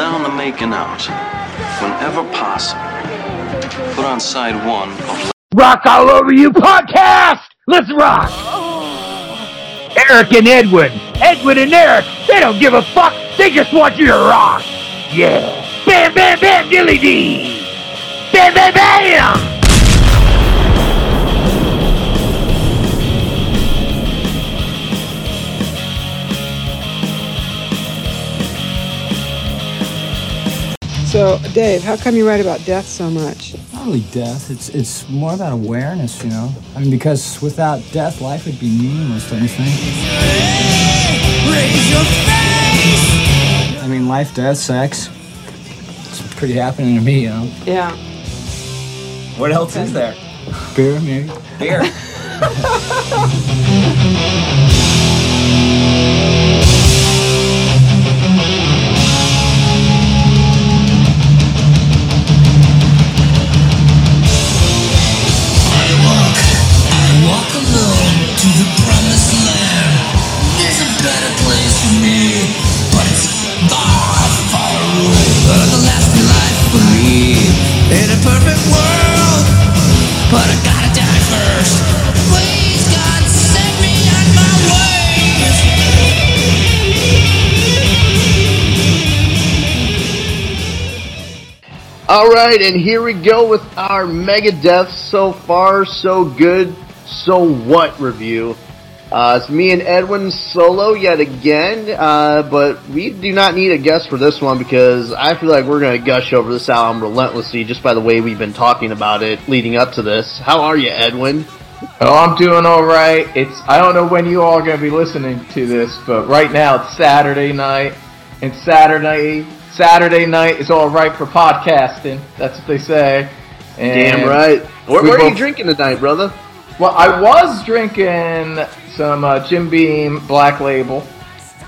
down to making out, whenever possible, put on side one of Rock all over you podcast! Let's rock! Eric and Edwin. Edwin and Eric. They don't give a fuck. They just want you to rock. Yeah. Bam, bam, bam, dilly dee. Bam, bam, bam. So, Dave, how come you write about death so much? Not really death. It's it's more about awareness, you know. I mean, because without death, life would be meaningless, don't you think? I mean, life, death, sex. It's pretty happening to me, you know. Yeah. What else is there? Beer, maybe. Beer. All right, and here we go with our Megadeth so far, so good, so what review. Uh, it's me and Edwin solo yet again, uh, but we do not need a guest for this one because I feel like we're going to gush over this album relentlessly just by the way we've been talking about it leading up to this. How are you, Edwin? Oh, I'm doing all right. It's I don't know when you all are going to be listening to this, but right now it's Saturday night, and Saturday Saturday night is all right for podcasting. That's what they say. And Damn right. Where, where are you drinking tonight, brother? Well, I was drinking some uh, Jim Beam Black Label,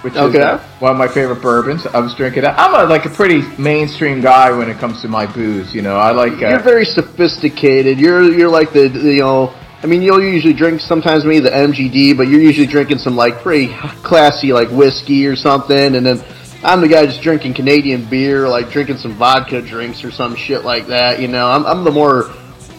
which is uh, one of my favorite bourbons. I was drinking that. I'm a, like a pretty mainstream guy when it comes to my booze. You know, I like. Uh, You're very sophisticated. You're you're like the, the, you know. I mean, you'll usually drink sometimes maybe the MGD, but you're usually drinking some like pretty classy like whiskey or something, and then I'm the guy just drinking Canadian beer, like drinking some vodka drinks or some shit like that. You know, I'm I'm the more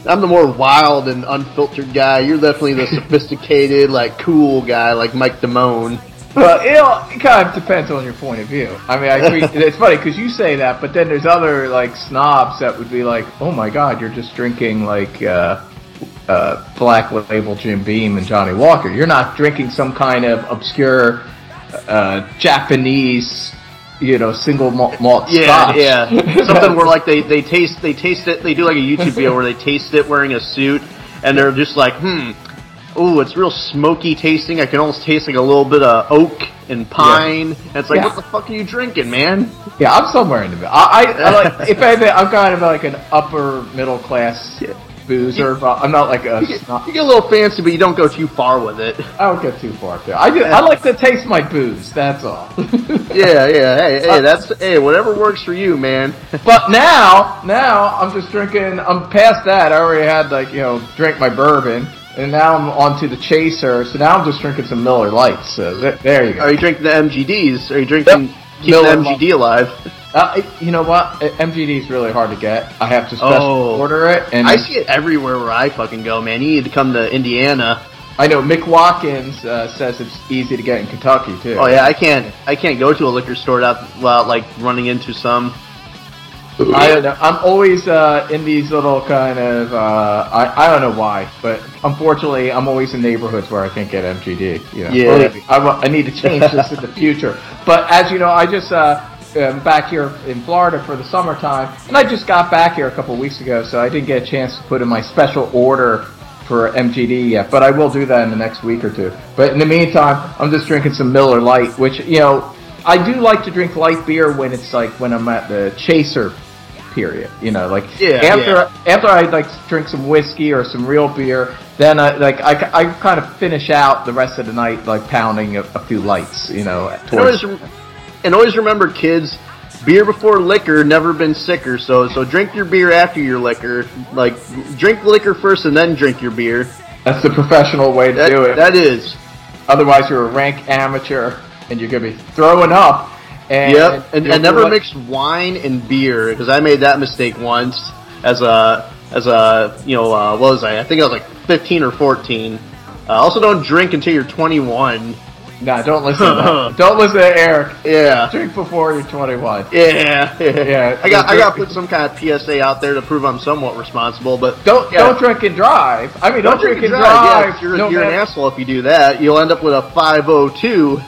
I'm the more wild and unfiltered guy. You're definitely the sophisticated, like cool guy, like Mike Damone. Well, you know, it kind of depends on your point of view. I mean, I agree. it's funny because you say that, but then there's other like snobs that would be like, "Oh my God, you're just drinking like uh, uh, Black Label Jim Beam and Johnnie Walker. You're not drinking some kind of obscure uh, Japanese, you know, single malt, malt Yeah, scotch. yeah. Something where like they, they taste they taste it they do like a YouTube video where they taste it wearing a suit and they're just like, hmm, ooh, it's real smoky tasting. I can almost taste like a little bit of oak and pine. And it's like, Yeah. what the fuck are you drinking, man? Yeah, I'm somewhere in the middle. I, I, I like, if anything, I'm kind of like an upper middle class boozer. But uh, I'm not like a. You get, you get a little fancy, but you don't go too far with it. I don't get too far there. I do, I like to taste my booze. That's all. Yeah, yeah. Hey, hey, that's hey, whatever works for you, man. but now, now I'm just drinking. I'm past that. I already had like you know drink my bourbon, and now I'm on to the chaser. So now I'm just drinking some Miller Lites. So th- there you go. Are you drinking the MGDs? Are you drinking keeping Miller the MGD alive? Uh, you know what? Uh, MGD is really hard to get. I have to special Oh. order it, and I see it everywhere where I fucking go, man. You need to come to Indiana. I know Mick Watkins uh, says it's easy to get in Kentucky too. Oh yeah, I can't. I can't go to a liquor store without, without like running into some. I don't know. I'm always uh, in these little kind of. Uh, I I don't know why, but unfortunately, I'm always in neighborhoods where I can't get MGD. You know? Yeah. I, I need to change this in the future. But as you know, I just am back here in Florida for the summertime, and I just got back here a couple weeks ago, so I didn't get a chance to put in my special order for MGD yet. But I will do that in the next week or two. But in the meantime, I'm just drinking some Miller Lite, which you know. I do like to drink light beer when it's like when I'm at the chaser period. You know, like Yeah, after yeah. after I like drink some whiskey or some real beer, then I like I, I kind of finish out the rest of the night like pounding a, a few lights. You know, towards always, and always remember, kids, beer before liquor, never been sicker. So, so drink your beer after your liquor. Like, drink liquor first and then drink your beer. that's the professional way to That, do it. that is. Otherwise, you're a rank amateur and you're gonna be throwing up. And Yep, and, and never like- mix wine and beer because I made that mistake once as a as a you know uh, what was I? I think I was like 15 or 14. Uh, also, don't drink until you're 21. Nah, don't listen to. Don't listen to Eric. Yeah, Drink before you're 21. yeah, Yeah. I got I got to put some kind of PSA out there to prove I'm somewhat responsible, but Don't yeah. don't drink and drive. I mean, don't, drink, and drive. Yeah, 'cause you're, No you're an asshole if you do that. You'll end up with a 502.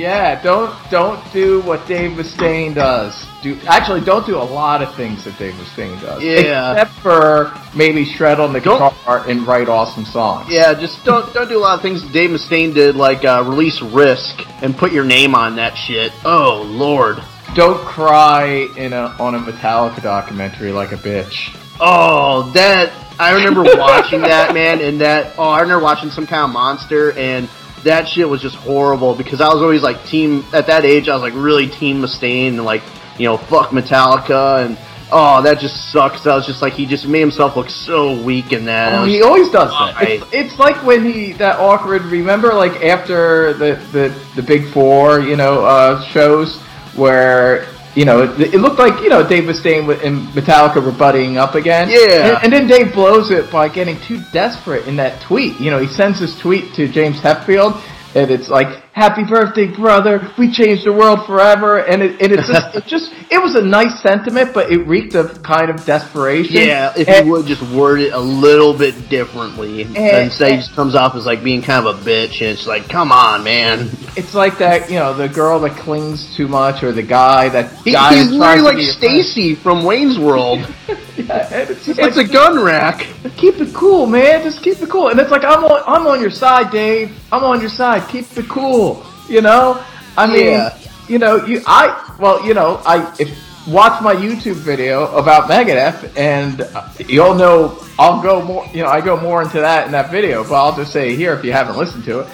Yeah, don't don't do what Dave Mustaine does. Do actually don't do a lot of things that Dave Mustaine does. Yeah. Except for maybe shred on the Don't- guitar and write awesome songs. Yeah, just don't don't do a lot of things Dave Mustaine did, like uh, release Risk and put your name on that shit. Oh lord. Don't cry in a on a Metallica documentary like a bitch. Oh, that I remember watching that man, and that oh, I remember watching some kind of monster, and that shit was just horrible because I was always like team at that age. I was like really team Mustaine and like you know fuck Metallica, and oh that just sucks. I was just like he just made himself look so weak in that. Oh, was- he always does that. It's, it's like when he that awkward. Remember, like after the the the big four, you know, uh, shows where you know it, it looked like you know Dave Mustaine with- and Metallica were buddying up again. Yeah. and, and then Dave blows it by getting too desperate in that tweet. You know, he sends this tweet to James Hetfield. And it's like, "Happy birthday, brother! We changed the world forever." And it, and it's just, it just, it was a nice sentiment, but it reeked of kind of desperation. Yeah, if And- you would just word it a little bit differently and, say he just comes off as like being kind of a bitch, and it's like, come on, man. It's like that, you know, the girl that clings too much, or the guy that He, guy he's literally like be a friend. Stacy from Wayne's World. Yeah, it's it's like, a gun rack. keep it cool, man. Just keep it cool. And it's like I'm on, I'm on your side, Dave. I'm on your side. Keep it cool. You know, I mean, Yeah. you know, you, I, well, you know, I if watch my YouTube video about Megadeth, and you'll know I'll go more. You know, I go more into that in that video, but I'll just say here if you haven't listened to it.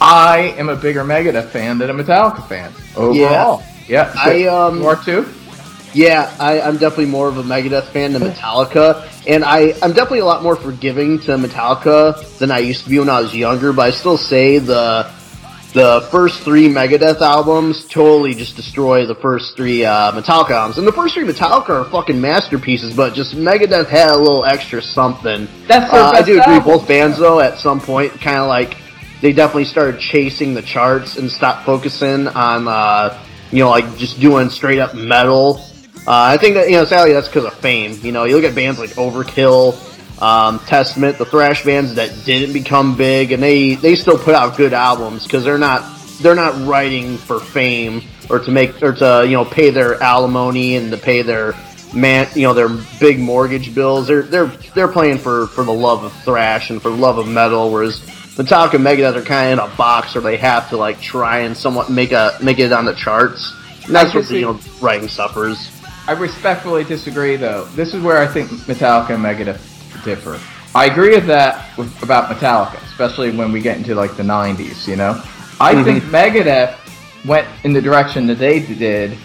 I am a bigger Megadeth fan than a Metallica fan overall. Yeah, so I, um, you are too. Yeah, I, I'm definitely more of a Megadeth fan than Metallica, and I, I'm definitely a lot more forgiving to Metallica than I used to be when I was younger. But I still say the the first three Megadeth albums totally just destroy the first three uh, Metallica albums. And the first three Metallica are fucking masterpieces, but just Megadeth had a little extra something. That's their Uh, I do agree. album. Both bands though, at some point, kind of like they definitely started chasing the charts and stopped focusing on uh, you know like just doing straight up metal. Uh, I think that you know sadly that's because of fame. You know, you look at bands like Overkill, um, Testament, the thrash bands that didn't become big, and they they still put out good albums because they're not they're not writing for fame or to make or to you know pay their alimony and to pay their man you know their big mortgage bills. They're they're they're playing for for the love of thrash and for the love of metal, whereas Metallica and Megadeth are kind of in a box where they have to like try and somewhat make a make it on the charts. And that's where can you know writing suffers. I respectfully disagree, though. This is where I think Metallica and Megadeth differ. I agree with that with, about Metallica, especially when we get into like the '90s. You know, I mm-hmm. think Megadeth went in the direction that they did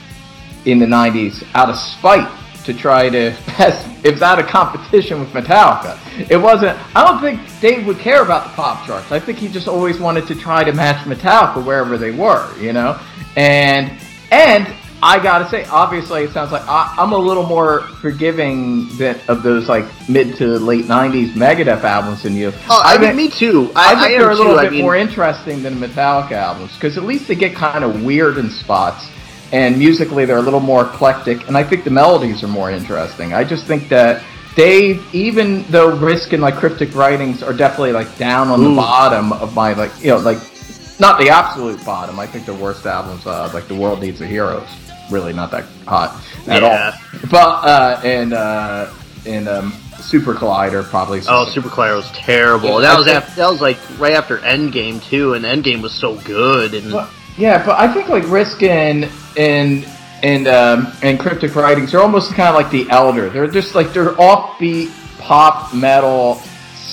in the '90s out of spite to try to pass. It was out of competition with Metallica. It wasn't. I don't think Dave would care about the pop charts. I think he just always wanted to try to match Metallica wherever they were. You know, and and I gotta say, obviously, it sounds like I, I'm a little more forgiving than, of those like mid to late '90s Megadeth albums than you. Oh, I, mean, me too. I, I, think I they're a little too. bit I mean, more interesting than Metallica albums because at least they get kind of weird in spots, and musically they're a little more eclectic, and I think the melodies are more interesting. I just think that Dave, even though Risk and like Cryptic Writings are definitely like down on the bottom of my like you know like not the absolute bottom. I think the worst albums, uh, like The World Needs a Hero, is really not that hot at Yeah. all. But uh, and uh, and um, Super Collider probably. Oh, Super Collider was terrible. Yeah, That I was think- after, that was like right after Endgame too, and Endgame was so good. And But, yeah, but I think like Risk and and and um, and Cryptic Writings are almost kind of like the Elder. They're just like they're offbeat pop metal.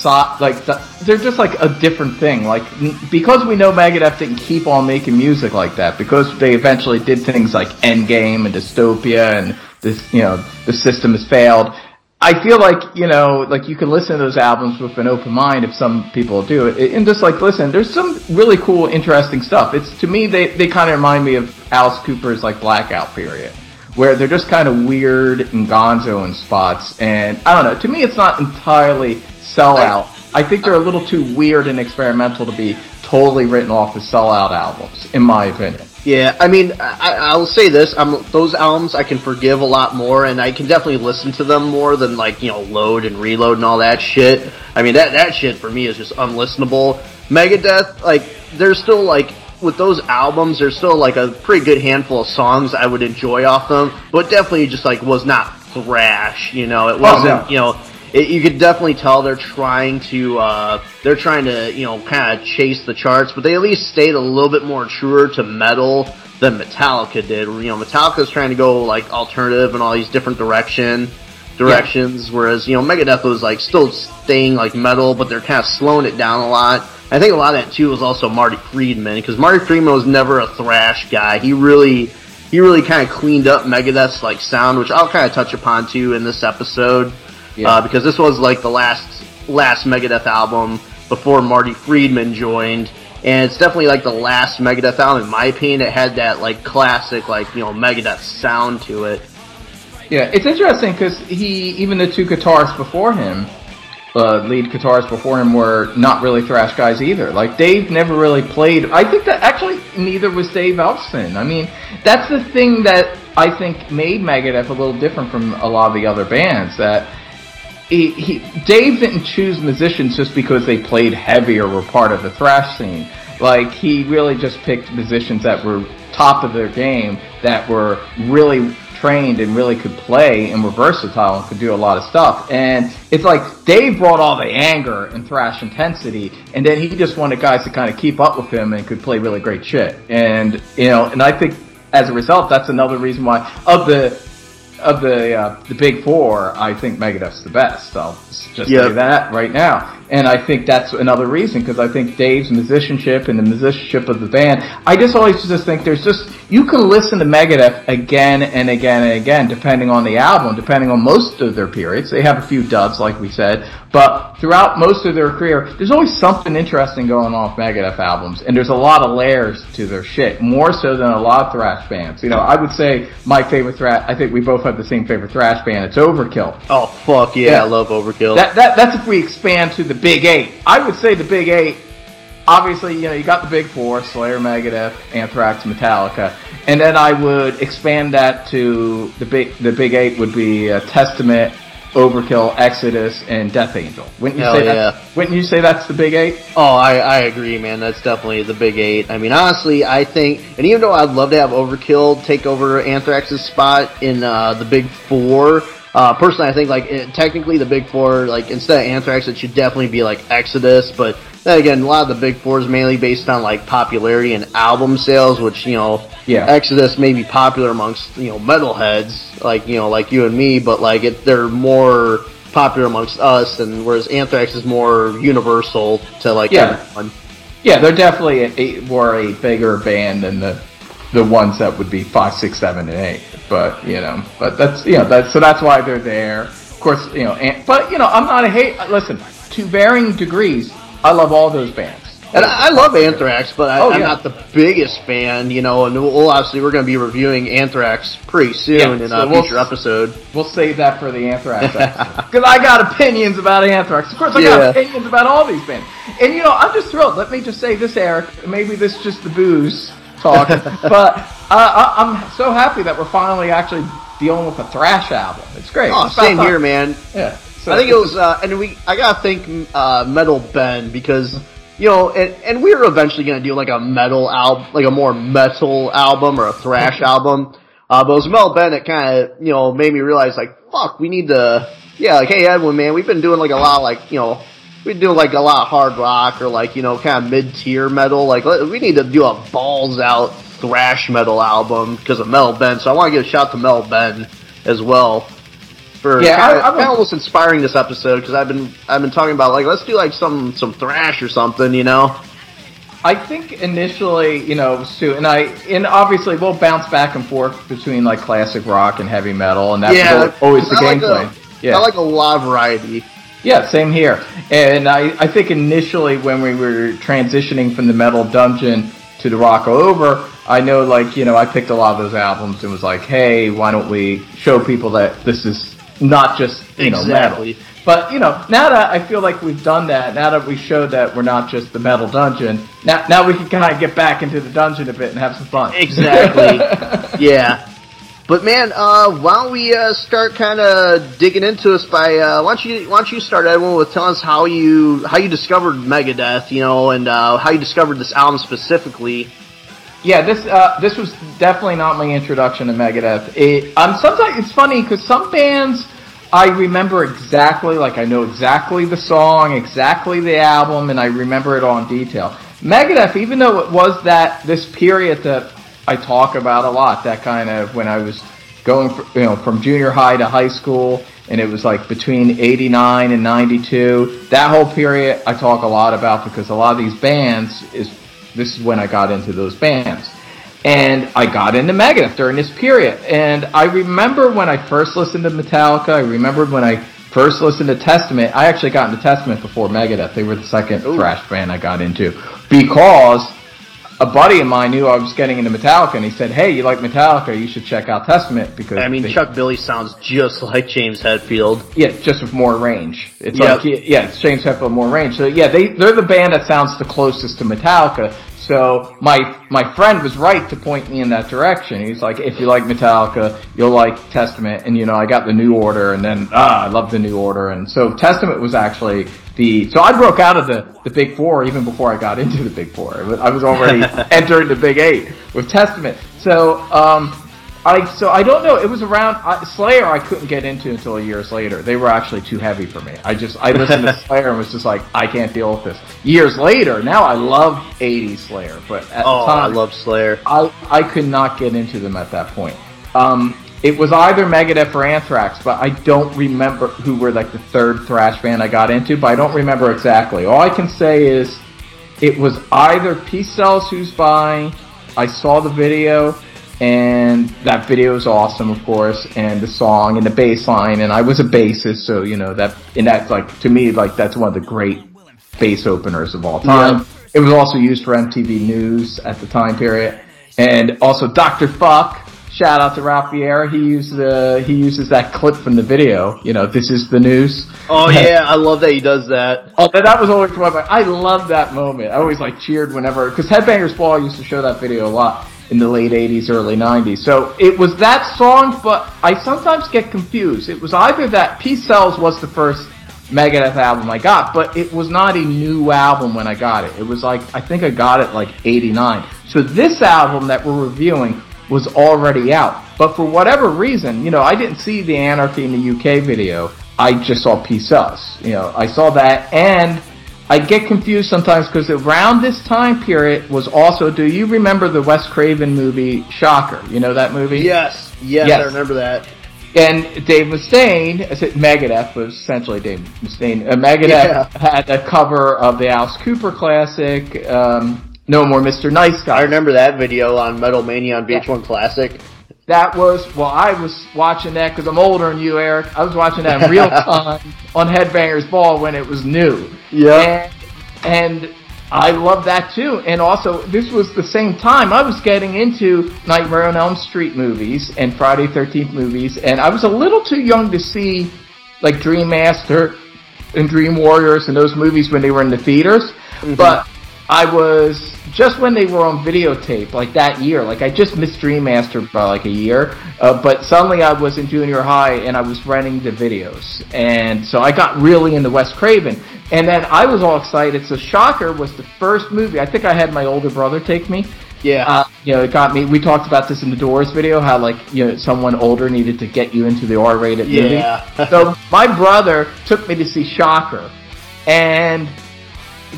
Like the, they're just like a different thing. Like because we know Megadeth didn't keep on making music like that because they eventually did things like Endgame and Dystopia and this you know the system has failed. I feel like you know, like you can listen to those albums with an open mind if some people do it, and just like listen. There's some really cool, interesting stuff. It's to me they they kind of remind me of Alice Cooper's like Blackout period, where they're just kind of weird and gonzo in spots, and I don't know. To me, it's not entirely sellout. I think they're a little too weird and experimental to be totally written off as sellout albums, in my opinion. Yeah, I mean, I, I'll say this: I'm, those albums I can forgive a lot more, and I can definitely listen to them more than like you know load and reload and all that shit. I mean, that that shit for me is just unlistenable. Megadeth, like, there's still like with those albums, there's still like a pretty good handful of songs I would enjoy off them, but definitely just like was not thrash. You know, it oh, wasn't. no. You know, it, you could definitely tell they're trying to uh, they're trying to you know kind of chase the charts, but they at least stayed a little bit more truer to metal than Metallica did. You know, Metallica's trying to go like alternative and all these different direction directions, whereas you know Megadeth was like still staying like metal, but they're kind of slowing it down a lot. I think a lot of that too was also Marty Friedman because Marty Friedman was never a thrash guy. He really he really kind of cleaned up Megadeth's like sound, which I'll kind of touch upon too in this episode uh, because this was like the last last Megadeth album before Marty Friedman joined, and it's definitely like the last Megadeth album in my opinion. It had that like classic like you know Megadeth sound to it. Yeah, it's interesting because he, even the two guitarists before him, uh, lead guitarists before him were not really thrash guys either. Like Dave never really played. I think that actually neither was Dave Ellefson. I mean, that's the thing that I think made Megadeth a little different from a lot of the other bands. That he, he Dave didn't choose musicians just because they played heavy or were part of the thrash scene. Like he really just picked musicians that were top of their game, that were really trained and really could play and were versatile and could do a lot of stuff. And it's like Dave brought all the anger and thrash intensity, and then he just wanted guys to kind of keep up with him and could play really great shit. And you know, and I think as a result, that's another reason why of the of the uh, the big four, I think Megadeth's the best. I'll just Yep. say that right now. And I think that's another reason because I think Dave's musicianship and the musicianship of the band. I just always just think there's just you can listen to Megadeth again and again and again, depending on the album, depending on most of their periods. They have a few duds, like we said, but throughout most of their career, there's always something interesting going on with Megadeth albums, and there's a lot of layers to their shit, more so than a lot of thrash bands. You know, I would say my favorite thrash. I think we both have the same favorite thrash band. It's Overkill. Oh fuck yeah, Yeah. I love Overkill. That, that that's if we expand to the big eight. I would say the big eight. Obviously, you know, you got the big four: Slayer, Megadeth, Anthrax, Metallica, and then I would expand that to the big. The big eight would be uh, Testament, Overkill, Exodus, and Death Angel. Wouldn't you Hell say yeah. that? Wouldn't you say that's the big eight? Oh, I, I agree, man. That's definitely the big eight. I mean, honestly, I think, and even though I'd love to have Overkill take over Anthrax's spot in uh, the big four, uh, personally, I think like it, technically the big four, like instead of Anthrax, it should definitely be like Exodus. But then again, a lot of the big four is mainly based on like popularity and album sales, which you know, Yeah. Exodus may be popular amongst you know metalheads, like you know, like you and me, but like it, they're more popular amongst us, and whereas Anthrax is more universal to like Yeah. everyone. Yeah, they're definitely a, a, were a bigger band than the the ones that would be five, six, seven, and eight. But you know, but that's you know that so that's why they're there. Of course, you know, and, but you know, I'm not a hate. Listen, to varying degrees, I love all those bands. And I, I love Anthrax, but I, Oh, I'm yeah. not the biggest fan, you know. And we'll, obviously, we're going to be reviewing Anthrax pretty soon Yeah, in a so we'll- future episode. We'll save that for the Anthrax because I got opinions about Anthrax. Of course, I Yeah. got opinions about all these bands. And you know, I'm just thrilled. Let me just say this, Eric. Maybe this is just the booze but uh, I, I'm so happy that we're finally actually dealing with a thrash album. It's great. Oh, It's same here, man. Yeah. So I think it was, uh, and we, I gotta thank uh, Metal Ben because, you know, and, and we were eventually gonna do like a metal album, like a more metal album or a thrash album. Uh, but it was Metal Ben that kind of, you know, made me realize like, fuck, we need to, yeah, like, hey Edwin, man, we've been doing like a lot of like, you know, been doing like a lot of hard rock or like, you know, kind of mid tier metal. Like, we need to do a balls out thrash metal album because of Metal Ben. So I want to give a shout to Metal Ben as well for Yeah, I- kind, I of, almost inspiring this episode because I've been I've been talking about like let's do like some some thrash or something, you know. I think initially, you know, was and I, and obviously we'll bounce back and forth between like classic rock and heavy metal, and that's Yeah, always the I like gameplay. Yeah. I like a lot of variety. Yeah, same here. And I, I think initially when we were transitioning from the Metal Dungeon to the Rock Over, I know like, you know, I picked a lot of those albums and was like, hey, why don't we show people that this is not just, you know, Exactly. metal. But, you know, now that I feel like we've done that, now that we showed that we're not just the Metal Dungeon, now, now we can kind of get back into the dungeon a bit and have some fun. Exactly. yeah. But man, uh, why don't we uh, start kind of digging into this by uh, why don't you why don't you start Edwin with telling us how you how you discovered Megadeth, you know, and uh, how you discovered this album specifically. Yeah, this uh, this was definitely not my introduction to Megadeth. It, um, sometimes it's funny because some bands I remember exactly, like I know exactly the song, exactly the album, and I remember it all in detail. Megadeth, even though it was that this period that I talk about a lot, that kind of when I was going, fr you know, from junior high to high school, and it was like between '89 and '92. That whole period I talk a lot about because a lot of these bands is this is when I got into those bands. And I got into Megadeth during this period. And I remember when I first listened to Metallica, I remembered when I first listened to Testament. I actually got into Testament before Megadeth. They were the second thrash band I got into. Because a buddy of mine knew I was getting into Metallica and he said, Hey, you like Metallica, you should check out Testament because I mean, they- Chuck Billy sounds just like James Hetfield. yeah, just with more range. It's Yep. like yeah, it's James Hetfield more range. So yeah, they they're the band that sounds the closest to Metallica. So my my friend was right to point me in that direction. He's like, if you like Metallica, you'll like Testament. And you know, I got the New Order, and then ah, I love the New Order. And so Testament was actually the so I broke out of the the Big Four even before I got into the Big Four. I was- I was already entering the Big Eight with Testament. So um, I so I don't know. It was around uh, Slayer. I couldn't get into until years later. They were actually too heavy for me. I just I listened to Slayer and was just like I can't deal with this. Years later, now I love '80s Slayer, but at Oh, the time I love Slayer. I I could not get into them at that point. Um, it was either Megadeth or Anthrax, but I don't remember who were like the third thrash band I got into. But I don't remember exactly. All I can say is it was either Peace Sells Who's Buying. I saw the video, and that video is awesome, of course, and the song and the bass line. And I was a bassist, so you know that. And that's like to me, like that's one of the great bass openers of all time. Yeah. It was also used for MTV News at the time period, and also Dr. Fuck. Shout out to Ralph He used the he uses that clip from the video. You know, this is the news. Oh yeah, I love that he does that. Oh, that that was always one of my. I love that moment. I always like cheered whenever because Headbangers Ball used to show that video a lot in the late '80s, early '90s. So it was that song, but I sometimes get confused. It was either that Peace Sells was the first Megadeth album I got, but it was not a new album when I got it. It was like I think I got it like '89. So this album that we're reviewing was already out, but for whatever reason, you know, I didn't see the Anarchy in the UK video. I just saw Peace Sells. You know, I saw that and. I get confused sometimes because around this time period was also. Do you remember the Wes Craven movie Shocker? You know that movie? Yes, yes, Yes. I remember that. And Dave Mustaine, I said Megadeth was essentially Dave Mustaine. Uh, Megadeth Yeah. had a cover of the Alice Cooper classic, um, "No More Mr. Nice Guy." I remember that video on Metal Mania on VH1 Classic. That was well, I was watching that because I'm older than you, Eric. I was watching that in real time on Headbangers Ball when it was new. Yeah. And, and I love that too. And also, this was the same time I was getting into Nightmare on Elm Street movies and Friday Thirteenth movies, and I was a little too young to see like Dream Master and Dream Warriors and those movies when they were in the theaters. Mm-hmm. But I was just when they were on videotape, like that year. Like I just missed Dream Master by like a year, uh, but suddenly I was in junior high and I was renting the videos, and so I got really into Wes Craven. And then I was all excited. So Shocker was the first movie. I think I had my older brother take me. Yeah. Uh, you know, it got me. We talked about this in the Doors video, how like you know someone older needed to get you into the R-rated Yeah. movie. so my brother took me to see Shocker, and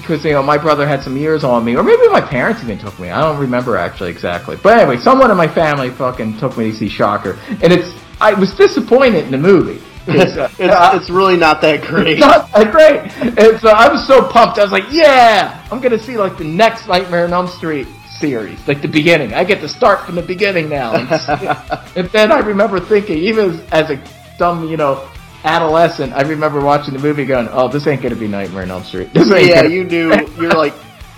because you know my brother had some years on me, or maybe my parents even took me. I don't remember actually exactly. But anyway, someone in my family fucking took me to see Shocker, and it's I was disappointed in the movie. 'Cause, uh, it's, it's really not that great. not that great. And so I was so pumped. I was like, yeah, I'm going to see like the next Nightmare on Elm Street series, like the beginning. I get to start from the beginning now. And, and then I remember thinking, even as a dumb, you know, adolescent, I remember watching the movie going, "Oh, this ain't gonna be Nightmare on Elm Street." This ain't yeah, gonna- you knew you're like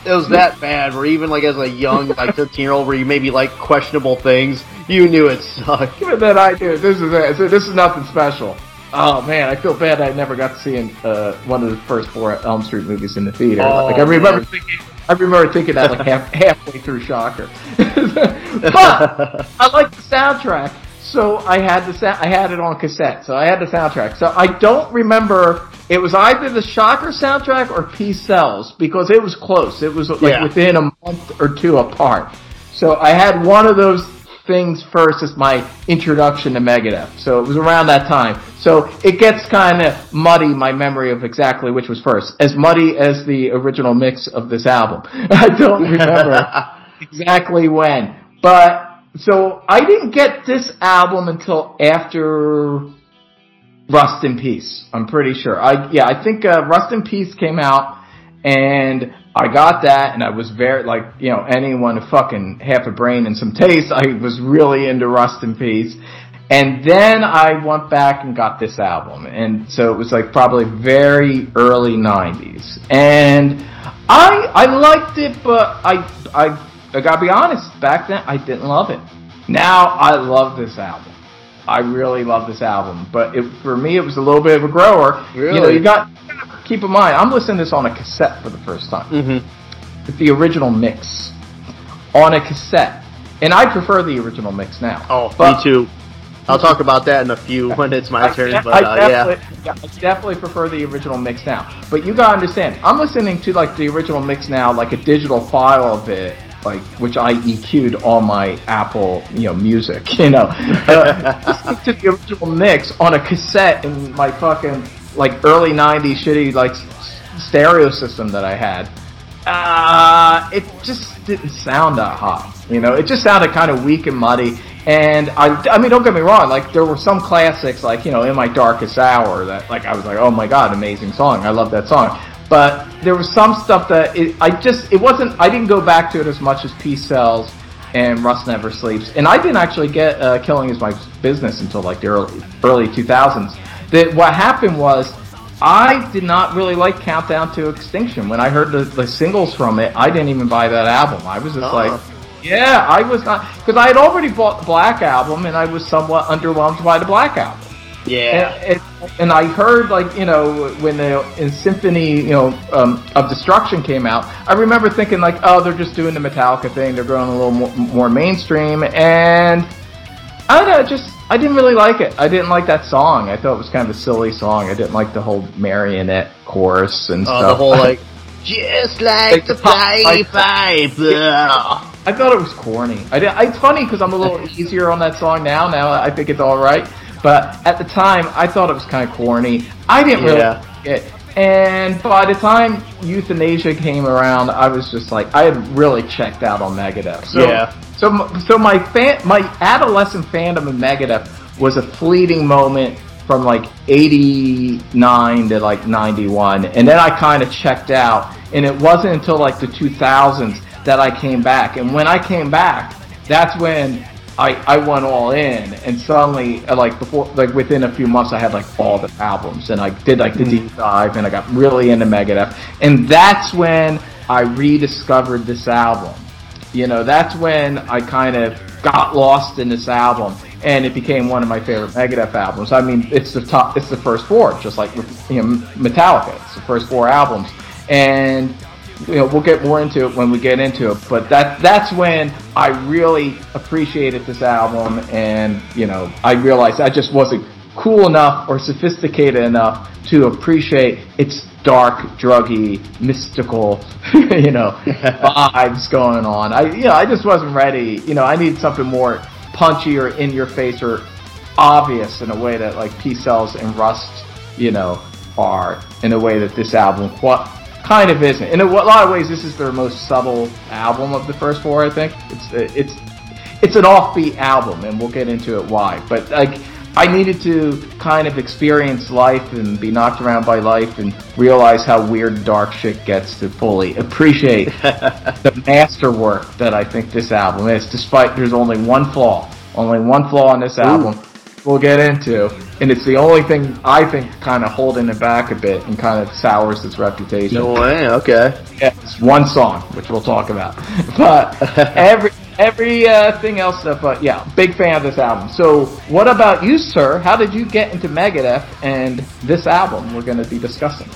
it was that bad. Where even like as a young like 13 year old, where you maybe like questionable things, you knew it sucked. Even then, I do. This is it. This is nothing special. Oh man, I feel bad. I never got to see uh, one of the first four Elm Street movies in the theater. Oh, like I remember man. thinking, I remember thinking that like half, halfway through Shocker. but I like the soundtrack, so I had the sa- I had it on cassette, so I had the soundtrack. So I don't remember. It was either the Shocker soundtrack or Peace Sells because it was close. It was like Yeah. within a month or two apart. So I had one of those things first as my introduction to Megadeth. So it was around that time. So it gets kind of muddy, my memory of exactly which was first. As muddy as the original mix of this album. I don't remember exactly when. But, so I didn't get this album until after Rust in Peace. I'm pretty sure. I yeah, I think uh, Rust in Peace came out, and I got that, and I was very like you know anyone with fucking half a brain and some taste. I was really into Rust in Peace, and then I went back and got this album, and so it was like probably very early '90s, and I I liked it, but I I I gotta be honest, back then I didn't love it. Now I love this album. I really love this album, but it, for me, it was a little bit of a grower. Really? You know, you got keep in mind, I'm listening to this on a cassette for the first time. Mm-hmm. With the original mix on a cassette, and I prefer the original mix now. Oh, But- me too. I'll talk about that in a few when it's my turn. But I uh, definitely, yeah, I definitely prefer the original mix now. But you gotta understand, I'm listening to like the original mix now, like a digital file of it, like which I EQ'd all my Apple, you know, music. You know, uh, to the original mix on a cassette in my fucking like early '90s shitty like stereo system that I had. Uh, it just didn't sound that hot. You know, it just sounded kind of weak and muddy. And I, I mean, don't get me wrong. Like there were some classics, like you know, in my darkest hour, that like I was like, oh my god, amazing song. I love that song. But there was some stuff that it, I just, it wasn't. I didn't go back to it as much as Peace Sells and Rust Never Sleeps. And I didn't actually get uh, Killing Is My Business until like the early early 2000s. That what happened was I did not really like Countdown to Extinction. When I heard the, the singles from it, I didn't even buy that album. I was just Oh. like, yeah, I was not because I had already bought the Black album and I was somewhat underwhelmed by the Black album. Yeah. And, and, and I heard like you know when the in Symphony you know um, of Destruction came out, I remember thinking like, oh, they're just doing the Metallica thing. They're going a little more, more mainstream, and I don't know, just I didn't really like it. I didn't like that song. I thought it was kind of a silly song. I didn't like the whole marionette chorus and Oh, stuff. the whole like, just like Like the the pop- fly like- pipe. I thought it was corny. I did, it's funny because I'm a little easier on that song now. Now I think it's all right, but at the time I thought it was kind of corny. I didn't really Yeah. like it. And by the time Euthanasia came around, I was just like, I had really checked out on Megadeth. So, Yeah. So, so my fan, my adolescent fandom of Megadeth was a fleeting moment from like 89 to like 91 and then I kind of checked out and it wasn't until like the 2000s that I came back and when I came back that's when I, I went all in and suddenly uh, like before like within a few months I had like all the albums and I did like the deep dive and I got really into Megadeth and that's when I rediscovered this album you know, that's when I kind of got lost in this album, and it became one of my favorite Megadeth albums. I mean, it's the top, it's the first four, just like you know, Metallica. It's the first four albums, and you know, we'll get more into it when we get into it. But that that's when I really appreciated this album, and you know, I realized I just wasn't cool enough or sophisticated enough to appreciate its dark, druggy, mystical, you know, vibes going on. I, you know, I just wasn't ready. You know, I need something more punchy or in your face or obvious in a way that like Peace Sells and Rust, you know, are in a way that this album what kind of isn't. In a lot of ways, this is their most subtle album of the first four. I think it's it's it's an offbeat album, and we'll get into it why. But like, I needed to kind of experience life and be knocked around by life and realize how weird dark shit gets to fully appreciate the masterwork that I think this album is. Despite there's only one flaw, only one flaw in this album. We'll get into, and it's the only thing I think kind of holding it back a bit and kind of sours its reputation. No way. Okay. Yeah, it's one song, which we'll talk about. But every every uh, else, uh, but yeah, big fan of this album. So, what about you, sir? How did you get into Megadeth and this album we're going to be discussing?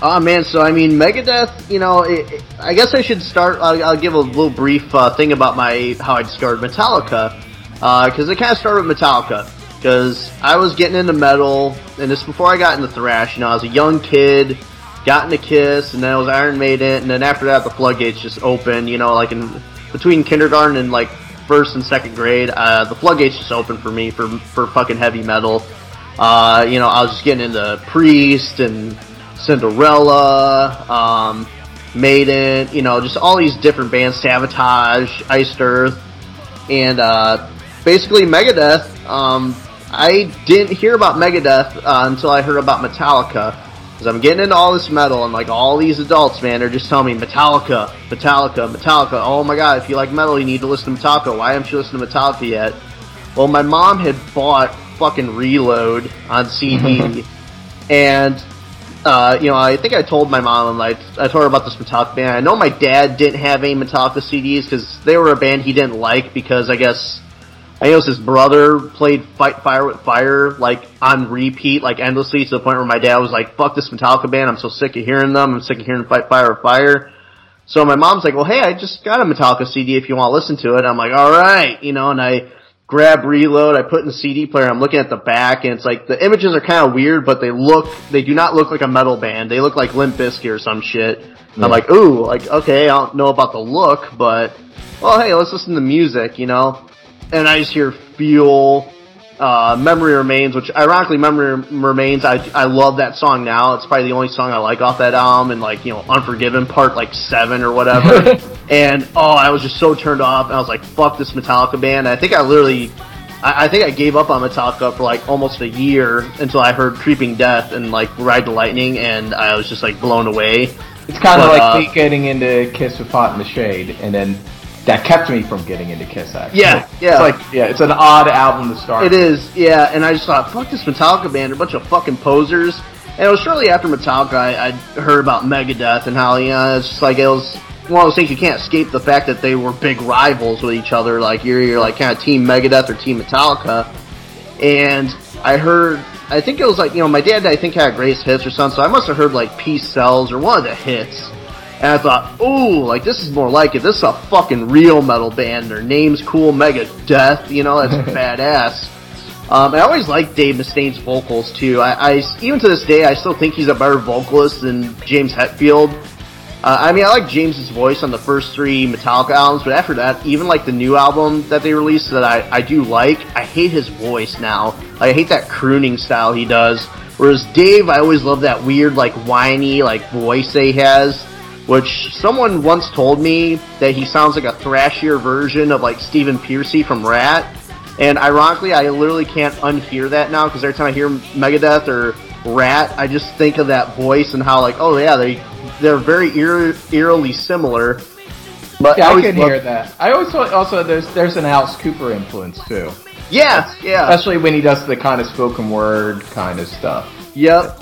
Oh man, so I mean, Megadeth. You know, it, it- I guess I should start. I'll, I'll give a little brief uh, thing about my how I discovered Metallica, because it kind of started with Metallica. Because I was getting into metal, and this before I got into thrash. You know, I was a young kid, got into Kiss, and then I was Iron Maiden, and then after that, the floodgates just opened. You know, like in between kindergarten and like first and second grade, uh, the floodgates just opened for me for for fucking heavy metal. Uh, you know, I was just getting into Priest and Cinderella, um, Maiden, you know, just all these different bands, Sabotage, Iced Earth, and uh, basically Megadeth. Um, I didn't hear about Megadeth uh, until I heard about Metallica. Because I'm getting into all this metal, and like all these adults, man, are just telling me Metallica, Metallica, Metallica. Oh my god, if you like metal, you need to listen to Metallica. Why haven't you listened to Metallica yet? Well, my mom had bought fucking Reload on CD, and uh, you know, I think I told my mom, like, I told her about this Metallica band. I know my dad didn't have any Metallica CDs because they were a band he didn't like because I guess I guess his brother played Fight Fire with Fire like on repeat, like endlessly to the point where my dad was like, "Fuck this Metallica band! I'm so sick of hearing them. I'm sick of hearing Fight Fire with Fire." So my mom's like, "Well, hey, I just got a Metallica CD if you want to listen to it." I'm like, "All right," you know, and I grab reload, I put in the CD player, I'm looking at the back, and it's like the images are kind of weird, but they look, they do not look like a metal band. They look like Limp Bizkit or some shit. And I'm like, ooh, like okay, I don't know about the look, but well, hey, let's listen to music, you know. And I just hear Fuel, uh, Memory Remains, which ironically, Memory Remains, I I love that song now. It's probably the only song I like off that album, and like you know, Unforgiven Part like seven or whatever. and oh, I was just so turned off, and I was like, fuck this Metallica band. I think I literally. I I think I gave up on Metallica for like almost a year until I heard Creeping Death and like Ride the Lightning, and I was just like blown away. It's kind of like uh, getting into Kiss with Hot in the Shade, and then that kept me from getting into Kiss. Actually, Yeah, yeah. It's like yeah, it's an odd album to start. It is, yeah. And I just thought, fuck this Metallica band, a bunch of fucking posers. And it was shortly after Metallica I, I heard about Megadeth and how, you know, it's just like it was one of those things you can't escape the fact that they were big rivals with each other. Like you're, you're like kind of Team Megadeth or Team Metallica. And I heard, I think it was like, you know, my dad I think had greatest hits or something, so I must have heard like Peace Sells or one of the hits. And I thought, ooh, like this is more like it. This is a fucking real metal band. Their name's cool, Megadeth. You know, that's badass. Um, I always liked Dave Mustaine's vocals too. I, I even to this day I still think he's a better vocalist than James Hetfield. Uh, I mean, I like James's voice on the first three Metallica albums, but after that, even like the new album that they released that I, I do like, I hate his voice now. I hate that crooning style he does. Whereas Dave, I always love that weird, like whiny, like voice that he has. Which someone once told me that he sounds like a thrashier version of like Stephen Pearcy from Ratt. And ironically, I literally can't unhear that now because every time I hear Megadeth or Ratt, I just think of that voice and how like, oh yeah, they they're very eer- eerily similar. But Yeah, I always can hear that. I always thought also there's there's an Alice Cooper influence too, Yeah, yeah, especially when he does the kind of spoken word kind of stuff. yep.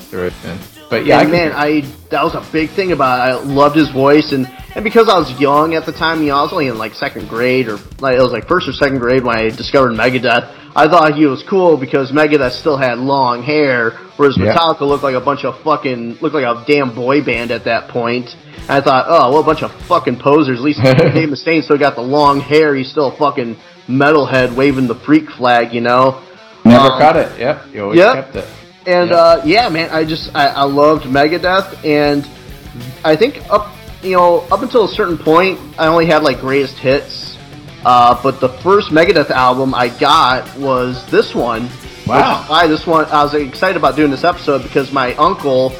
Through it. And- But yeah, Yeah, I man, I that was a big thing about. It. I loved his voice, and and because I was young at the time, you know, I was only in like second grade or like it was like first or second grade when I discovered Megadeth. I thought he was cool because Megadeth still had long hair, whereas Yeah. Metallica looked like a bunch of fucking looked like a damn boy band at that point. And I thought, oh, well, a bunch of fucking posers. At least Dave Mustaine still got the long hair. He's still a fucking metalhead waving the freak flag, you know. never Um, cut it. Yep, you always yep. kept it. And Yeah. uh, yeah, man, I just I, I loved Megadeth, and I think up you know up until a certain point, I only had like greatest hits. Uh, but the first Megadeth album I got was this one. Wow. Why this one I was excited about doing this episode because my uncle,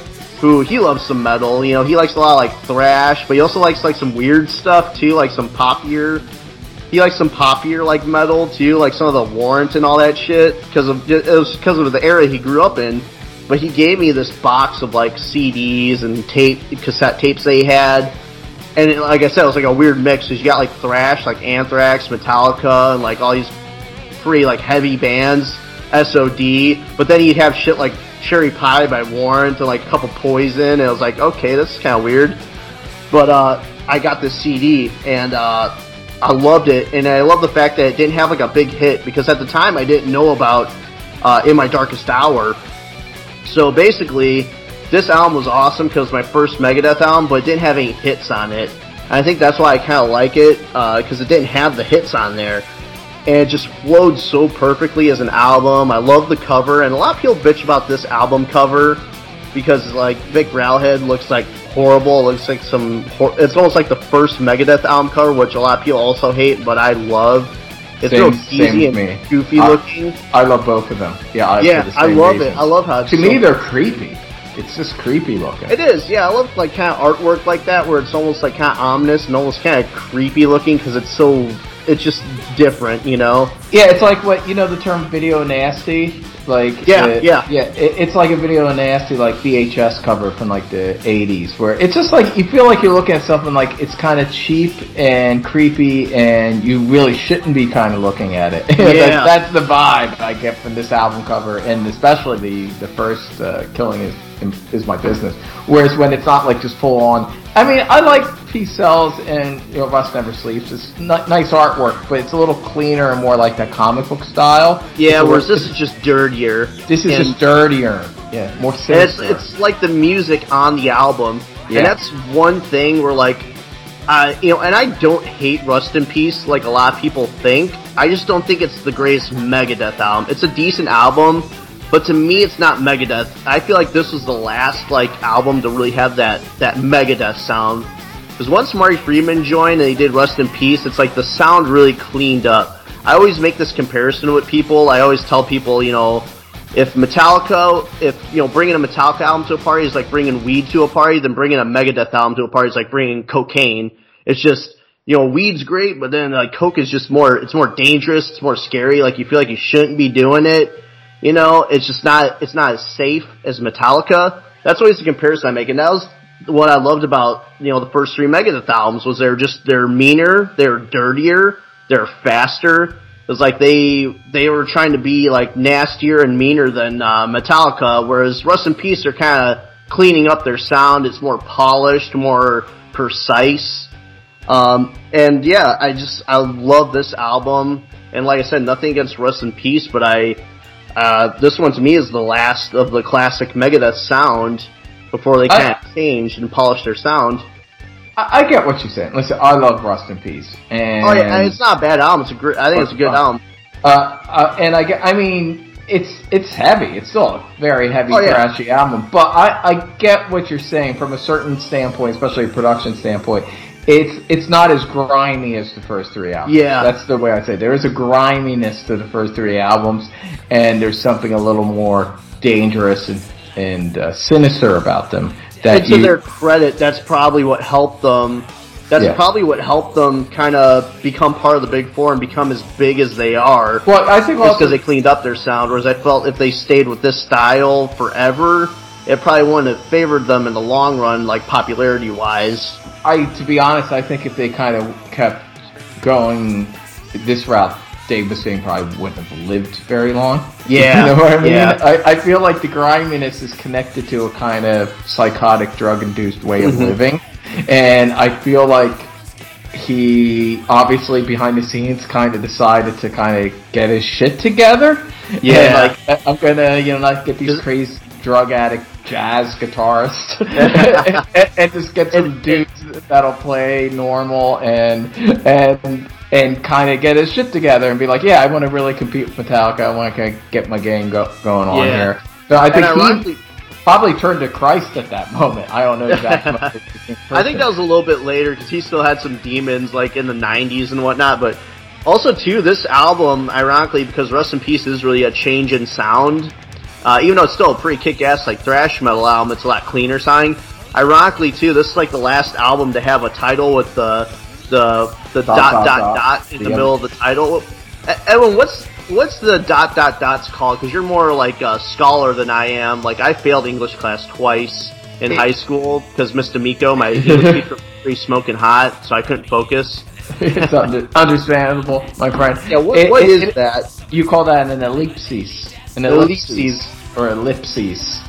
who he loves some metal, you know, he likes a lot of like thrash, but he also likes like some weird stuff too, like some poppier he likes some poppier like metal too, like some of the Warrant and all that shit. Because of it was because of the era he grew up in. But he gave me this box of like CDs and tape, cassette tapes they had, and it, like I said, it was like a weird mix. Cause you got like thrash, like Anthrax, Metallica, and like all these pretty like heavy bands. SOD, but then he'd have shit like Cherry Pie by Warrant and like a couple Poison, and I was like, okay, this is kind of weird. But uh, I got this CD and uh, I loved it, and I love the fact that it didn't have like a big hit because at the time I didn't know about uh, In My Darkest Hour. So basically, this album was awesome because my first Megadeth album, but it didn't have any hits on it. And I think that's why I kind of like it because it didn't have the hits on there. And it just flowed so perfectly as an album. I love the cover, and a lot of people bitch about this album cover because like Vic Rattlehead looks like horrible. It looks like some. Hor- it's almost like the first Megadeth album cover, which a lot of people also hate, but I love. It's Same- real same cheesy and me. goofy I- looking. I love both of them. Yeah, I, yeah, I love reasons. it. I love how it's To me, they're creepy. It's just creepy looking. It is, yeah. I love like kind of artwork like that, where it's almost like kind of ominous and almost kind of creepy looking because it's so. It's just different, you know. Yeah, it's like what you know the term video nasty. Like Yeah, uh, yeah. yeah. It, it's like a video nasty like VHS cover from like the '80s, where it's just like you feel like you're looking at something like it's kind of cheap and creepy, and you really shouldn't be kind of looking at it. Yeah. that's, that's the vibe I get from this album cover, and especially the the first uh, "Killing Is Is My Business." Whereas when it's not like just full on. I mean, I like Peace Sells and you know, Rust Never Sleeps. It's n- nice artwork, but it's a little cleaner and more like that comic book style. Yeah, whereas this is just dirtier. this is just dirtier. Yeah, more And it's, it's like the music on the album, Yeah. and that's one thing where like, uh, you know, and I don't hate Rust in Peace like a lot of people think. I just don't think it's the greatest Megadeth album. It's a decent album, but to me, it's not Megadeth. I feel like this was the last like album to really have that that Megadeth sound. Because once Marty Friedman joined and he did Rust in Peace, it's like the sound really cleaned up. I always make this comparison with people. I always tell people, you know, if Metallica, if you know, bringing a Metallica album to a party is like bringing weed to a party, then bringing a Megadeth album to a party is like bringing cocaine. It's just you know, weed's great, but then like coke is just more. It's more dangerous. It's more scary. Like you feel like you shouldn't be doing it. You know, it's just not. It's not as safe as Metallica. That's always the comparison I make, and that was what I loved about you know the first three Megadeth albums was they're just they're meaner, they're dirtier, they're faster. It was like they they were trying to be like nastier and meaner than uh, Metallica, whereas Rust in Peace are kind of cleaning up their sound. It's more polished, more precise. Um, and yeah, I just I love this album. And like I said, nothing against Rust in Peace, but I uh, this one to me is the last of the classic Megadeth sound before they kind of changed and polished their sound. I, I get what you're saying. Listen, I love Rust in Peace, and Oh yeah, and it's not a bad album. It's a great. I think it's a good album. Uh, uh, and I get, I mean, it's it's heavy. It's still a very heavy, Oh, yeah. thrashy album. But I, I get what you're saying from a certain standpoint, especially a production standpoint. It's it's not as grimy as the first three albums. Yeah. that's the way I say. it. There is a griminess to the first three albums, and there's something a little more dangerous and and uh, sinister about them. That And to you, their credit, that's probably what helped them. That's Yeah. probably what helped them kind of become part of the Big Four and become as big as they are. well, I think because they cleaned up their sound. Whereas I felt if they stayed with this style forever, it probably wouldn't have favored them in the long run, like popularity wise. I, to be honest, I think if they kind of kept going this route, Dave Mustaine probably wouldn't have lived very long. Yeah, you know what I mean? yeah. I, I feel like the griminess is connected to a kind of psychotic, drug-induced way of Mhm. living, and I feel like he obviously behind the scenes kind of decided to kind of get his shit together. Yeah. And, like I'm gonna, you know, not get these crazy drug addict jazz guitarists and, and just get some dudes that'll play normal and and and kind of get his shit together and be like, yeah, I want to really compete with Metallica. I want to get my game go, going on Yeah. here. So I think ironically- he probably turned to Christ at that moment. I don't know exactly. I think that was a little bit later because he still had some demons like in the '90s and whatnot. But also too, this album, ironically, because Rust in Peace is really a change in sound. Uh, even though it's still a pretty kick-ass like thrash metal album, it's a lot cleaner sounding. Ironically too, this is like the last album to have a title with the the the Dot, dot dot, dot dot. in the middle of the title. Evan, what's what's the dot dot dots called? Because you're more like a scholar than I am. Like I failed English class twice in high school because Mr. Miko, my English teacher, was pretty smoking hot, so I couldn't focus. it's under, understandable, my friend. Yeah, what, It- what it- is it- that? You call that an ellipsis. an ellipses or ellipses,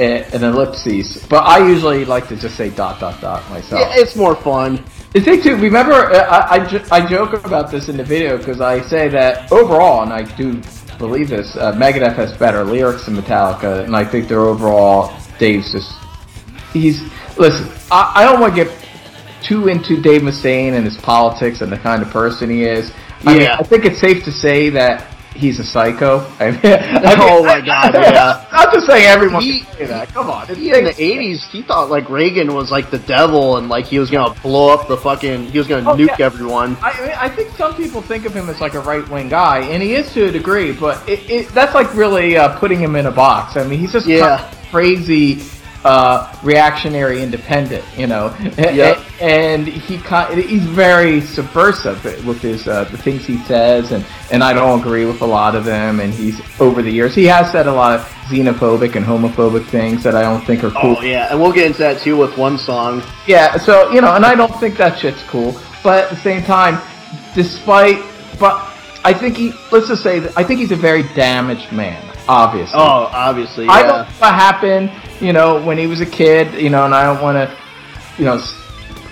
Eh, an ellipses. But I usually like to just say dot dot dot myself. Yeah, it's more fun. The thing too, remember, uh, I, I, I joke about this in the video because I say that overall, and I do believe this, uh, Megadeth has better lyrics than Metallica, and I think their overall, Dave's just, he's, listen, I, I don't want to get too into Dave Mustaine and his politics and the kind of person he is. I mean, Yeah. I think it's safe to say that he's a psycho. I mean, Oh my God, yeah. I'm just saying everyone He- can say that. Come on. He in the '80s, he thought like Reagan was like the devil, and like he was gonna blow up the fucking, he was gonna Oh, nuke yeah. everyone. I, I mean, I think some people think of him as like a right wing guy, and he is to a degree, but it, it, that's like really uh, putting him in a box. I mean, he's just Yeah. crazy, uh, reactionary, independent, you know. Yep. And he he's very subversive with his uh, the things he says, and and I don't agree with a lot of them. And he's over the years he has said a lot of xenophobic and homophobic things that I don't think are cool. Oh yeah, and we'll get into that too with one song. Yeah, so you know, and I don't think that shit's cool. But at the same time, despite, but I think he, let's just say, that I think he's a very damaged man. Obviously, Oh, obviously, I don't know what happened, you know, when he was a kid, you know, and I don't want to, you know,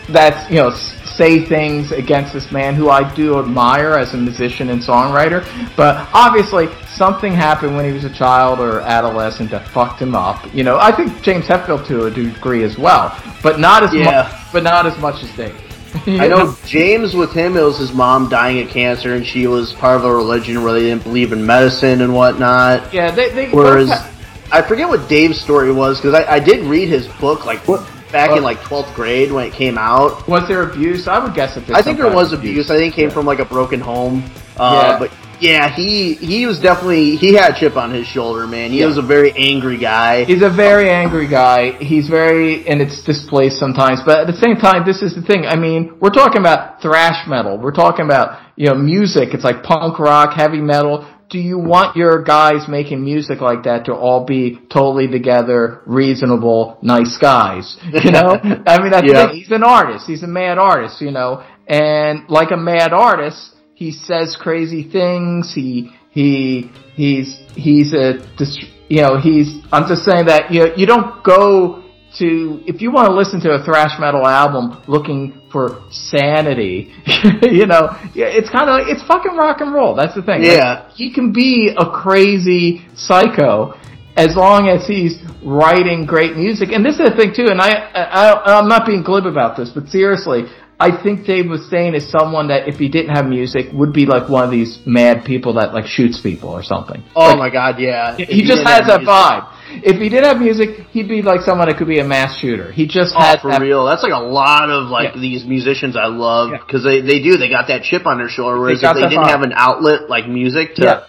that's you know, say things against this man who I do admire as a musician and songwriter. But obviously, something happened when he was a child or adolescent that fucked him up. You know, I think James Hetfield to a degree as well, but not as Yeah. much, but not as much as Dave. I know James with him, it was his mom dying of cancer, and she was part of a religion where they didn't believe in medicine and whatnot. Yeah, they. they Whereas, both ha- I forget what Dave's story was because I, I did read his book like back Uh, in like twelfth grade when it came out. was there abuse? I would guess that I think there was of abuse. I think it came Yeah. from like a broken home. Uh, Yeah. But yeah, he he was definitely he had a chip on his shoulder, man. He Yeah. was a very angry guy. He's a very angry guy. He's very, and it's displaced sometimes. But at the same time, this is the thing. I mean, we're talking about thrash metal. We're talking about, you know, music. It's like punk rock, heavy metal. Do you want your guys making music like that to all be totally together, reasonable, nice guys? You know? I mean, that's Yeah. He's an artist. He's a mad artist, you know? And like a mad artist, he says crazy things. He, he, he's, he's a, you know, he's, I'm just saying that, you know, you don't go to, if you want to listen to a thrash metal album looking for sanity, you know, it's kind of, it's fucking rock and roll. That's the thing. Yeah. Like, he can be a crazy psycho as long as he's writing great music. And this is the thing too, and I, I, I'm not being glib about this, but seriously, I think Dave Mustaine is someone that if he didn't have music would be like one of these mad people that like shoots people or something. oh Like, my god, yeah. he If just has that music- vibe. If he did have music, he'd be like someone that could be a mass shooter. He just Oh, has for that. real. That's like a lot of like Yeah. these musicians I love Yeah. because they they do they got that chip on their shoulder. Whereas got if they didn't have an outlet like music to Yeah.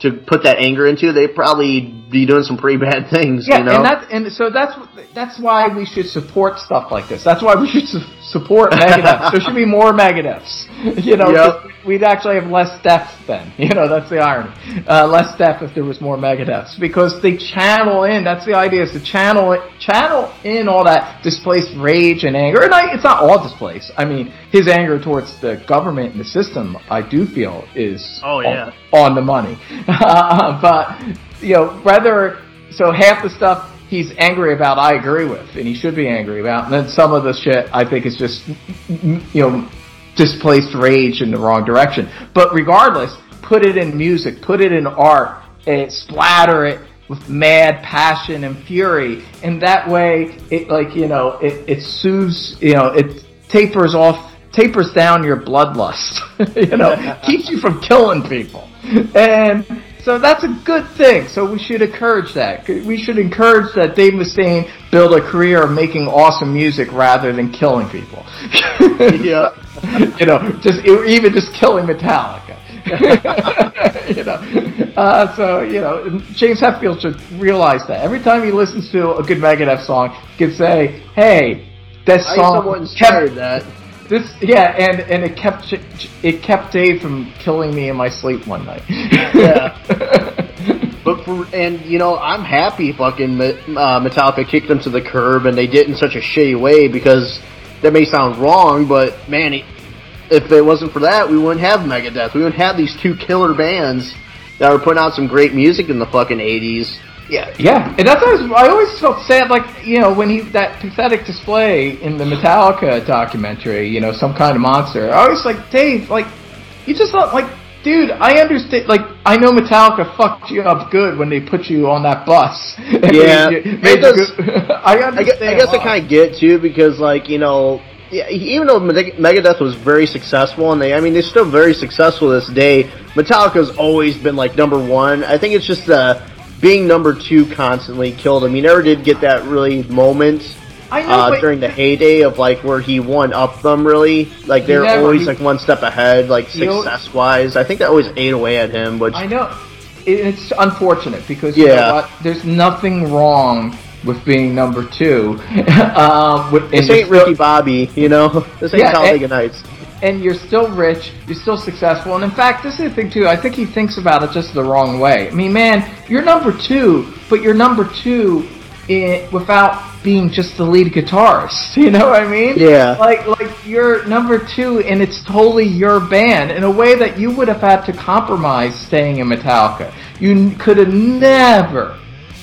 to put that anger into, they'd probably be doing some pretty bad things. Yeah, you know? and that's and so that's that's why we should support stuff like this. That's why we should su- support Megadeth. there should be more Megadeths. You know, Yep. we'd actually have less deaths then. You know, that's the irony. Uh, less death if there was more Megadeths because they channel in. That's the idea is to channel it, channel in all that displaced rage and anger. And I, it's not all displaced. I mean, his anger towards the government and the system, I do feel is Oh, yeah. on, on the money. Uh, but you know, whether so half the stuff he's angry about, I agree with, and he should be angry about, and then some of the shit I think is just you know displaced rage in the wrong direction. But regardless, put it in music, put it in art, and splatter it with mad passion and fury, and that way it like you know it it soothes you know it tapers off tapers down your bloodlust you know keeps you from killing people. And so that's a good thing. So we should encourage that. We should encourage that Dave Mustaine build a career of making awesome music rather than killing people. Yeah. you know just even just killing Metallica. You know. Uh, so you know James Hetfield should realize that. Every time he listens to a good Megadeth song he can say hey that song kept that. This yeah, and and it kept it kept Dave from killing me in my sleep one night. Yeah. But for and you know I'm happy fucking uh, Metallica kicked them to the curb and they did in such a shitty way because that may sound wrong, but man, if it wasn't for that, we wouldn't have Megadeth. We wouldn't have these two killer bands that were putting out some great music in the fucking eighties. Yeah, yeah, and that's always, I always felt sad, like you know, when he that pathetic display in the Metallica documentary, you know, some kind of monster. I was like, Dave, like, you just thought, like, dude, I understand. Like, I know Metallica fucked you up good when they put you on that bus. Yeah, made you- made does- go- I I guess. I guess I kind of get too because like you know, yeah, even though Megadeth was very successful and they, I mean, they're still very successful this day. Metallica's always been like number one. I think it's just uh, being number two constantly killed him. He never did get that really moment. I know, uh, during the heyday of like where he won up them really like they're never- always he- like one step ahead like success wise i think that always ate away at him which I know. It's unfortunate because you Yeah. know what? There's nothing wrong with being number two. um, with, this ain't ricky bobby you know this ain't Yeah, talladega nights and you're still rich, you're still successful, and in fact, this is the thing too. I think he thinks about it just the wrong way. I mean, man, you're number two, but you're number two in, without being just the lead guitarist. You know what I mean? Yeah. Like, like you're number two, and it's totally your band in a way that you would have had to compromise staying in Metallica. You could have never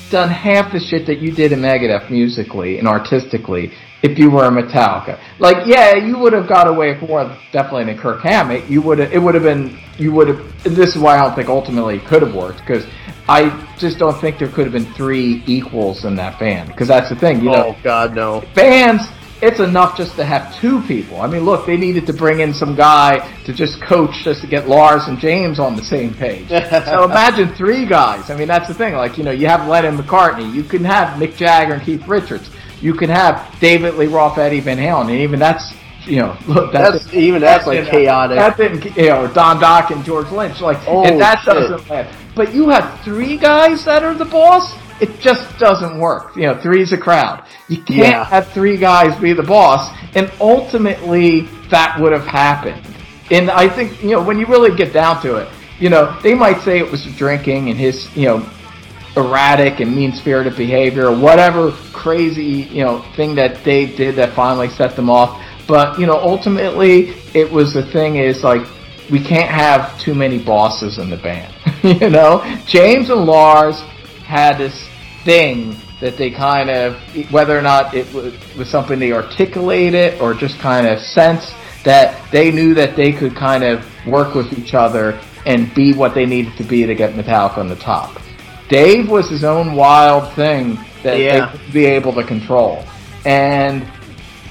done half the shit that you did in Megadeth musically and artistically if you were a Metallica. Like, yeah, you would have got away with more definitely than Kirk Hammett. You would have, it would have been, you would have, this is why I don't think ultimately it could have worked because I just don't think there could have been three equals in that band because that's the thing, you know oh god no bands, it's enough just to have two people. I mean, look, they needed to bring in some guy to just coach just to get Lars and James on the same page. so imagine three guys. I mean, that's the thing. Like, you know, you have Lennon McCartney. You can have Mick Jagger and Keith Richards. You can have David Lee Roth, Eddie Van Halen, and even that's, you know, look, that's, That's- even that's, like, you uh, know, chaotic. That didn't, you know, Don Dokken and George Lynch. Like, Oh, and that shit. doesn't last. But you have three guys that are the boss. It just doesn't work. You know, three's a crowd. You can't Yeah. have three guys be the boss, and ultimately that would have happened. And I think you know when you really get down to it, you know they might say it was drinking and his you know erratic and mean spirited behavior or whatever crazy you know thing that they did that finally set them off. But you know ultimately it was the thing is like we can't have too many bosses in the band. you know James and Lars had this thing that they kind of, whether or not it was, something they articulated or just kind of sensed that they knew that they could kind of work with each other and be what they needed to be to get Metallica on the top. Dave was his own wild thing that Yeah. they be able to control. And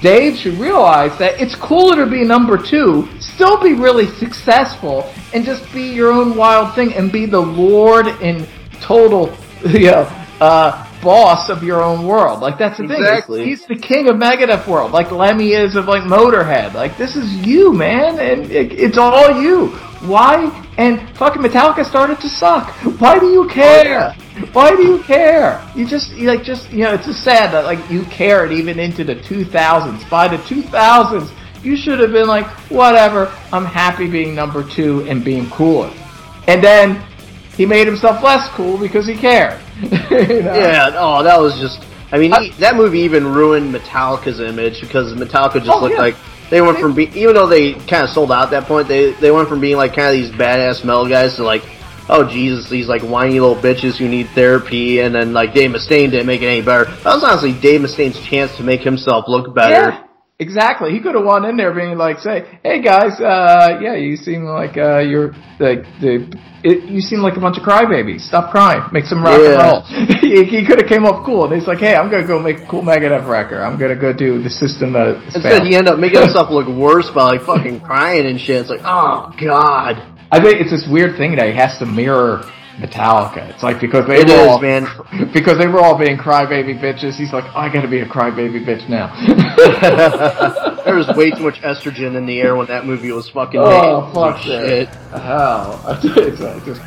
Dave should realize that it's cooler to be number two, still be really successful, and just be your own wild thing and be the lord and total, you know, uh, boss of your own world. Like that's the Exactly. thing. He's the king of Megadeth world, like Lemmy is of like Motorhead. Like this is you, man, and it, it's all you. Why? And fucking Metallica started to suck. Why do you care? Oh, Why do you care? You just you like just you know it's just sad that like you cared even into the 2000s. By the 2000s, you should have been like whatever. I'm happy being number two and being cooler. And then he made himself less cool because he cared. You know? Yeah, oh, that was just. I mean, uh, he, that movie even ruined Metallica's image because Metallica just Oh, looked yeah. like they went from being, even though they kind of sold out at that point, they they went from being like kind of these badass metal guys to like, oh Jesus, these like whiny little bitches who need therapy, and then like Dave Mustaine didn't make it any better. That was honestly Dave Mustaine's chance to make himself look better. Yeah, exactly. He could have won in there being like, say, hey guys, uh, yeah, you seem like uh, you're like the. It, you seem like a bunch of crybabies. Stop crying. Make some rock Yeah. and roll. he he could have came up cool, and he's like, "Hey, I'm gonna go make a cool Megadeth record. I'm gonna go do the system." Uh, Instead, he ended up making himself look worse by like fucking crying and shit. It's like, oh god. I think it's this weird thing that he has to mirror Metallica. It's like because they It were is, all, man. because they were all being crybaby bitches. He's like, I gotta be a crybaby bitch now. there was way too much estrogen in the air when that movie was fucking made. Oh, made. fuck oh, shit. Hell, like just,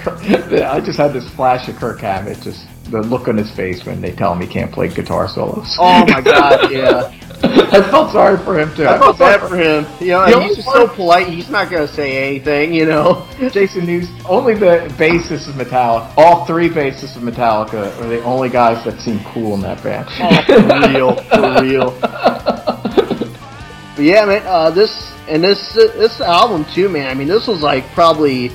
I just had this flash of Kirk Hammett, just the look on his face when they tell him he can't play guitar solos. Oh my god, yeah. I felt sorry for him too. I felt sorry bad for him. You know, The he's just so polite. He's not gonna say anything. You know. Jason News. Only the bassist of Metallica, all three bassists of Metallica, are the only guys that seem cool in that band. Oh, for real, for real. But yeah, man. Uh, this and this this album too, man. I mean, this was like probably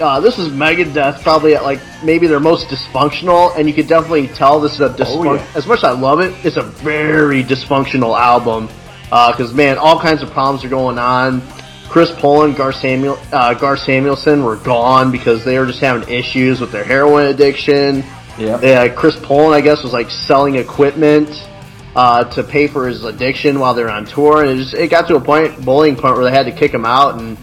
uh, this is Megadeth probably at like maybe their most dysfunctional, and you could definitely tell this is a dysfun- yeah. As much as I love it, it's a very dysfunctional album because man, all kinds of problems are going on. Chris Poland, Gar Samuel, uh, Gar Samuelson were gone because they were just having issues with their heroin addiction. Yeah. Yeah, Chris Poland, I guess, was like selling equipment uh, to pay for his addiction while they're on tour, and it just it got to a point, bullying point, where they had to kick him out. And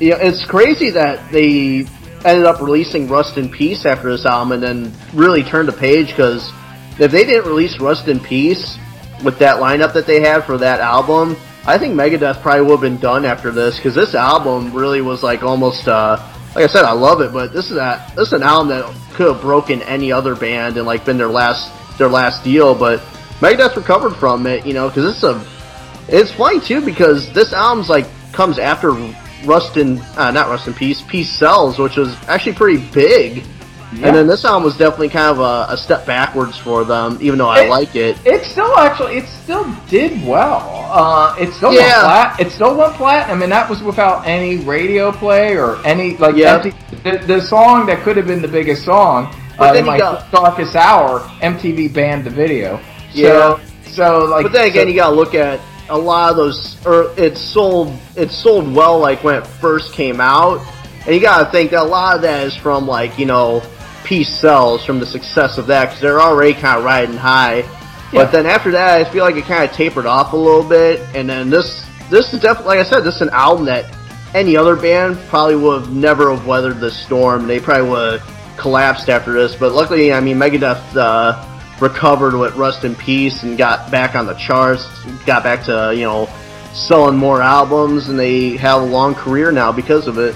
know, it's crazy that they ended up releasing Rust in Peace after this album, and then really turned the page because if they didn't release Rust in Peace with that lineup that they had for that album, I think Megadeth probably would have been done after this because this album really was like almost. Uh, like I said, I love it, but this is a this is an album that could have broken any other band and like been their last their last deal. But Megadeth recovered from it, you know, because it's a it's funny too because this album's like comes after Rust in uh, not Rust in Peace Peace Sells, which was actually pretty big. Yeah. And then this album was definitely kind of a, a step backwards for them, even though I It- like it. It still actually, it still did well. Uh, it still Yeah. went plat. It still went platinum, and that was without any radio play or any like Yeah. empty, the, the song that could have been the biggest song. But uh, then in my got- darkest hour, MTV banned the video. Yeah. So, so like, But then again, so- you gotta look at a lot of those. Or it sold, it sold well, like when it first came out, and you gotta think that a lot of that is from like you know, Peace sells from the success of that because they're already kind of riding high. Yeah. But then after that, I feel like it kind of tapered off a little bit, and then this, this is definitely, like I said, this is an album that any other band probably would have never have weathered the storm. They probably would have collapsed after this. But luckily, I mean, Megadeth uh, recovered with Rust in Peace and got back on the charts, got back to you know selling more albums, and they have a long career now because of it.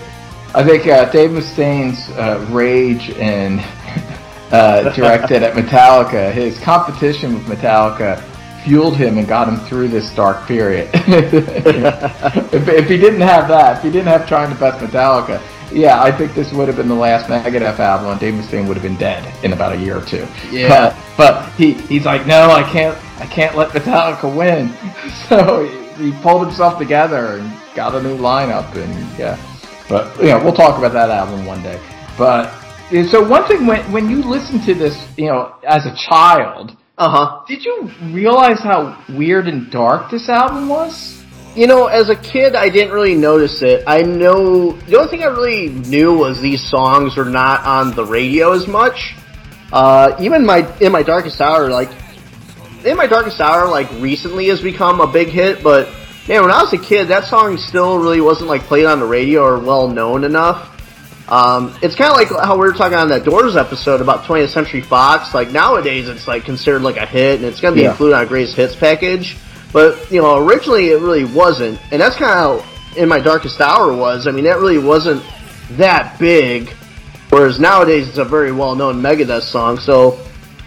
I think uh, Dave Mustaine's uh, rage and uh, directed at Metallica, his competition with Metallica fueled him and got him through this dark period. if, if he didn't have that, if he didn't have trying to best Metallica, yeah, I think this would have been the last Megadeth album, and Dave Mustaine would have been dead in about a year or two. Yeah. But, but he, he's like, no, I can't, I can't let Metallica win. So he, he pulled himself together and got a new lineup, and yeah. But you know, we'll talk about that album one day. But so one thing when when you listen to this, you know, as a child, Uh huh. did you realize how weird and dark this album was? You know, as a kid, I didn't really notice it. I know the only thing I really knew was these songs were not on the radio as much. Uh, even my in my darkest hour, like in my darkest hour, like recently has become a big hit. But man, when I was a kid, that song still really wasn't like played on the radio or well known enough. Um, it's kind of like how we were talking on that Doors episode about 20th Century Fox. Like nowadays, it's like considered like a hit, and it's going to be Yeah. included on a greatest hits package. But you know, originally it really wasn't, and that's kind of how in my darkest hour was. I mean, that really wasn't that big. Whereas nowadays, it's a very well-known Megadeth song. So,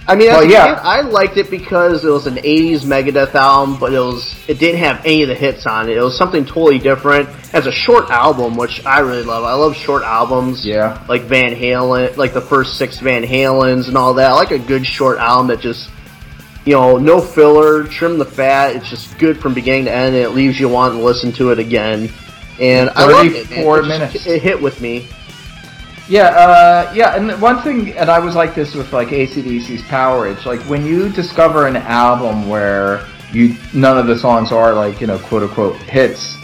I mean, Well, yeah. kid, I liked it because it was an '80s Megadeth album, but it was it didn't have any of the hits on it. It was something totally different. As a short album, which I really love. I love short albums Yeah. like Van Halen, like the first six Van Halens and all that. I like a good short album that just, you know, no filler, trim the fat. It's just good from beginning to end, and it leaves you wanting to listen to it again. And I love it. man. 34 It just- minutes. It hit with me. Yeah, uh, yeah, and one thing, and I was like this with like ACDC's Power. Powerage. Like when you discover an album where you none of the songs are like you know quote unquote hits,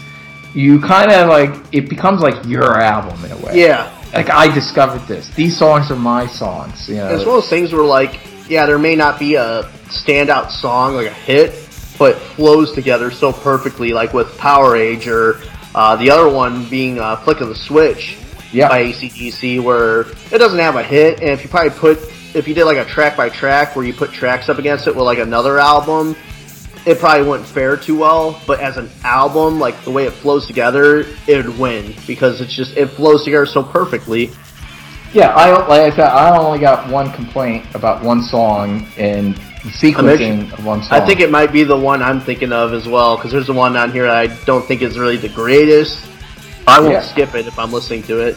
you kind of like it becomes like your album in a way. Yeah. Like I discovered this. These songs are my songs. You know. It's one of those things where, like, yeah, there may not be a standout song, like a hit, but flows together so perfectly, like with Powerage or uh, the other one being uh, Flick of the Switch Yeah. by ACDC, where it doesn't have a hit, and if you probably put, if you did like a track by track where you put tracks up against it with like another album, it probably wouldn't fare too well, but as an album, like the way it flows together, it would win because it's just, it flows together so perfectly. Yeah, I like I said, I only got one complaint about one song and sequencing of one song. I think it might be the one I'm thinking of as well, because there's the one on here I don't think is really the greatest. I won't Yeah. skip it if I'm listening to it.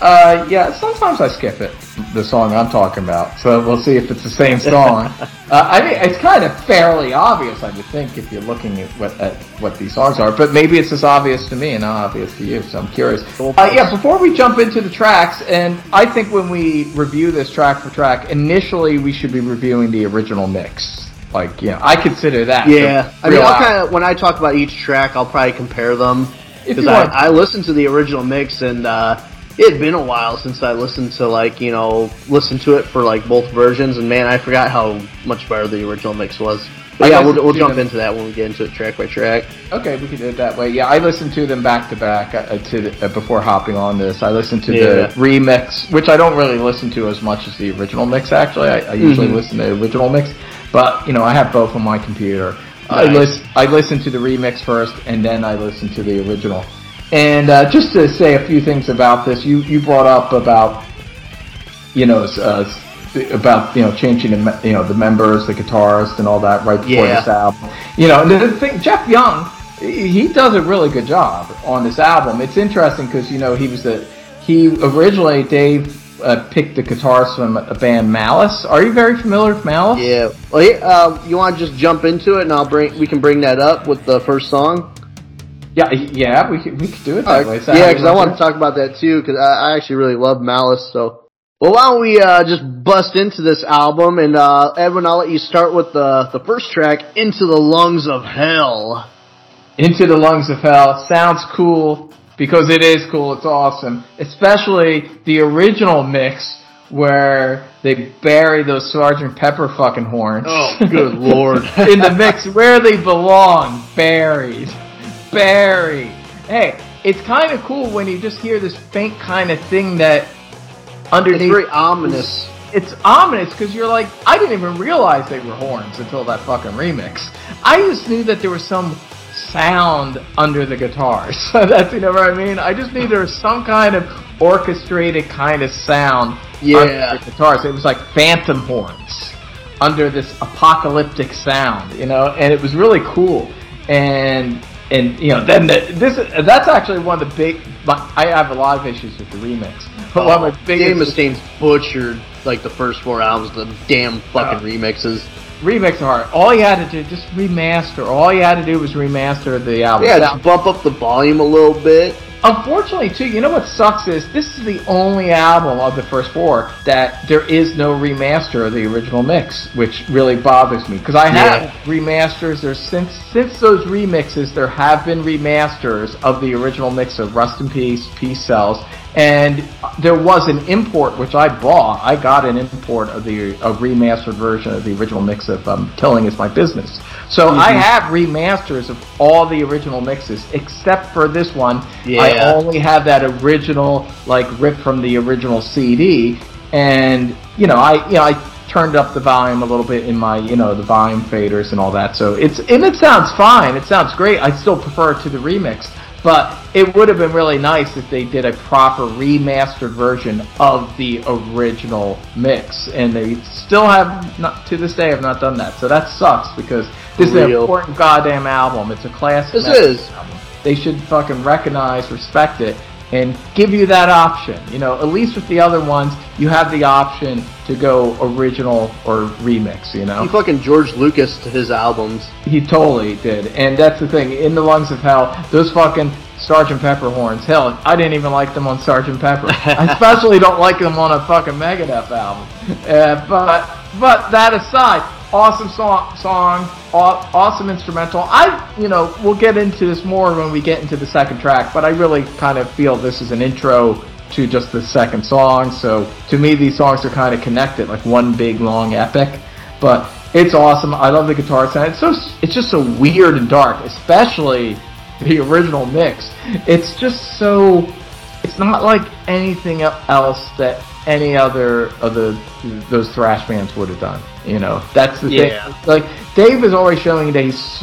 Uh, yeah, sometimes I skip it, the song I'm talking about. So we'll see if it's the same song. uh, I mean, it's kind of fairly obvious, I would think, if you're looking at what, at what these songs are. But maybe it's as obvious to me and not obvious to you. So I'm curious. Uh, yeah, before we jump into the tracks, and I think when we review this track for track, initially we should be reviewing the original mix. Like, you know, I consider that. Yeah, I mean, I'll kind of when I talk about each track, I'll probably compare them because I. I listened to the original mix and uh, it had been a while since I listened to like you know listened to it for like both versions, and man, I forgot how much better the original mix was. But I yeah, we'll, we'll jump them- into that when we get into it track by track. Okay, we can do it that way. Yeah, I listened to them back to back uh, to uh, before hopping on this. I listened to Yeah. the remix, which I don't really listen to as much as the original mix. Actually, I, I usually Mhm. listen to the original mix, but you know, I have both on my computer. I Nice. listen. I listened to the remix first, and then I listened to the original. And uh, just to say a few things about this, you you brought up about you know uh, about you know changing the you know the members, the guitarist, and all that right before Yeah. this album. You know, and the thing, Jeff Young, he does a really good job on this album. It's interesting because you know he was the he originally Dave uh, picked the guitarist from a band Malice. Are you very familiar with Malice? Yeah. Well, uh, you want to just jump into it, and I'll bring we can bring that up with the first song. Yeah, yeah, we could, we could do it that Uh, way. Yeah, because I want to talk about that too, because I, I actually really love Malice. So, well, why don't we uh, just bust into this album? And uh, Edwin, I'll let you start with the the first track, "Into the Lungs of Hell." Into the Lungs of Hell sounds cool because it is cool. It's awesome, especially the original mix where they bury those Sergeant Pepper fucking horns. Oh, good lord! in the mix where they belong, buried, buried. Hey, it's kind of cool when you just hear this faint kind of thing that It's very ominous. It's ominous because you're like, I didn't even realize they were horns until that fucking remix. I just knew that there was some sound under the guitars. That's you know what I mean. I just knew there was some kind of orchestrated kind of sound Yeah. under the guitars. It was like phantom horns under this apocalyptic sound, you know, and it was really cool. And and you know, then the, this that's actually one of the big. I have a lot of issues with the remix, but one of my oh, Dave biggest Mustaine's butchered like the first four albums, the damn fucking Oh. remixes. remix are hard. All you had to do just remaster. All you had to do was remaster the album. Yeah, just bump up the volume a little bit. Unfortunately, too, you know what sucks is this is the only album of the first four that there is no remaster of the original mix, which really bothers me because I have Yeah. remasters. There's since since those remixes, there have been remasters of the original mix of Rust in Peace, Peace Sells, and there was an import which I bought. I got an import of the a remastered version of the original mix of um, "Killing Is My Business." So I have remasters of all the original mixes except for this one. I only have that original, like ripped from the original CD, and you know, I you know I turned up the volume a little bit in my you know the volume faders and all that. So it's and it sounds fine. It sounds great. I still prefer it to the remix. But it would have been really nice if they did a proper remastered version of the original mix, and they still have not to this day have not done that. So that sucks because this is an important goddamn album. It's a classic. This is. album. They should fucking recognize, respect it, and give you that option. You know, at least with the other ones, you have the option to go original or remix. You know, He fucking George Lucas to his albums. he totally did, and that's the thing. In the lungs of hell, those fucking Sergeant Pepper horns. Hell, I didn't even like them on Sergeant Pepper. I especially don't like them on a fucking Megadeth album. Uh, but but that aside, awesome song, song, awesome instrumental. I you know we'll get into this more when we get into the second track, but I really kind of feel this is an intro to just the second song. So to me, these songs are kind of connected, like one big long epic. But it's awesome. I love the guitar sound. It's so it's just so weird and dark, especially the original mix. It's just so it's not like anything else that any other of the those thrash bands would have done. You know, that's the Yeah. thing. Like Dave is always showing that he's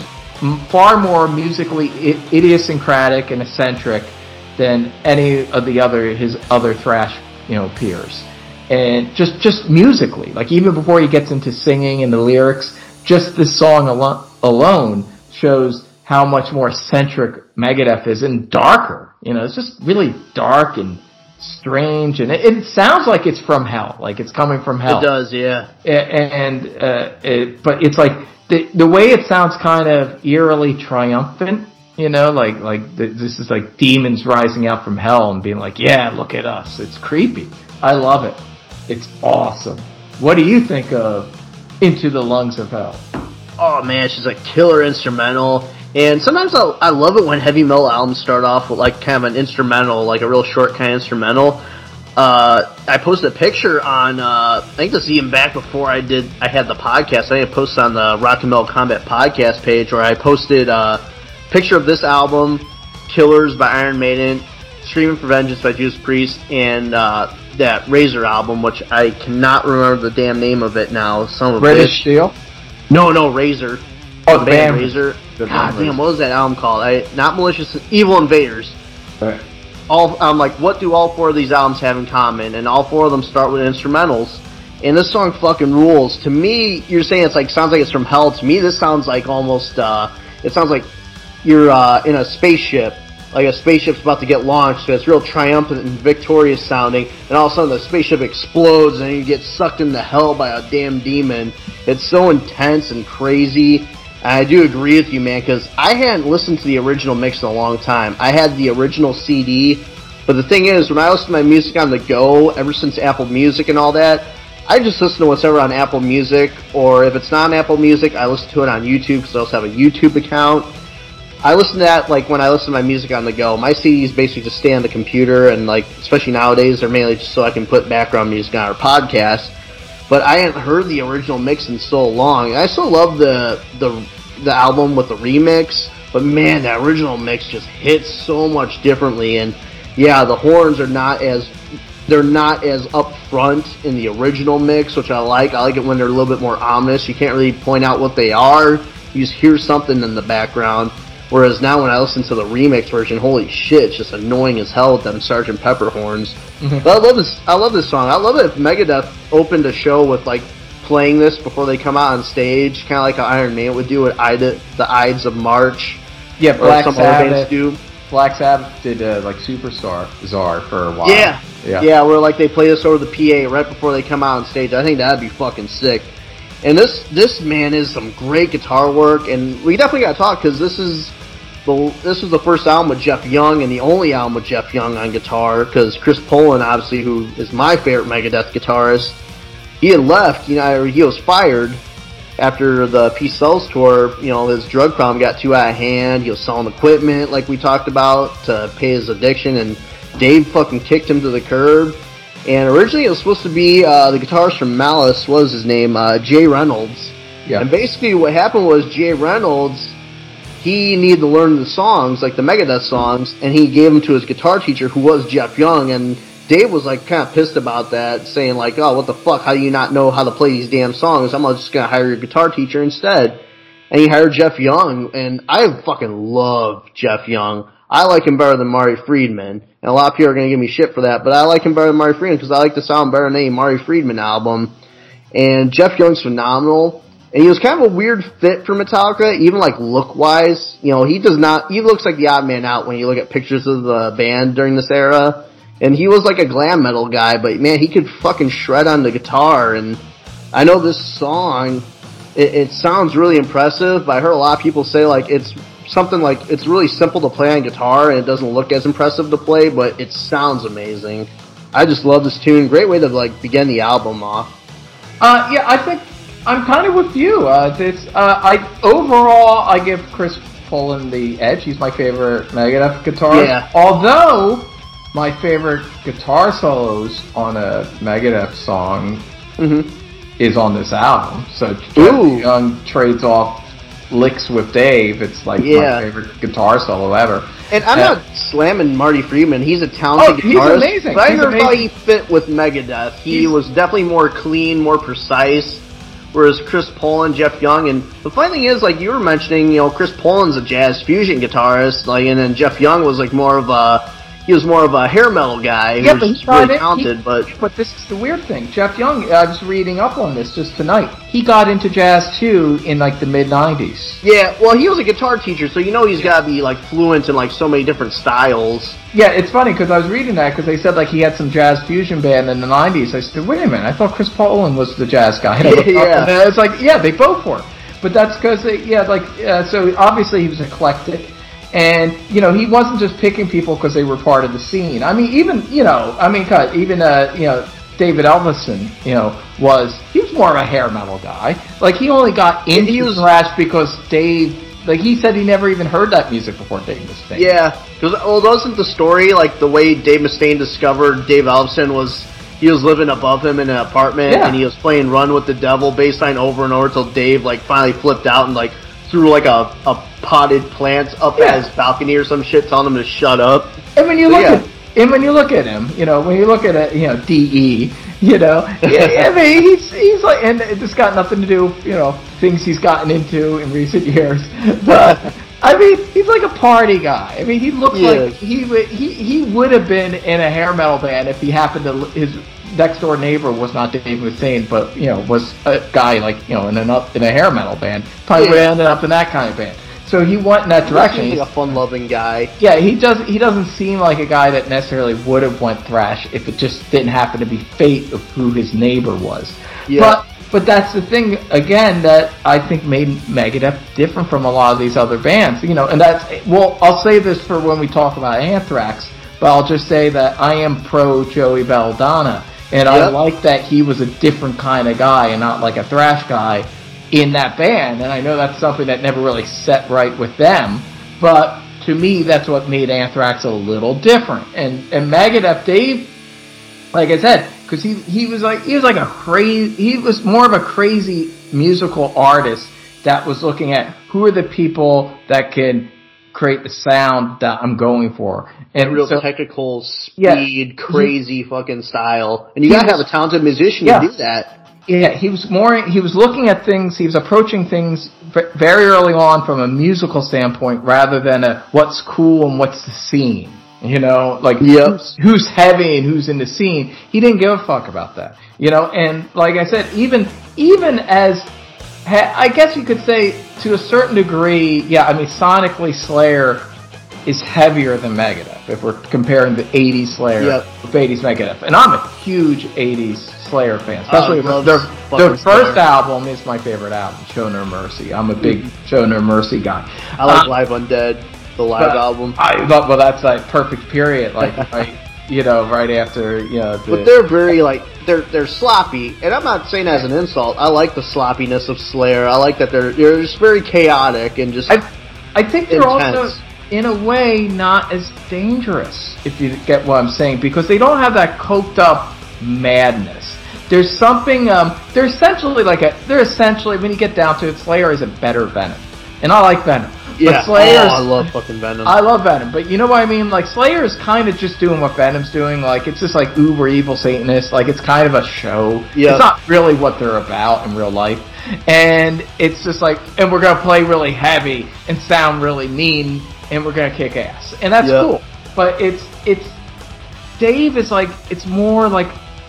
far more musically idiosyncratic and eccentric than any of the other his other thrash you know peers and just just musically like even before he gets into singing and the lyrics just this song alo- alone shows how much more eccentric Megadeth is and darker you know it's just really dark and strange, and it, it sounds like it's from hell, like it's coming from hell. It does, yeah. A- and uh, it, but it's like the the way it sounds kind of eerily triumphant. You know, like like th- this is like demons rising out from hell and being like, "Yeah, look at us." It's creepy. I love it. It's awesome. What do you think of Into the Lungs of Hell? Oh man, she's like killer instrumental. And sometimes I, I love it when heavy metal albums start off with like kind of an instrumental, like a real short kind of instrumental. Uh, I posted a picture on, uh, I think this is even back before I did, I had the podcast. I think I posted on the Rock and Metal Combat podcast page where I posted a picture of this album, Killers by Iron Maiden, Screaming for Vengeance by Judas Priest, and, uh, that Razor album, which I cannot remember the damn name of it now. Some of British. Steel. No, no, Razor. Oh, the the band band Razor. God band damn, what was that album called? I not malicious, Evil Invaders. Right. All I'm like, what do all four of these albums have in common? And all four of them start with instrumentals. And this song fucking rules. To me, you're saying it's like sounds like it's from hell. To me, this sounds like almost. uh It sounds like you're uh, in a spaceship. Like a spaceship's about to get launched, so it's real triumphant and victorious sounding, and all of a sudden the spaceship explodes and you get sucked into hell by a damn demon. It's so intense and crazy. I do agree with you, man, because I hadn't listened to the original mix in a long time. I had the original CD, but the thing is, when I listen to my music on the go, ever since Apple Music and all that, I just listen to what's ever on Apple Music, or if it's not on Apple Music, I listen to it on YouTube because I also have a YouTube account. I listen to that like when I listen to my music on the go. My CDs basically just stay on the computer, and like especially nowadays, they're mainly just so I can put background music on our podcast. But I hadn't heard the original mix in so long. I still love the the the album with the remix, but man, that original mix just hits so much differently. And yeah, the horns are not as they're not as upfront in the original mix, which I like. I like it when they're a little bit more ominous. You can't really point out what they are. You just hear something in the background. Whereas now when I listen to the remix version, holy shit, it's just annoying as hell with them Sergeant Pepper horns. Mm-hmm. But I love this. I love this song. I love it if Megadeth opened a show with like playing this before they come out on stage, kind of like how Iron Maiden would do with Ida, the Ides of March, Yeah, Black some other bands Sabbath. do. Black Sabbath did uh, like Superstar Czar for a while. Yeah. yeah, Yeah, where like they play this over the PA right before they come out on stage. I think that'd be fucking sick. And this this man is some great guitar work, and we definitely got to talk because this is the this was the first album with Jeff Young and the only album with Jeff Young on guitar because Chris Poland, obviously, who is my favorite Megadeth guitarist, he had left. You know, he was fired after the Peace Sells tour, you know, his drug problem got too out of hand. He was selling equipment, like we talked about, to pay his addiction, and Dave fucking kicked him to the curb. And originally it was supposed to be uh, the guitarist from Malice, what was his name? Uh, Jay Reynolds. Yeah. And basically what happened was Jay Reynolds, he needed to learn the songs, like the Megadeth songs, and he gave them to his guitar teacher, who was Jeff Young, and Dave was like kind of pissed about that, saying like, "Oh, what the fuck? How do you not know how to play these damn songs? I'm just gonna hire your guitar teacher instead." And he hired Jeff Young, and I fucking love Jeff Young. I like him better than Marty Friedman, and a lot of people are gonna give me shit for that, but I like him better than Marty Friedman because I like the sound better than any Marty Friedman album. And Jeff Young's phenomenal. And he was kind of a weird fit for Metallica, even like look wise. You know, he does not, he looks like the odd man out when you look at pictures of the band during this era. And he was like a glam metal guy, but man, he could fucking shred on the guitar. And I know this song, it, it sounds really impressive, but I heard a lot of people say like it's something like it's really simple to play on guitar and it doesn't look as impressive to play, but it sounds amazing. I just love this tune. Great way to like begin the album off. Uh, yeah, I think I'm kind of with you. Uh, this, uh, I overall I give Chris Poland the edge. He's my favorite Megadeth guitarist. Yeah. Although my favorite guitar solos on a Megadeth song mm-hmm. is on this album. So Jeff Young trades off licks with Dave. It's like Yeah. my favorite guitar solo ever. And I'm Yeah. not slamming Marty Friedman. He's a talented Oh, he's guitarist. amazing. But I never thought he fit with Megadeth. He He's- was definitely more clean, more precise. Whereas Chris Poland, Jeff Young, and the funny thing is, like you were mentioning, you know, Chris Poland's a jazz fusion guitarist, like, and then Jeff Young was like more of a, he was more of a hair metal guy Yeah, was but he really talented. he- but But this is the weird thing. Jeff Young, I was reading up on this just tonight. He got into jazz too in like the mid '90s. yeah, well, he was a guitar teacher, so you know he's got to be like fluent in like so many different styles. Yeah, it's funny because I was reading that because they said like he had some jazz fusion band in the '90s. I said, wait a minute, I thought Chris Poland was the jazz guy. And I looked Yeah. it's like, yeah, they both were. But that's because, yeah, like, uh, so obviously he was eclectic. And, you know, he wasn't just picking people because they were part of the scene. I mean, even, you know, I mean, God, even, uh, you know, David Ellefson, you know, was, he was more of a hair metal guy. Like, he only got into he was- thrash because Dave, like, he said he never even heard that music before Dave Mustaine. Yeah, because well, wasn't the story like the way Dave Mustaine discovered Dave Ellefson was he was living above him in an apartment Yeah. and he was playing Run with the Devil bass line over and over until Dave like finally flipped out and like threw like a, a potted plant up Yeah. at his balcony or some shit, telling him to shut up. And when you So, look yeah. at and when you look at him, you know, when you look at it, you know, De, you know, yeah, I mean, he's he's like, and it's got nothing to do, you know, things he's gotten into in recent years, but. I mean, he's like a party guy. I mean, he looks Yeah. like he would he he would have been in a hair metal band if he happened to his next door neighbor was not Dave Mustaine, but you know was a guy like you know in a in a hair metal band. Probably would have ended up in that kind of band. So he went in that direction. He's He's- like a fun-loving guy. yeah, he does. He doesn't seem like a guy that necessarily would have went thrash if it just didn't happen to be fate of who his neighbor was. Yeah. But but that's the thing again that I think made Megadeth different from a lot of these other bands. You know, and that's well, I'll say this for when we talk about Anthrax, but I'll just say that I am pro Joey Belladonna, and I like that he was a different kind of guy and not like a thrash guy in that band. And I know that's something that never really set right with them, but to me, that's what made Anthrax a little different. And and Megadeth, Dave, like I said, because he he was like he was like a crazy he was more of a crazy musical artist that was looking at who are the people that can create the sound that I'm going for. And Real so- technical, Yeah. speed, crazy fucking style, and you gotta He have a talented musician Yeah. to do that. Yeah, he was more. He was looking at things. He was approaching things very early on from a musical standpoint, rather than a what's cool and what's the scene. You know, like Yep. who's, who's heavy and who's in the scene. He didn't give a fuck about that. You know, and like I said, even even as I guess you could say to a certain degree, yeah. I mean, sonically, Slayer is heavier than Megadeth if we're comparing the '80s Slayer Yep. with '80s Megadeth, and I'm a huge '80s Slayer fan, especially their, their first Slayer. album is my favorite album, Show No Mercy. I'm a big Show No Mercy guy. I like Uh, Live Undead, the live but album. I love, well, that's like perfect period, like right, you know, right after you know. The, But they're very like they're they're sloppy, and I'm not saying that as an insult. I like the sloppiness of Slayer. I like that they're they're just very chaotic and just I, I think they're Intense. also, in a way, not as dangerous, if you get what I'm saying, because they don't have that coked up madness. There's something, um, they're essentially like a, they're essentially, when you get down to it, Slayer is a better Venom. And I like Venom. yeah. But Slayer's, oh, I love fucking Venom. I love Venom, but you know what I mean? Like Slayer is kind of just doing what Venom's doing. Like it's just like uber evil Satanist. Like it's kind of a show. Yeah. It's not really what they're about in real life. And it's just like, and we're gonna play really heavy and sound really mean, and we're gonna kick ass, and that's Yeah. cool. But it's it's Dave is like it's more like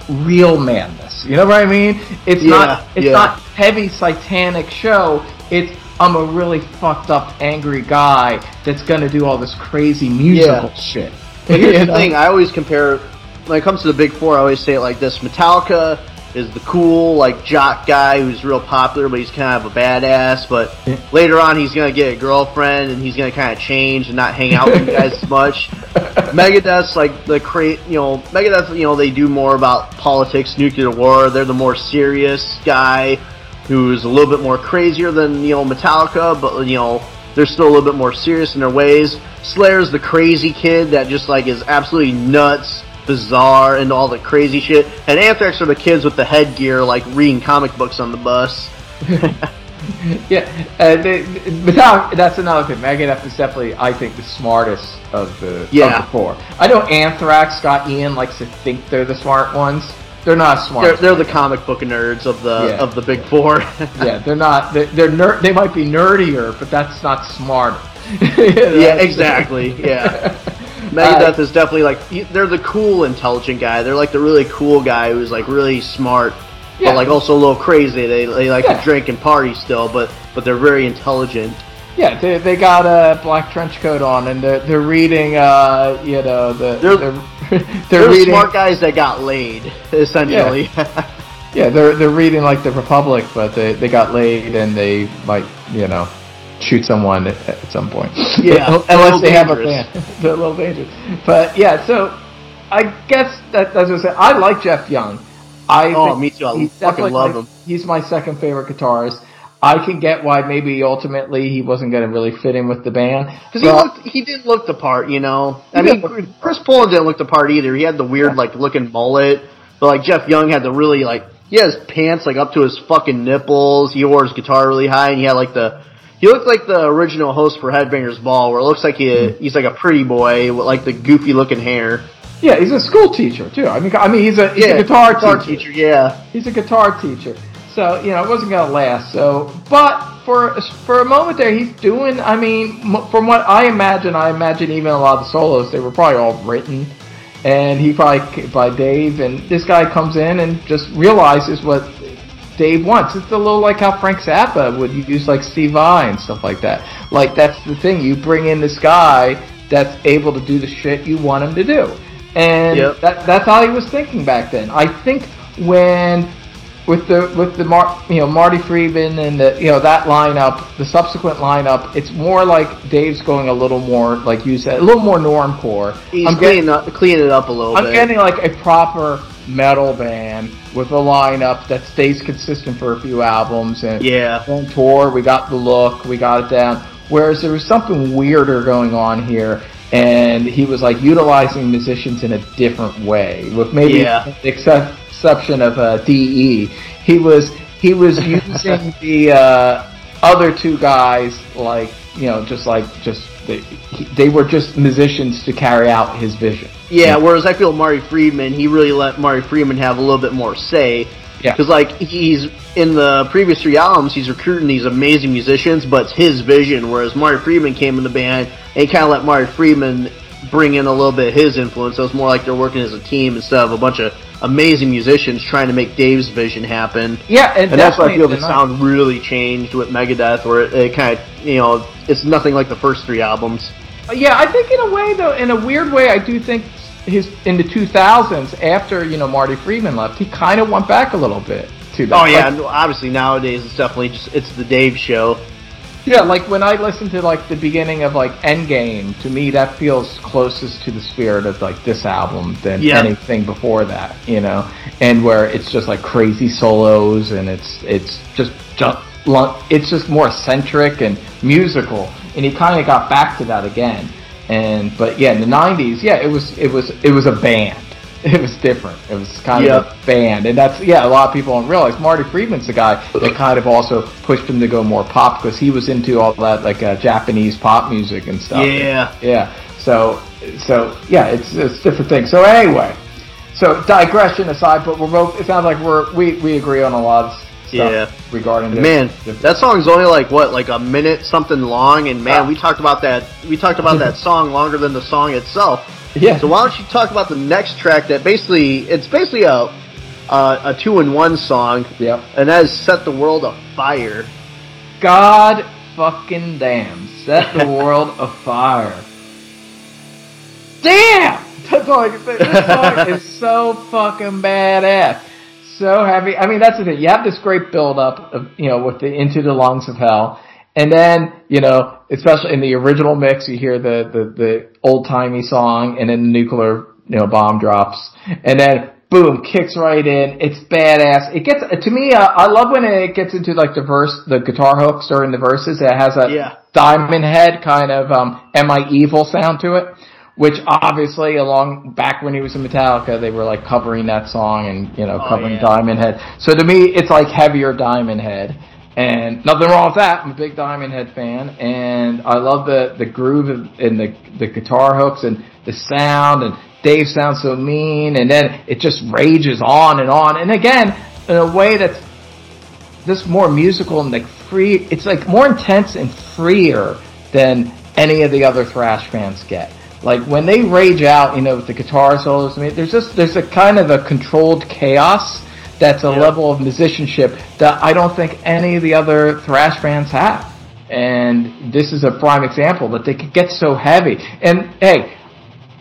real madness. You know what I mean? It's Yeah, not it's yeah. not heavy satanic show. It's I'm a really fucked up angry guy that's gonna do all this crazy musical Yeah. shit. But here's the thing: I always compare when it comes to the big four. I always say it like this: Metallica is the cool, like jock guy who's real popular, but he's kind of a badass. But later on, he's gonna get a girlfriend, and he's gonna kind of change and not hang out with you guys as much. Megadeth's like the create, you know, Megadeth, you know, they do more about politics, nuclear war. They're the more serious guy who's a little bit more crazier than you know Metallica, but you know they're still a little bit more serious in their ways. Slayer's the crazy kid that just like is absolutely nuts, bizarre, and all the crazy shit. And Anthrax are the kids with the headgear, like reading comic books on the bus. yeah, uh, they, Metallica, that's another thing. Megadeth is definitely, I think, the smartest of the, Yeah. of the four. I know Anthrax, Scott Ian likes to think they're the smart ones. They're not smart. They're, they're the comic book nerds of the Yeah. of the big four. yeah, they're not. They're, they're ner- They might be nerdier, but that's not. You know? yeah, exactly. Yeah. Megadeth is definitely like they're the cool, intelligent guy. They're like the really cool guy who's like really smart, Yeah. but like also a little crazy. They they like Yeah. to drink and party still, but but they're very intelligent. Yeah, they, they got a black trench coat on, and they're, they're reading, uh, you know, the They're- they're, they're, They're, reading, smart guys that got laid, essentially. yeah, they're they're reading like the Republic, but they, they got laid and they might, you know, shoot someone at, at some point. Yeah, unless they have a plan. they're a little dangerous. But yeah, so I guess that that's what I said. I like Jeff Young. I Oh, me too. I fucking love my- him. He's my second favorite guitarist. I can get why maybe ultimately he wasn't going to really fit in with the band. Because he looked, he didn't look the part, you know. I mean, Chris Poland didn't look the part either. He had the weird, like, looking mullet, but like Jeff Young had the really like he had his pants like up to his fucking nipples. He wore his guitar really high, and he had like the he looked like the original host for Headbangers Ball, where it looks like he he's like a pretty boy with like the goofy looking hair. Yeah, he's a school teacher too. I mean, I mean, he's a, he's a guitar, guitar teacher. Yeah, He's a guitar teacher. So you know, it wasn't gonna last. So, but for for a moment there, he's doing. I mean, from what I imagine, I imagine even a lot of the solos they were probably all written, and he probably by Dave. And this guy comes in and just realizes what Dave wants. It's a little like how Frank Zappa would use like Steve Vai and stuff like that. Like that's the thing. You bring in this guy that's able to do the shit you want him to do, and Yep. that that's how he was thinking back then. I think when with the with the Mar, you know Marty Friedman and the you know that lineup, the subsequent lineup, it's more like Dave's going a little more like you said, a little more normcore. he's I'm getting, cleaning up cleaning it up a little I'm bit. getting like a proper metal band with a lineup that stays consistent for a few albums and yeah, on tour. We got the look, we got it down. Whereas there was something weirder going on here, and he was like utilizing musicians in a different way, with maybe Yeah. except, exception of uh, De. He was he was using the uh, other two guys like you know just like just they, they were just musicians to carry out his vision. Yeah, whereas I feel Marty Friedman, he really let Marty Friedman have a little bit more say. Yeah. Because, like, he's in the previous three albums, he's recruiting these amazing musicians, but it's his vision. Whereas Marty Friedman came in the band, and kind of let Marty Friedman bring in a little bit of his influence. So it's more like they're working as a team instead of a bunch of amazing musicians trying to make Dave's vision happen. Yeah, and, And that's why I feel the definitely- and I- sound really changed with Megadeth, where it, it kind of, you know, it's nothing like the first three albums. Uh, yeah, I think in a way though, in a weird way, I do think his in the 2000s after you know Marty Friedman left, he kind of went back a little bit to that. Oh yeah, Like- obviously nowadays it's definitely just it's the Dave show. yeah. Like when I listen to like the beginning of like Endgame, to me that feels closest to the spirit of like this album than Yeah. anything before that. You know, and where it's just like crazy solos and it's it's just just it's just more eccentric and musical, and he kind of got back to that again. And but yeah, in the '90s, yeah, it was it was it was a band. It was different. It was kind Yeah. of a band, and that's yeah. A lot of people don't realize Marty Friedman's the guy that kind of also pushed him to go more pop because he was into all that like uh, Japanese pop music and stuff. Yeah. yeah. So so yeah, it's it's different thing. So anyway, so digression aside, but we're both. It sounds like we're we we agree on a lot of stuff Yeah. regarding this. Man, Different- that song's only like what, like a minute something long, and man, Ah. we talked about that. We talked about that song longer than the song itself. yeah. So why don't you talk about the next track? That basically, it's basically a a, a two in one song, Yep. and that is "Set the World Afire." God fucking damn. Set the world afire. Damn! That's all I can say. This song is so fucking badass. So heavy. I mean, that's the thing. You have this great build up of, you know, with the Into the Lungs of Hell. And then, you know, especially in the original mix, you hear the, the, the old timey song and then the nuclear, you know, bomb drops. And then, boom, kicks right in. It's badass. It gets, to me, uh, I love when it gets into like the verse, the guitar hooks during the verses. It has a Yeah. diamond head kind of, um, am I evil sound to it. Which obviously, along back when he was in Metallica, they were like covering that song and you know Oh, covering yeah. Diamond Head. So to me, it's like heavier Diamond Head, and nothing wrong with that. I'm a big Diamond Head fan, and I love the the groove and the the guitar hooks and the sound. And Dave sounds so mean, and then it just rages on and on. And again, in a way that's just more musical and like free. It's like more intense and freer than any of the other thrash fans get. Like when they rage out, you know, with the guitar solos. I mean, there's just there's a kind of a controlled chaos that's a level of musicianship that I don't think any of the other thrash bands have. And this is a prime example that they could get so heavy. And hey,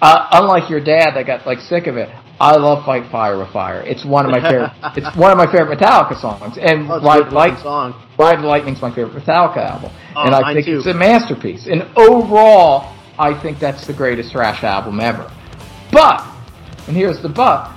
uh, unlike your dad that got like sick of it, I love Fight Fire with Fire. It's one of my favorite. it's one of my favorite Metallica songs. And Oh, Ride Light, song. Ride the Lightning's my favorite Metallica album, Oh, and I think too. it's a masterpiece. And overall, I think that's the greatest thrash album ever. But, and here's the but,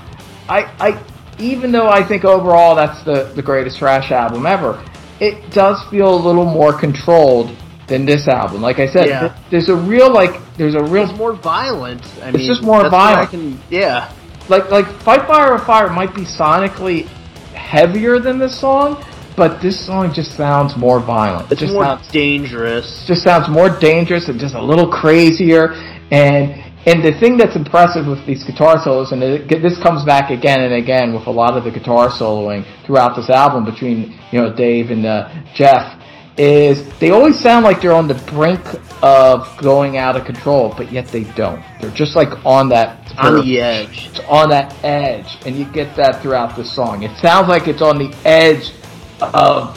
I, I, even though I think overall that's the, the greatest thrash album ever, it does feel a little more controlled than this album. Like I said, Yeah. th- there's a real like, there's a real It's more violent. I It's mean, just more that's what I violent. can- yeah. like like Fight Fire with Fire might be sonically heavier than this song, but this song just sounds more violent. It's just more sounds, dangerous. just sounds more dangerous and just a little crazier. And and the thing that's impressive with these guitar solos, and it, this comes back again and again with a lot of the guitar soloing throughout this album between you know Dave and uh, Jeff, is they always sound like they're on the brink of going out of control, but yet they don't. They're just like on that on the edge. it's on that edge, and you get that throughout the song. It sounds like it's on the edge of,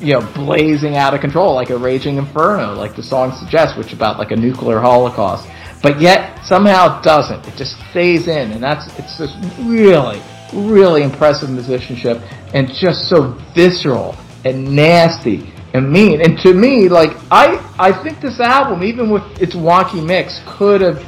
you know, blazing out of control, like a raging inferno, like the song suggests, which about like a nuclear holocaust. But yet somehow it doesn't. It just stays in, and that's it's just really, really impressive musicianship, and just so visceral and nasty and mean. And to me, like I, I think this album, even with its wonky mix, could have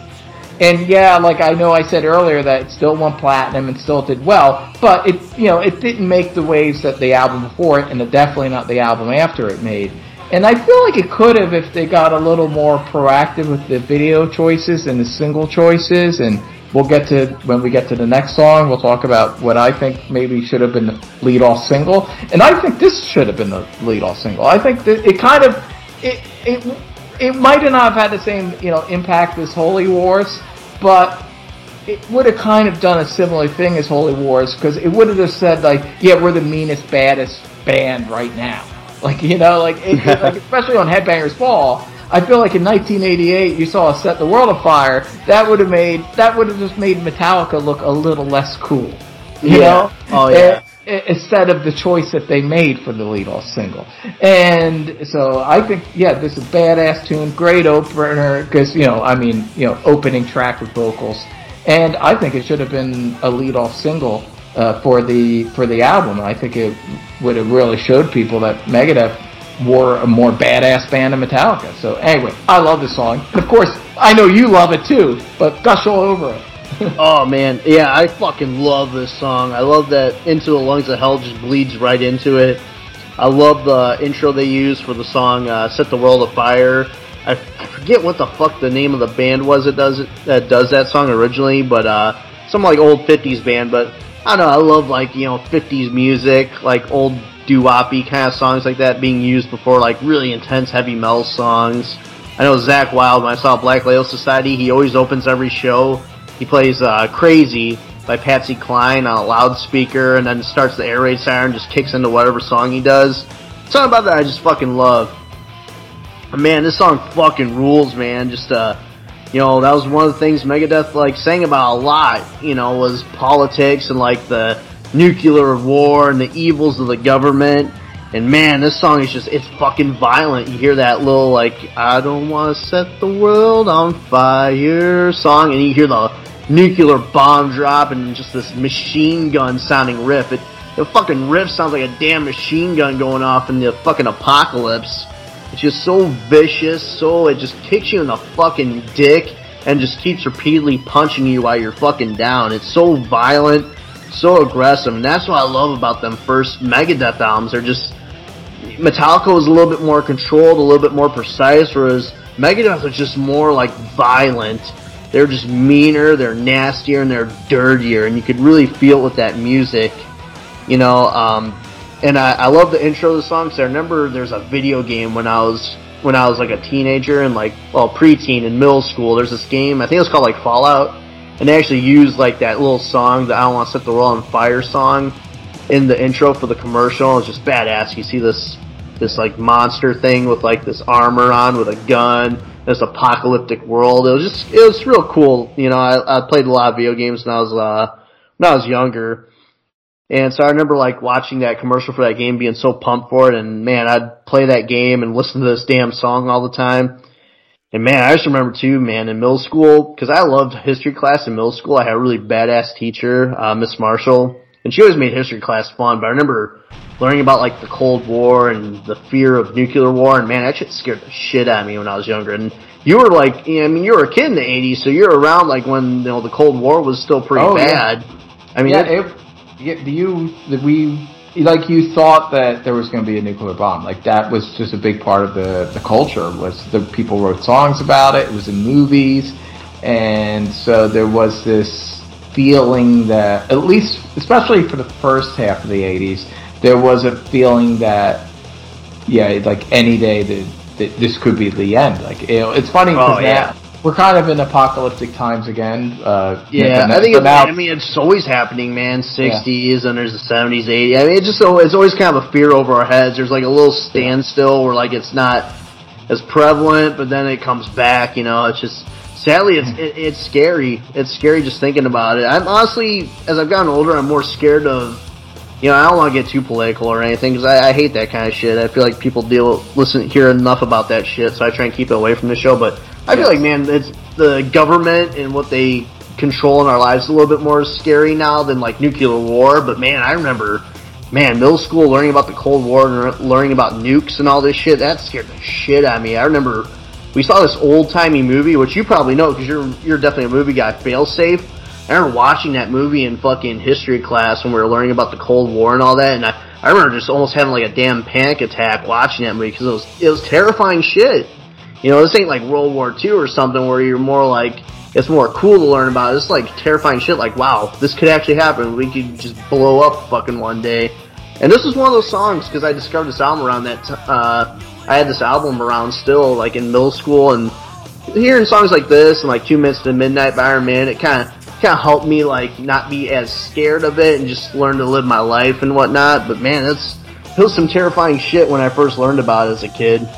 and yeah, like I know I said earlier that it still won platinum and still did well, but it you know it didn't make the waves that the album before it, and it definitely not the album after it made. And I feel like it could have if they got a little more proactive with the video choices and the single choices. And we'll get to when we get to the next song, we'll talk about what I think maybe should have been the lead off single. And I think this should have been the lead off single. I think that it kind of it it it might not have had the same you know impact as Holy Wars, but it would have kind of done a similar thing as Holy Wars because it would have just said like, yeah, we're the meanest, baddest band right now. Like you know, like, it, like especially on Headbangers Ball. I feel like in 1988 you saw a set the world afire. That would have made that would have just made Metallica look a little less cool. You Yeah. know? Oh, yeah. Eh, instead of the choice that they made for the lead off single. And so I think, yeah, this is a badass tune, great opener, because, you know, I mean, you know, opening track with vocals. And I think it should have been a lead off single uh, for the for the album. I think it would have really showed people that Megadeth were a more badass band than Metallica. So anyway, I love this song. And of course, I know you love it too, but gush all over it. Oh man, yeah, I fucking love this song. I love that "Into the Lungs of Hell" just bleeds right into it. I love the intro they use for the song uh, "Set the World Afire." I, I forget what the fuck the name of the band was that does it that does that song originally, but uh, some like old '50s band. But I don't know, I love like you know '50s music, like old doo-woppy kind of songs like that being used before like really intense heavy metal songs. I know Zakk Wylde when I saw Black Label Society, he always opens every show. He plays uh, "Crazy" by Patsy Cline on a loudspeaker, and then starts the air raid siren, just kicks into whatever song he does. Something about that I just fucking love. Man, this song fucking rules, man. Just uh, you know, that was one of the things Megadeth like sang about a lot. You know, was politics and like the nuclear war and the evils of the government. And man, this song is just, it's fucking violent. You hear that little, like, I don't want to set the world on fire song, and you hear the nuclear bomb drop and just this machine gun sounding riff. It, the fucking riff sounds like a damn machine gun going off in the fucking apocalypse. It's just so vicious, so it just kicks you in the fucking dick and just keeps repeatedly punching you while you're fucking down. It's so violent, so aggressive, and that's what I love about them first Megadeth albums. They're just Metallica was a little bit more controlled, a little bit more precise, whereas Megadeth was just more like violent. They're just meaner, they're nastier, and they're dirtier, and you could really feel it with that music. You know, um, and I, I love the intro of the song because I remember there's a video game when I was when I was like a teenager and like well preteen in middle school. There's this game I think it was called like Fallout, and they actually used like that little song, the "I Don't Want to Set the World on Fire" song, in the intro for the commercial. It's just badass. You see this this like monster thing with like this armor on with a gun, this apocalyptic world. It was just it was real cool. You know, I, I played a lot of video games when I was uh, when I was younger. And so I remember like watching that commercial for that game, being so pumped for it, and man, I'd play that game and listen to this damn song all the time. And man, I just remember too, man, in middle school, cause I loved history class in middle school, I had a really badass teacher, uh, Miss Marshall, and she always made history class fun, but I remember learning about like the Cold War and the fear of nuclear war, and man, that shit scared the shit out of me when I was younger. And you were like, you know, I mean, you were a kid in the 80s, so you're around like when, you know, the Cold War was still pretty Oh, yeah. bad. I mean, yeah, it- it, yeah, do you that we like you thought that there was going to be a nuclear bomb? Like that was just a big part of the the culture. Was the people wrote songs about it? It was in movies, and so there was this feeling that at least, especially for the first half of the '80s, there was a feeling that yeah, like any day that, that this could be the end. Like you know, it's funny because Oh, yeah. now we're kind of in apocalyptic times again. Uh, Yeah, I think now- I mean it's always happening, man. Sixties and there's the seventies, eighties. I mean, it's just so it's always kind of a fear over our heads. There's like a little standstill where like it's not as prevalent, but then it comes back. You know, it's just sadly it's it, it's scary. It's scary just thinking about it. I'm honestly, as I've gotten older, I'm more scared of. You know, I don't want to get too political or anything because I, I hate that kind of shit. I feel like people deal listen hear enough about that shit, so I try and keep it away from the show. But I feel like, man, it's the government and what they control in our lives a little bit more scary now than like nuclear war. But man, I remember, man, middle school learning about the Cold War and learning about nukes and all this shit. That scared the shit out of me. I remember we saw this old timey movie, which you probably know because you're you're definitely a movie guy. Failsafe. I remember watching that movie in fucking history class when we were learning about the Cold War and all that, and I, I remember just almost having like a damn panic attack watching that movie because it was it was terrifying shit. You know, this ain't like World War II or something where you're more like it's more cool to learn about. It's like terrifying shit. Like, wow, this could actually happen. We could just blow up fucking one day. And this was one of those songs because I discovered this album around that. T- uh, I had this album around still, like in middle school, and hearing songs like this and like Two Minutes to Midnight by Iron Maiden, it kind of kind of helped me like not be as scared of it and just learn to live my life and whatnot. But man, that's it was some terrifying shit when I first learned about it as a kid.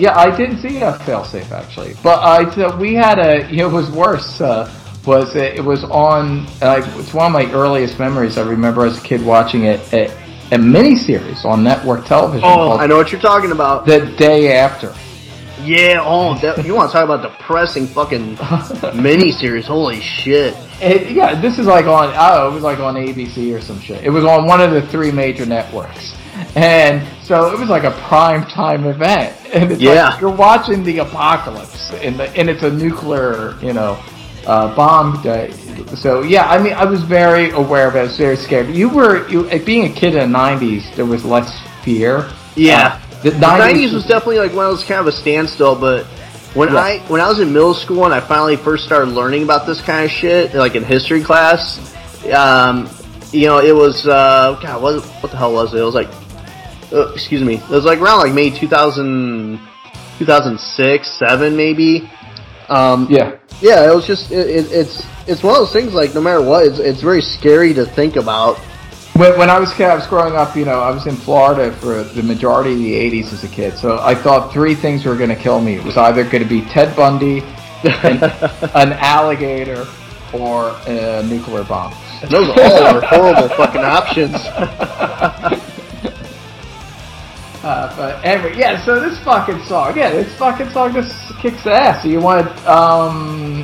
Yeah, I didn't see a failsafe actually, but I so we had a. You know, it was worse. Uh, was it, it was on like it's one of my earliest memories. I remember as a kid watching it a, a miniseries on network television. Oh, I know what you're talking about. The day after. Yeah, oh, that, you want to talk about depressing fucking miniseries? Holy shit! It, yeah, this is like on oh, it was like on ABC or some shit. It was on one of the three major networks, and so it was like a prime time event. And it's Yeah. like you're watching the apocalypse, and the, and it's a nuclear, you know, uh, bomb day. So yeah, I mean, I was very aware of it. I was very scared. You were you being a kid in the '90s. There was less fear. Yeah, Uh, the the 90s, '90s was definitely like one of those kind of a standstill. But when Yeah. I when I was in middle school and I finally first started learning about this kind of shit, like in history class, um, you know, it was uh, God, what what the hell was it? It was like, uh, excuse me, it was like around like May 2000, 2006, seven maybe. Um, yeah. yeah, it was just it, it, it's it's one of those things like no matter what, it's it's very scary to think about. When, when I was kid, I was growing up, you know, I was in Florida for the majority of the 80s as a kid. So I thought three things were going to kill me. It was either going to be Ted Bundy, an, an alligator, or a nuclear bomb. Those all are horrible fucking options. But anyway, yeah, so this fucking song, yeah, this fucking song just kicks ass. So you want, um,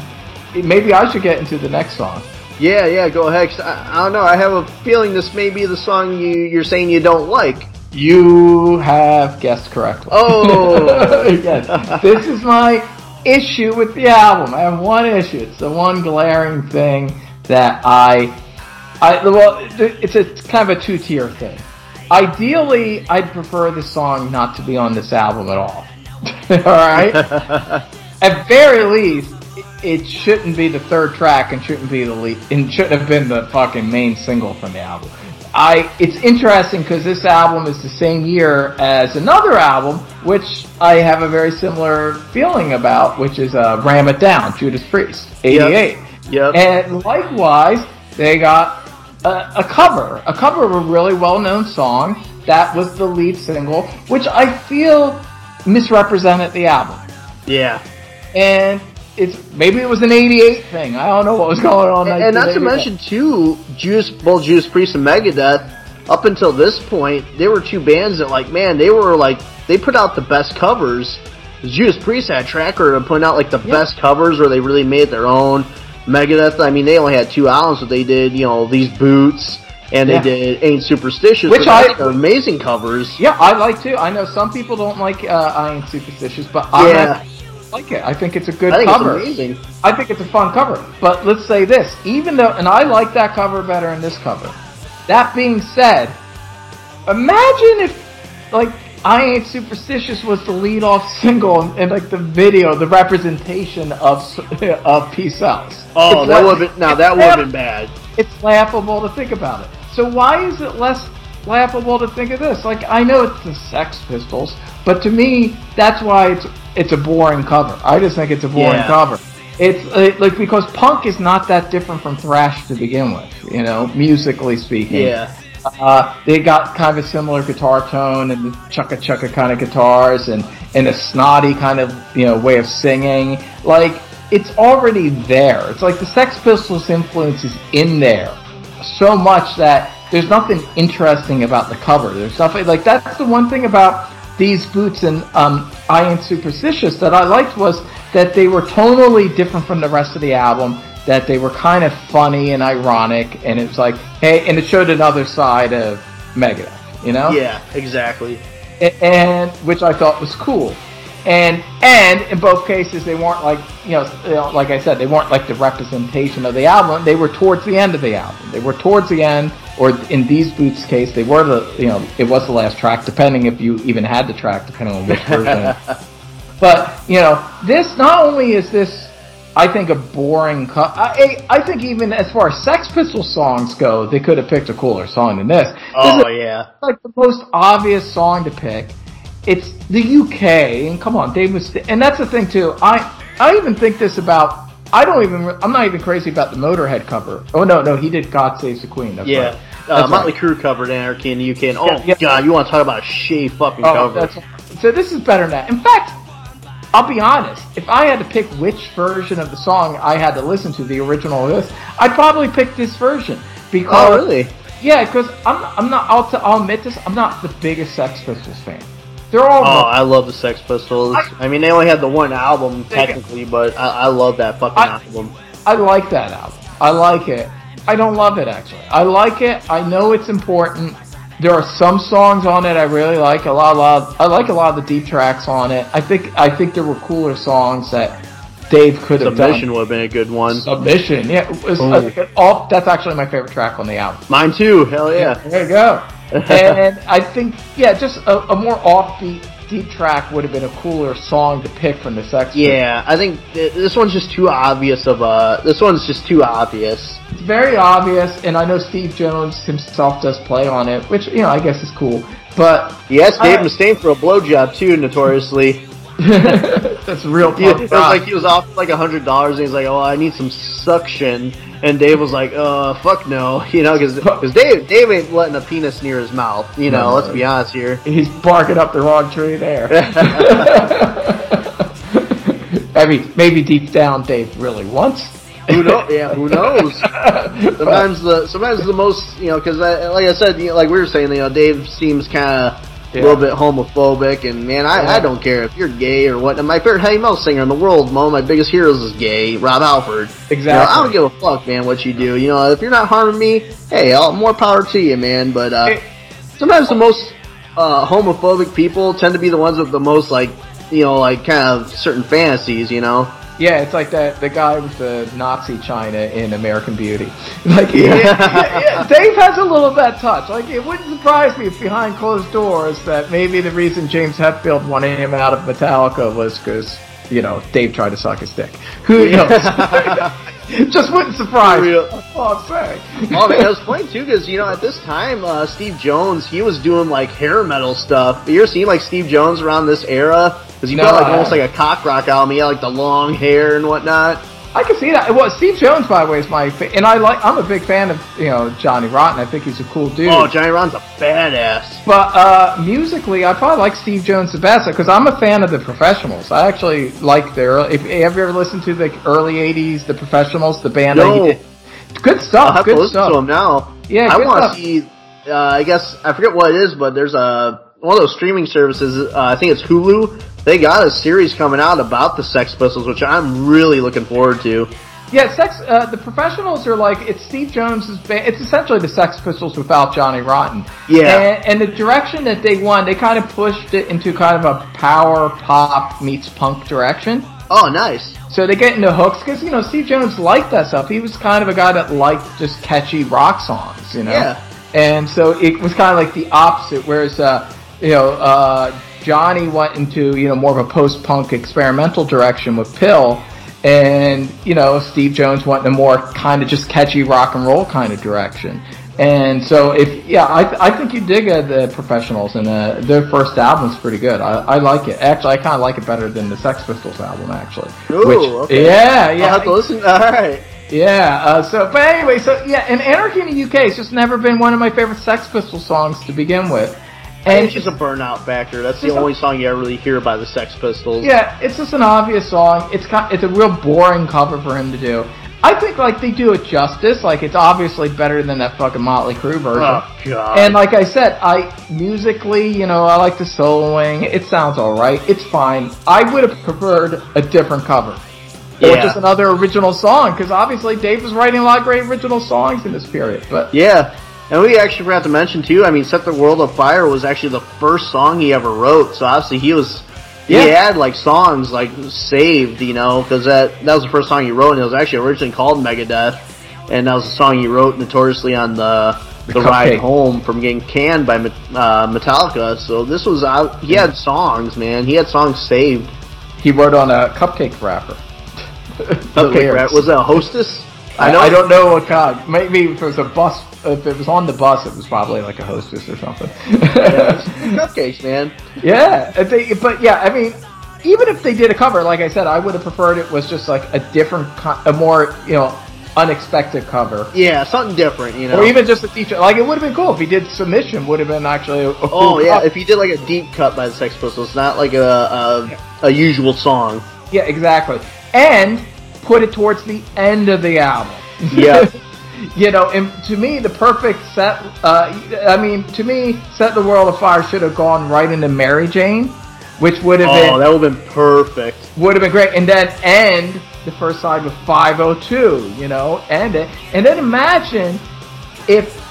maybe I should get into the next song. Yeah, yeah, go ahead. 'cause I, I don't know. I have a feeling this may be the song you you're saying you don't like. You have guessed correctly. Oh. yes. This is my issue with the album. I have one issue. It's the one glaring thing that I, I well, it's a it's kind of a two tier thing. Ideally, I'd prefer the song not to be on this album at all. all right. at very least, it shouldn't be the third track and shouldn't be the lead and shouldn't have been the fucking main single from the album. I it's interesting because this album is the same year as another album, which I have a very similar feeling about, which is uh, "Ram It Down," Judas Priest, '88. Yep. And likewise, they got a, a cover, a cover of a really well-known song that was the lead single, which I feel misrepresented the album. Yeah. and it's maybe it was an '88 thing. I don't know what was going on. And, and not to mention too, Judas, both Judas Priest and Megadeth. Up until this point, they were two bands that, like, man, they were like they put out the best covers. Judas Priest had a track record of putting out like the best covers, where they really made their own. Megadeth, I mean, they only had two albums, but they did, you know, these boots, and Yeah. they did Ain't Superstitious, Which I- they're amazing covers. Yeah, I like too. I know some people don't like uh, I Ain't Superstitious, but I Yeah. like it. I think it's a good I think cover. it's amazing. I think it's a fun cover. But let's say this, even though, and I like that cover better than this cover. That being said, imagine if, like, I Ain't Superstitious was the lead off single and, and like the video, the representation of of Peace Sells. Oh, It's that like- would have been now that would have been bad. it's laughable to think about it. So why is it less laughable to think of this? Like I know it's the Sex Pistols, but to me that's why it's it's a boring cover. I just think it's a boring Yeah. cover. It's uh, like because punk is not that different from thrash to begin with, you know, musically speaking. Yeah. Uh, they got kind of a similar guitar tone and the chukka kind of guitars and, and a snotty kind of, you know, way of singing. Like, it's already there. It's like the Sex Pistols influence is in there so much that there's nothing interesting about the cover. There's nothing, like, that's the one thing about these boots and um, I Ain't Superstitious that I liked was that they were tonally different from the rest of the album. That they were kind of funny and ironic, and it was like, hey, and it showed another side of Megadeth, you know? Yeah, exactly. A- and which I thought was cool. And and in both cases, they weren't like you know, you know, like I said, they weren't like the representation of the album. They were towards the end of the album. They were towards the end, or in these boots' case, they were the you know, it was the last track, depending if you even had the track, depending on which version. But you know, this not only is this, I think, a boring. Co- I I think even as far as Sex Pistols songs go, they could have picked a cooler song than this. Oh yeah. like the most obvious song to pick. It's the UK, and come on, Dave Mustaine, and that's the thing too. I I even think this about. I don't even. I'm not even crazy about the Motorhead cover. Oh no, no, he did "God Saves the Queen." That's Yeah. right. Uh, That's Motley right. Crue covered Anarchy in the UK, and oh Yeah, yeah. god, you want to talk about a shitty fucking Oh, cover? that's so. This is better than that. In fact, I'll be honest. If I had to pick which version of the song I had to listen to, the original or this, I'd probably pick this version because. Oh really? Yeah, because I'm. I'm not. I'll, t- I'll admit this. I'm not the biggest Sex Pistols fan. They're all. Oh, I love the Sex Pistols. I, mean, they only had the one album technically, but I, I love that fucking I- album. I like that album. I like it. I don't love it actually. I like it. I know it's important. There are some songs on it I really like. A lot, a lot. I like a lot of the deep tracks on it. I think. I think there were cooler songs that Dave could have Submission done. would have been a good one. Submission. Yeah. It was, Ooh. uh, all, that's actually my favorite track on the album. Mine too. Hell yeah. There you go. and I think, yeah, just a, a more offbeat, deep track would have been a cooler song to pick from the Sex. Pistols. Yeah, I think th- this one's just too obvious of a. This one's just too obvious. It's very obvious, and I know Steve Jones himself does play on it, which you know I guess is cool. But yes, Dave Mustaine for a blowjob too, notoriously. that's real punk it was like he was off like a hundred dollars, and he's like, "Oh, I need some suction." And Dave was like, "Uh, fuck no," you know, because Dave Dave ain't letting a penis near his mouth. You know, No. let's be honest here. He's barking up the wrong tree there. I mean, maybe deep down, Dave really wants. Who knows? Yeah, who knows? sometimes the sometimes the most you know because like I said, you know, like we were saying, you know, Dave seems kind of a Yeah. little bit homophobic, and man, I, I don't care if you're gay or what. My favorite heavy metal singer in the world, one of my biggest heroes, is gay, Rob Halford. You know, I don't give a fuck, man, what you do. You know, if you're not harming me, hey, all, more power to you, man. But uh, Hey. sometimes the most uh, homophobic people tend to be the ones with the most like you know like kind of certain fantasies. You know. Yeah, it's like that the guy with the Nazi China in American Beauty. Like, Yeah. yeah, yeah, Dave has a little of that touch. Like, it wouldn't surprise me if behind closed doors that maybe the reason James Hetfield wanted him out of Metallica was because you know Dave tried to suck his dick. Who knows? Just wouldn't surprise me. real. That's all I'm saying. oh man, it was funny too because you know at this time uh, Steve Jones he was doing like hair metal stuff. You ever seen like Steve Jones around this era? Because he No, out, like almost like a cock rock album. He had like the long hair and whatnot. I can see that. Well, Steve Jones, by the way, is my fa- and I like. I'm a big fan of you know Johnny Rotten. I think he's a cool dude. Oh, Johnny Rotten's a badass. But uh, musically, I probably like Steve Jones the best because I'm a fan of the Professionals. I actually like their. If have you ever listened to the early '80s, the Professionals, the band? No. that he did? Good stuff. Good stuff. to him now. Yeah, I want to see. Uh, I guess I forget what it is, but there's a one of those streaming services. Uh, I think it's Hulu. They got a series coming out about the Sex Pistols, which I'm really looking forward to. Yeah, Sex. Uh, the Professionals are like it's Steve Jones's band. It's essentially the Sex Pistols without Johnny Rotten. Yeah. And, and the direction that they went, they kind of pushed it into kind of a power pop meets punk direction. Oh, nice. So they get into hooks because you know Steve Jones liked that stuff. He was kind of a guy that liked just catchy rock songs, you know. Yeah. And so it was kind of like the opposite. Whereas uh, you know uh, Johnny went into you know more of a post-punk experimental direction with PiL, and you know Steve Jones went in a more kind of just catchy rock and roll kind of direction. And so if yeah, I, I think you dig uh, the Professionals, and uh, their first album's pretty good. I, I like it. Actually, I kind of like it better than the Sex Pistols album, actually. Ooh, Which, okay. Yeah, yeah. I'll have to listen. All right. Yeah, uh, so, but anyway, so, yeah, and Anarchy in the UK has just never been one of my favorite Sex Pistols songs to begin with. And it's just a burnout factor. That's the a- only song you ever really hear by the Sex Pistols. yeah, it's just an obvious song. It's kind, it's a real boring cover for him to do. I think, like, they do it justice. Like, it's obviously better than that fucking Motley Crue version. Oh god. And like I said, I musically, you know, I like the soloing. It sounds alright. It's fine. I would have preferred a different cover. Or just another original song, because obviously Dave was writing a lot of great original songs in this period. But Yeah. And we actually forgot to mention too, I mean, Set the World on Fire was actually the first song he ever wrote, so obviously he was, yeah. he had like songs like saved, you know, because that, that was the first song he wrote, and it was actually originally called Megadeth, and that was the song he wrote notoriously on the, the, ride home from getting canned by uh, Metallica, so this was out, he had songs, man, he had songs saved. he wrote on a cupcake wrapper. Cupcake. Rat, was that a hostess? I, I don't know what kind. Maybe if it was a bus, if it was on the bus, it was probably like a hostess or something. Yeah, cupcakes, man. Yeah, they, but yeah, I mean, even if they did a cover, like I said, I would have preferred it was just like a different, a more you know unexpected cover, Yeah, something different, you know. or even just a feature. Like it would have been cool if he did submission. Would have been actually. A, a Oh cool yeah, if he did like a deep cut by the Sex Pistols, not like a a, a usual song. yeah, exactly, and put it towards the end of the album. Yeah. you know, and to me, the perfect set. Uh, I mean, to me, "Set the World Afire" should have gone right into "Mary Jane," which would have been Oh, that would have been perfect. would have been great. And then end the first side with 502, you know, end it. And then imagine if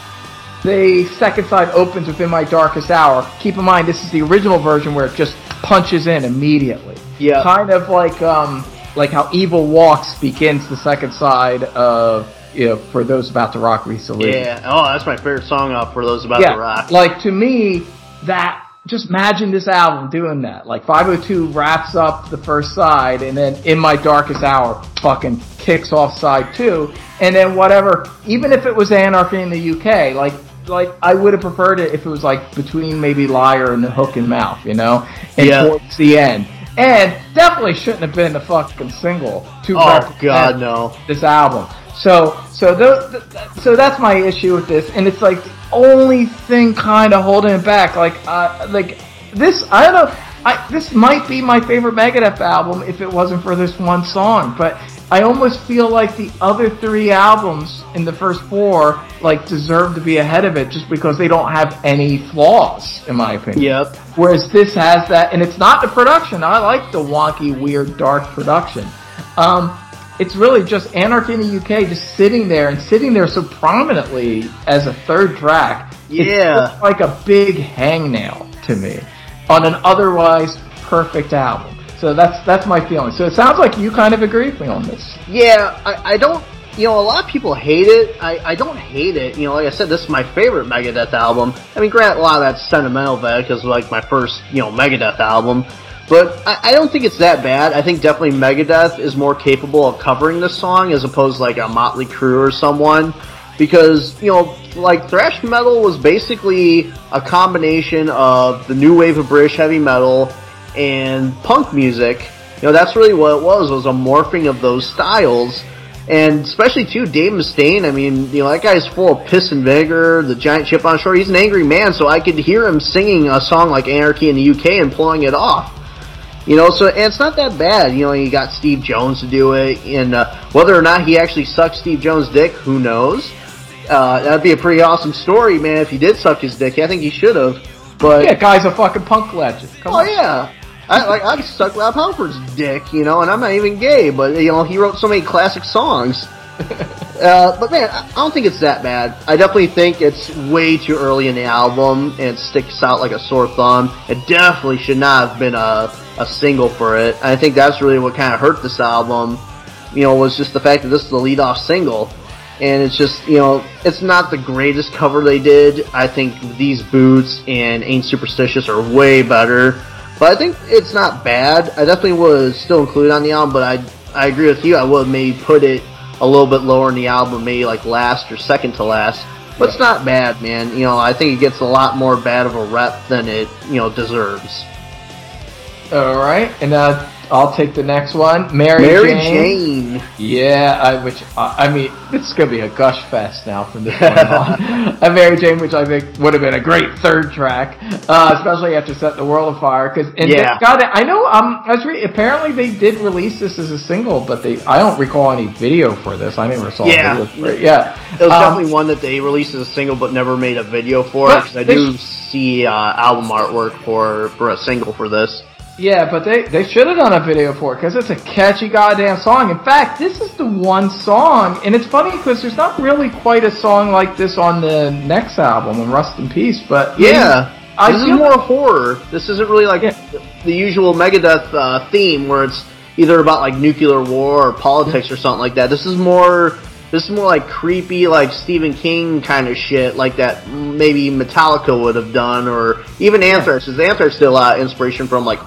the second side opens within my darkest hour. Keep in mind, this is the original version where it just punches in immediately. Yeah. Kind of like, um, like how Evil Walks begins the second side of, you know, for those about to rock recently. Yeah. Oh, that's my favorite song off for those about Yeah, to rock. like to me, that just imagine this album doing that. Like 502 wraps up the first side, and then In My Darkest Hour fucking kicks off side two, and then whatever. Even if it was Anarchy in the UK, like like I would have preferred it if it was like between maybe Liar and the Hook in Mouth, you know, and Yeah. towards the end. And definitely shouldn't have been the fucking single. To Oh God, no. this album. So so those, th- th- so that's my issue with this, and it's like the only thing kind of holding it back. Like uh, like this, I don't know. I this might be my favorite Megadeth album if it wasn't for this one song, but I almost feel like the other three albums in the first four like deserve to be ahead of it just because they don't have any flaws, in my opinion. Yep. Whereas this has that, and it's not the production. I like the wonky, weird, dark production. Um, it's really just Anarchy in the UK just sitting there and sitting there so prominently as a third track. Yeah. feels like a big hangnail to me on an otherwise perfect album. So that's that's my feeling. So it sounds like you kind of agree with me on this. Yeah, I, I don't. You know, a lot of people hate it. I, I don't hate it. You know, like I said, this is my favorite Megadeth album. I mean, grant a lot of that's sentimental value because like my first, you know, Megadeth album. But I, I don't think it's that bad. I think definitely Megadeth is more capable of covering this song as opposed to like a Motley Crue or someone. Because, you know, like thrash metal was basically a combination of the new wave of British heavy metal and punk music You know, that's really what it was, was a morphing of those styles. And especially too, Dave Mustaine, I mean, you know, that guy's full of piss and vinegar, the giant chip on his shoulder. He's an angry man, so I could hear him singing a song like Anarchy in the UK and pulling it off. You know, so and it's not that bad. You know, you got Steve Jones to do it, and uh, whether or not he actually sucked Steve Jones' dick, who knows? Uh, that'd be a pretty awesome story, man. If he did suck his dick, I think he should have. But Yeah, guy's a fucking punk legend. Come oh on. yeah, I like I sucked Rob Halford's dick, you know, and I'm not even gay, but you know he wrote so many classic songs. uh, but man, I I don't think it's that bad. I definitely think it's way too early in the album and it sticks out like a sore thumb. It definitely should not have been a a single for it. I think that's really what kind of hurt this album. You know, was just the fact that this is the lead off single. And it's just, you know, it's not the greatest cover they did. I think These Boots and Ain't Superstitious are way better. But I think it's not bad. I definitely would still include it on the album, but I I agree with you. I would maybe put it a little bit lower in the album, maybe like last or second to last. But it's not bad, man. You know, I think it gets a lot more bad of a rep than it, you know, deserves. All right, and uh, I'll take the next one. Mary, Mary Jane. Jane. Yeah, I, which uh, I mean, this is gonna be a gush fest now from this point on. A Mary Jane, which I think would have been a great third track, uh, especially after Set the World Afire. Because and Yeah. God, I know. Um, I was re- apparently they did release this as a single, but they I don't recall any video for this. I never saw Yeah. a video for it. Yeah, It was Um, definitely one that they released as a single, but never made a video for it. Because I do sh- see uh, album artwork for for a single for this. Yeah, but they, they should have done a video for it because it's a catchy goddamn song. In fact, this is the one song, and it's funny because there's not really quite a song like this on the next album, on Rust in Peace. But Yeah, I this is more horror. This isn't really like Yeah. the usual Megadeth uh, theme where it's either about like nuclear war or politics or something like that. This is more. This is more like creepy, like Stephen King kind of shit, like that maybe Metallica would have done, or even Anthrax. Because Anthrax lot of inspiration from like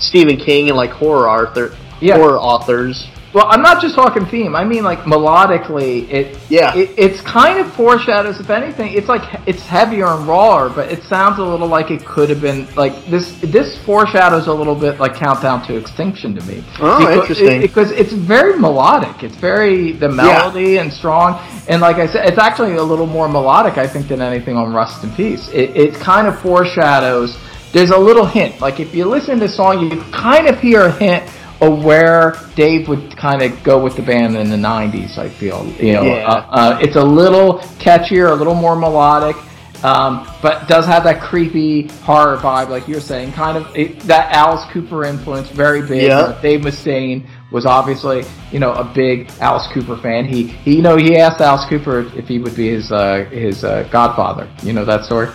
Stephen King and like horror author, Yeah. horror authors. Well, I'm not just talking theme. I mean, like melodically, it Yeah. it, it's kind of foreshadows. If anything, it's like it's heavier and rawer, but it sounds a little like it could have been like this. This foreshadows a little bit like Countdown to Extinction to me. Oh, because, interesting. because it's very melodic. It's very the melody and strong, and like I said, it's actually a little more melodic, I think, than anything on Rust in Peace. It it kind of foreshadows. There's a little hint. Like if you listen to the song, you kind of hear a hint of where Dave would kind of go with the band in the '90s. I feel, you know, Yeah. uh, uh, it's a little catchier, a little more melodic, um, but does have that creepy horror vibe, like you're saying. Kind of it, that Alice Cooper influence, very big. Yeah. Uh, Dave Mustaine was obviously, you know, a big Alice Cooper fan. He, he you know, he asked Alice Cooper if he would be his uh, his uh, godfather. You know that story.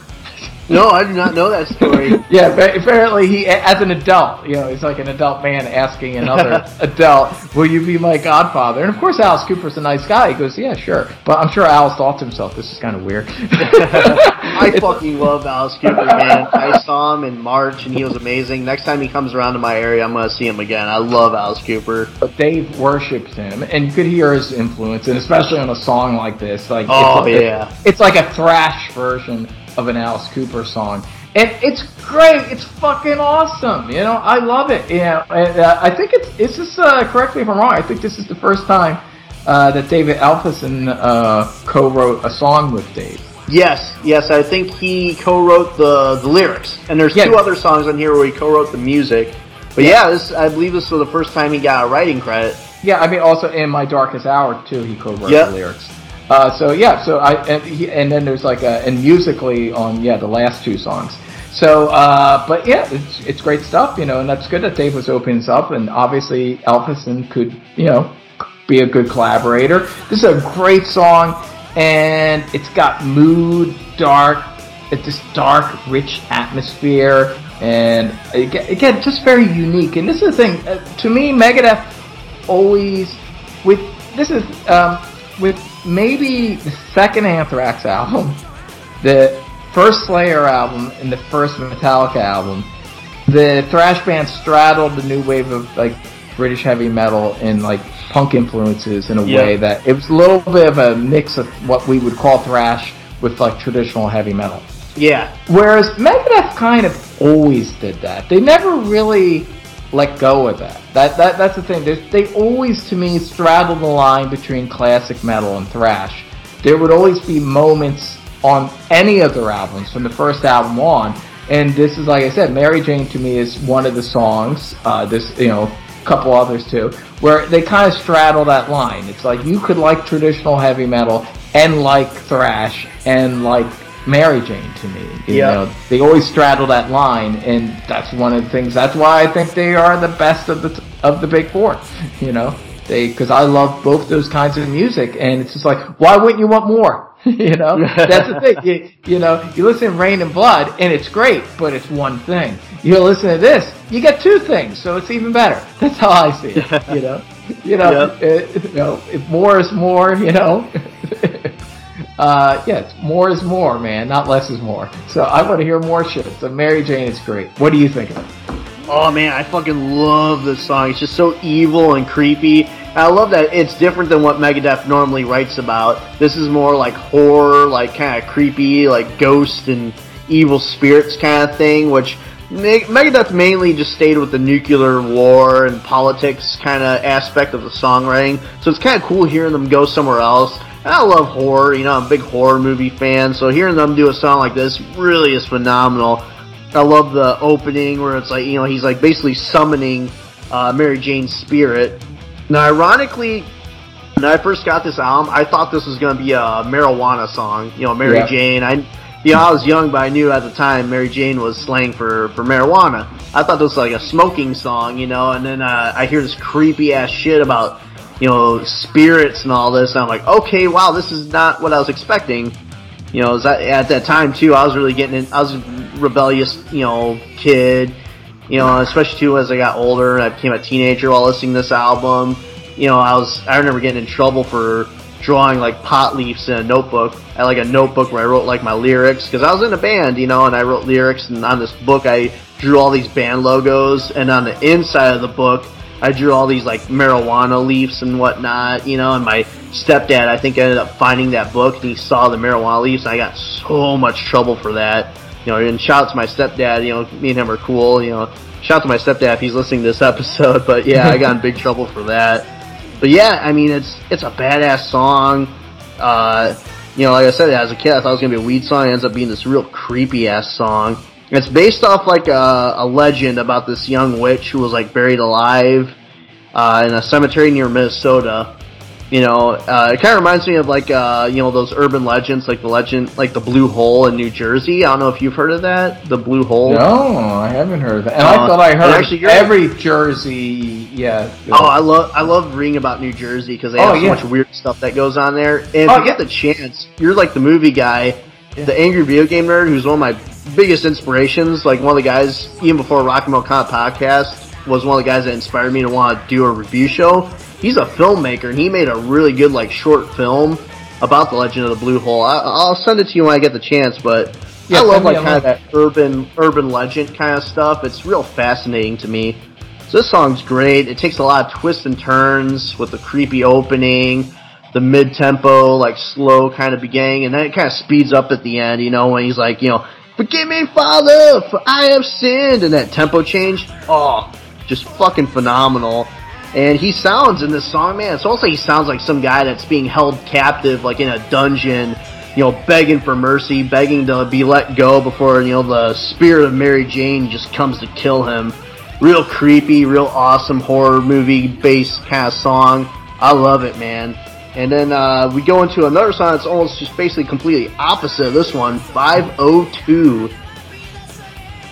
No, I do not know that story. Yeah, but apparently he, as an adult, you know, he's like an adult man asking another adult, "Will you be my godfather?" And of course, Alice Cooper's a nice guy. He goes, "Yeah, sure." But I'm sure Alice thought to himself, "This is kind of weird." I fucking love Alice Cooper, man. I saw him in March and he was amazing. Next time he comes around to my area, I'm gonna see him again. I love Alice Cooper. But Dave worships him, and you could hear his influence, and especially on a song like this, like Oh, it's like yeah. a, it's like a thrash version of an Alice Cooper song, and it's great. It's fucking awesome. You know, I love it. You know, and uh, I think it's it's just uh, correct me if I'm wrong. I think this is the first time uh, that David Ellefson uh, co-wrote a song with Dave. Yes, yes, I think he co-wrote the the lyrics, and there's Yeah. two other songs on here where he co-wrote the music. But yeah, this I believe this was the first time he got a writing credit. Yeah, I mean, also in my darkest hour too, he co-wrote Yep. the lyrics. Uh, so yeah, so I and, he, and then there's like a and musically on yeah the last two songs. So, uh, but yeah, it's it's great stuff, you know, and that's good that Dave was opening up, and obviously Ellefson could you know be a good collaborator. This is a great song, and it's got mood, dark, it's this dark, rich atmosphere, and aga- again, just very unique. And this is the thing uh, to me, Megadeth always with this is um, with maybe the second Anthrax album, the first Slayer album, and the first Metallica album. The thrash band straddled the new wave of like British heavy metal and like punk influences in a Yeah. way that it was a little bit of a mix of what we would call thrash with like traditional heavy metal. Yeah, Whereas Megadeth kind of always did that. They never really let go of that. That that that's the thing. They, they always to me straddle the line between classic metal and thrash. There would always be moments on any of their albums from the first album on. And this is like I said, Mary Jane to me is one of the songs. Uh, this you know, a couple others too, where they kind of straddle that line. It's like you could like traditional heavy metal and like thrash and like Mary Jane to me. You know, they always straddle that line, and that's one of the things. That's why I think they are the best of the of the big four. You know, they because I love both those kinds of music, and it's just like, why wouldn't you want more? you know, that's the thing. You, you know, you listen to Rain and Blood, and it's great, but it's one thing. You listen to this, you get two things, so it's even better. That's how I see it. You know, you know, Yep. uh, you know, if more is more, you know. Uh, yeah, more is more, man, not less is more. So I want to hear more shit. So Mary Jane is great. What do you think of it? Oh man, I fucking love this song. It's just so evil and creepy. I love that it's different than what Megadeth normally writes about. This is more like horror, like kind of creepy, like ghost and evil spirits kind of thing, which Megadeth mainly just stayed with the nuclear war and politics kind of aspect of the songwriting. So it's kind of cool hearing them go somewhere else. And I love horror, you know, I'm a big horror movie fan, so hearing them do a song like this really is phenomenal. I love the opening where it's like, you know, he's like basically summoning uh, Mary Jane's spirit. Now, ironically, when I first got this album, I thought this was going to be a marijuana song. You know, Mary Yeah. Jane. I, you know, I was young, but I knew at the time Mary Jane was slang for for marijuana. I thought this was like a smoking song, you know. And then uh, I hear this creepy ass shit about, you know, spirits and all this. And I'm like, okay, wow, this is not what I was expecting. You know, at that time too, I was really getting in, I was a rebellious, you know, kid. You know, especially too as I got older and I became a teenager while listening to this album. You know, I was I remember getting in trouble for drawing like pot leaves in a notebook. I like a notebook where I wrote like my lyrics because I was in a band, you know, and I wrote lyrics and on this book I drew all these band logos and on the inside of the book I drew all these like marijuana leaves and whatnot, you know, and my stepdad I think ended up finding that book and he saw the marijuana leaves and I got so much trouble for that. You know, and shout out to my stepdad, you know, me and him are cool, you know. Shout out to my stepdad if he's listening to this episode, but yeah, I got in big trouble for that. But yeah, I mean it's it's a badass song. Uh you know, like I said, as a kid, I thought it was gonna be a weed song. It ends up being this real creepy ass song. It's based off like a, a legend about this young witch who was like buried alive uh, in a cemetery near Minnesota. You know, uh, it kind of reminds me of like uh, you know those urban legends, like the legend, like the Blue Hole in New Jersey. I don't know if you've heard of that, the Blue Hole. No, I haven't heard of that. And I Uh, thought I heard actually, every Jersey. Yeah. Oh, I love I love reading about New Jersey because they Oh, have so yeah. much weird stuff that goes on there. And if Oh, you get the chance, you're like the movie guy, the angry video game nerd, who's one of my biggest inspirations. Like one of the guys, even before Rock and Roll Con podcast, was one of the guys that inspired me to want to do a review show. He's a filmmaker, and he made a really good like short film about the Legend of the Blue Hole. I, I'll send it to you when I get the chance, but. Yeah, I love like kind of that urban urban legend kind of stuff. It's real fascinating to me. So this song's great. It takes a lot of twists and turns with the creepy opening, the mid tempo, like slow kind of beginning, and then it kind of speeds up at the end, you know, when he's like, you know, forgive me, Father, for I have sinned, and that tempo change, oh, just fucking phenomenal. And he sounds in this song, man, it's almost like he sounds like some guy that's being held captive, like in a dungeon, you know, begging for mercy, begging to be let go before, you know, the spirit of Mary Jane just comes to kill him. Real creepy, real awesome horror movie based kind of song. I love it, man. And then uh, we go into another song that's almost just basically completely opposite of this one, 502.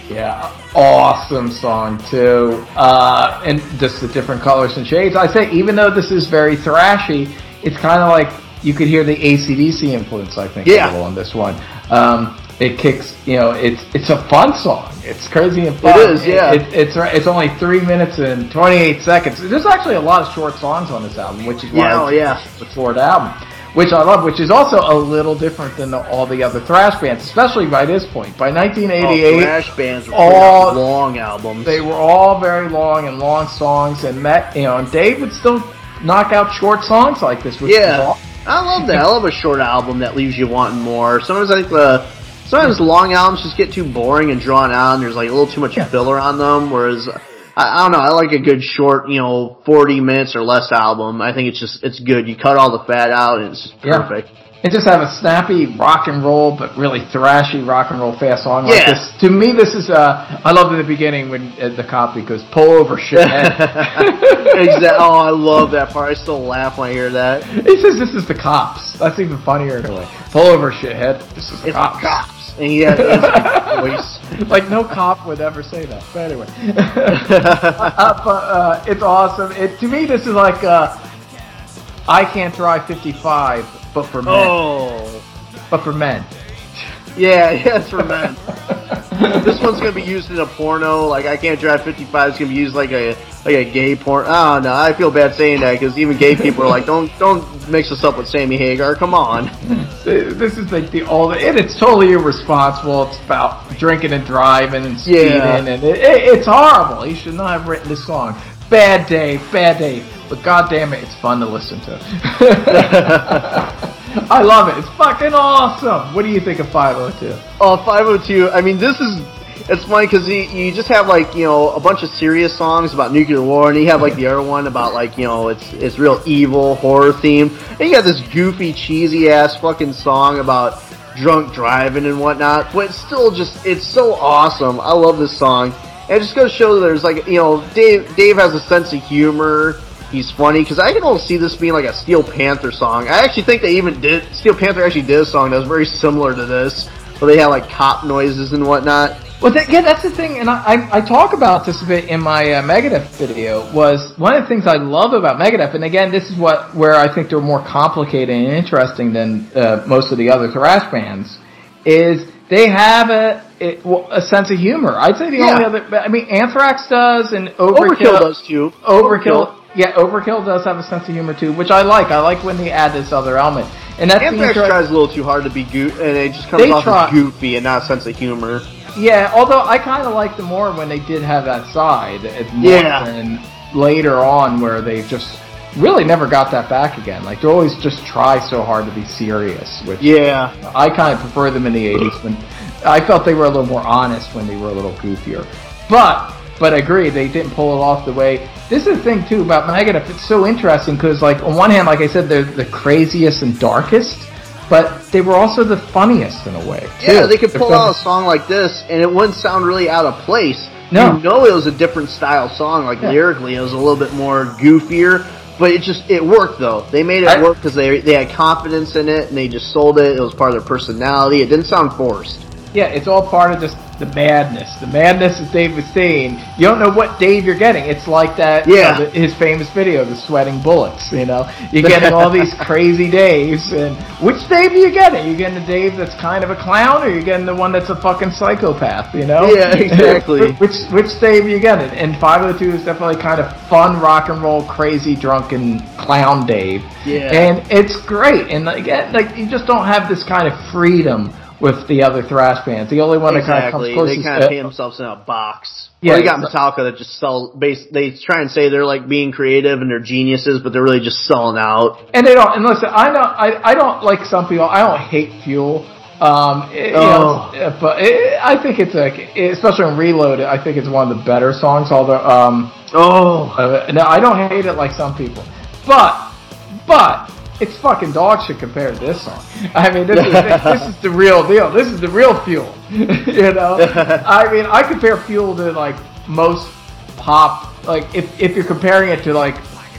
Yeah, awesome song too. Uh, and just the different colors and shades. I say, even though this is very thrashy, it's kind of like you could hear the ACDC influence. I think Yeah. a little on this one. Um, it kicks, you know, it's it's a fun song. It's crazy and fun. It is, yeah. It, it's it's only three minutes and twenty eight seconds. There's actually a lot of short songs on this album, which is why Yeah, oh, it's yeah. a short album. Which I love, which is also a little different than the, all the other thrash bands, especially by this point. By 1988, Oh, thrash bands were all- long albums. they were all very long and long songs, and that you know, and Dave would still knock out short songs like this. Which Yeah. I love that. I love a short album that leaves you wanting more. Sometimes I think the sometimes long albums just get too boring and drawn out, and there's like a little too much Yeah. filler on them. Whereas I, I don't know. I like a good short, you know, forty minutes or less album. I think it's just it's good. You cut all the fat out, and it's just Yeah. perfect. And just have a snappy rock and roll, but really thrashy rock and roll fast song like Yeah. this. To me, this is. Uh, I love in the beginning when uh, the copy goes, "Pull over, shithead." exactly. Oh, I love that part. I still laugh when I hear that. he says, "This is the cops." That's even funnier in. Pull over, shithead. This is the It's cops. cops, and he has his voice. like no cop would ever say that. But anyway, uh, uh, it's awesome. It to me, this is like uh, I can't drive 55, but for men. Oh, But for men. Yeah, yeah, it's for men. this one's gonna be used in a porno. Like I can't drive 55. It's gonna be used like a like a gay porn. Oh no, I feel bad saying that because even gay people are like, don't don't mix us up with Sammy Hagar. Come on. This is like the all, and it's totally irresponsible. It's about drinking and driving and speeding, Yeah. and it, it, it's horrible. He should not have written this song. Bad day, bad day. But goddamn it, it's fun to listen to. I love it. It's fucking awesome. What do you think of 502? Oh, 502. I mean, this is. It's funny because you, you just have like you know a bunch of serious songs about nuclear war, and you have like the other one about like you know it's it's real evil horror theme, and you got this goofy cheesy ass fucking song about drunk driving and whatnot. But it's still just it's so awesome. I love this song, and it just goes to show that there's like you know Dave Dave has a sense of humor. He's funny because I can almost see this being like a Steel Panther song. I actually think they even did Steel Panther actually did a song that was very similar to this, where they had like cop noises and whatnot. Well, that, yeah, that's the thing, and I, I, I talk about this a bit in my uh, Megadeth video. Was one of the things I love about Megadeth, and again, this is what where I think they're more complicated and interesting than uh, most of the other thrash bands, is they have a it, well, a sense of humor. I'd say the Yeah. only other, I mean, Anthrax does, and Overkill, Overkill, does too. Overkill, yeah, Overkill does have a sense of humor too, which I like. I like when they add this other element, and that's the Anthrax inter- tries a little too hard to be goof, and it just comes They off try- as goofy and not a sense of humor. Yeah, although I kind of liked them more when they did have that side. Yeah. than later on where they just really never got that back again. Like they always just try so hard to be serious, which Yeah, I kind of prefer them in the '80s when I felt they were a little more honest when they were a little goofier. But but I agree they didn't pull it off the way. This is the thing too about Megadeth. It's so interesting because like on one hand, like I said, they're the craziest and darkest, but they were also the funniest in a way. Too. yeah, they could pull out a song like this, and it wouldn't sound really out of place. No. You know, it was a different style song. Like Yeah. lyrically, it was a little bit more goofier, but it just it worked though. They made it I- work because they they had confidence in it, and they just sold it. It was part of their personality. It didn't sound forced. Yeah, it's all part of just the madness. The madness, as Dave was saying, you don't know what Dave you're getting. It's like that, you Yeah. know, the, his famous video, the sweating bullets. You know, you're getting all these crazy Daves, and which Dave are you getting? You getting the Dave that's kind of a clown, or you getting the one that's a fucking psychopath? You know? Yeah, exactly. which which Dave you getting? And 502 is definitely kind of fun rock and roll, crazy, drunken clown Dave. Yeah. And it's great, and again, like you just don't have this kind of freedom with the other thrash bands. The only one that kind of comes close They is kind of uh, paint themselves in a box. Yeah, they got Metallica that just sell. Base, they try and say they're like being creative and they're geniuses, but they're really just selling out. and they don't. And listen, I know I, I don't like some people. I don't hate Fuel. Um, it- you Oh. know, but it, I think it's like, especially on Reloaded, I think it's one of the better songs. Although, um, Oh, uh, no, I don't hate it like some people, but but it's fucking dog shit compared to this song. I mean, this is this is the real deal. This is the real fuel. you know, I mean, I compare fuel to like most pop. Like if if you're comparing it to like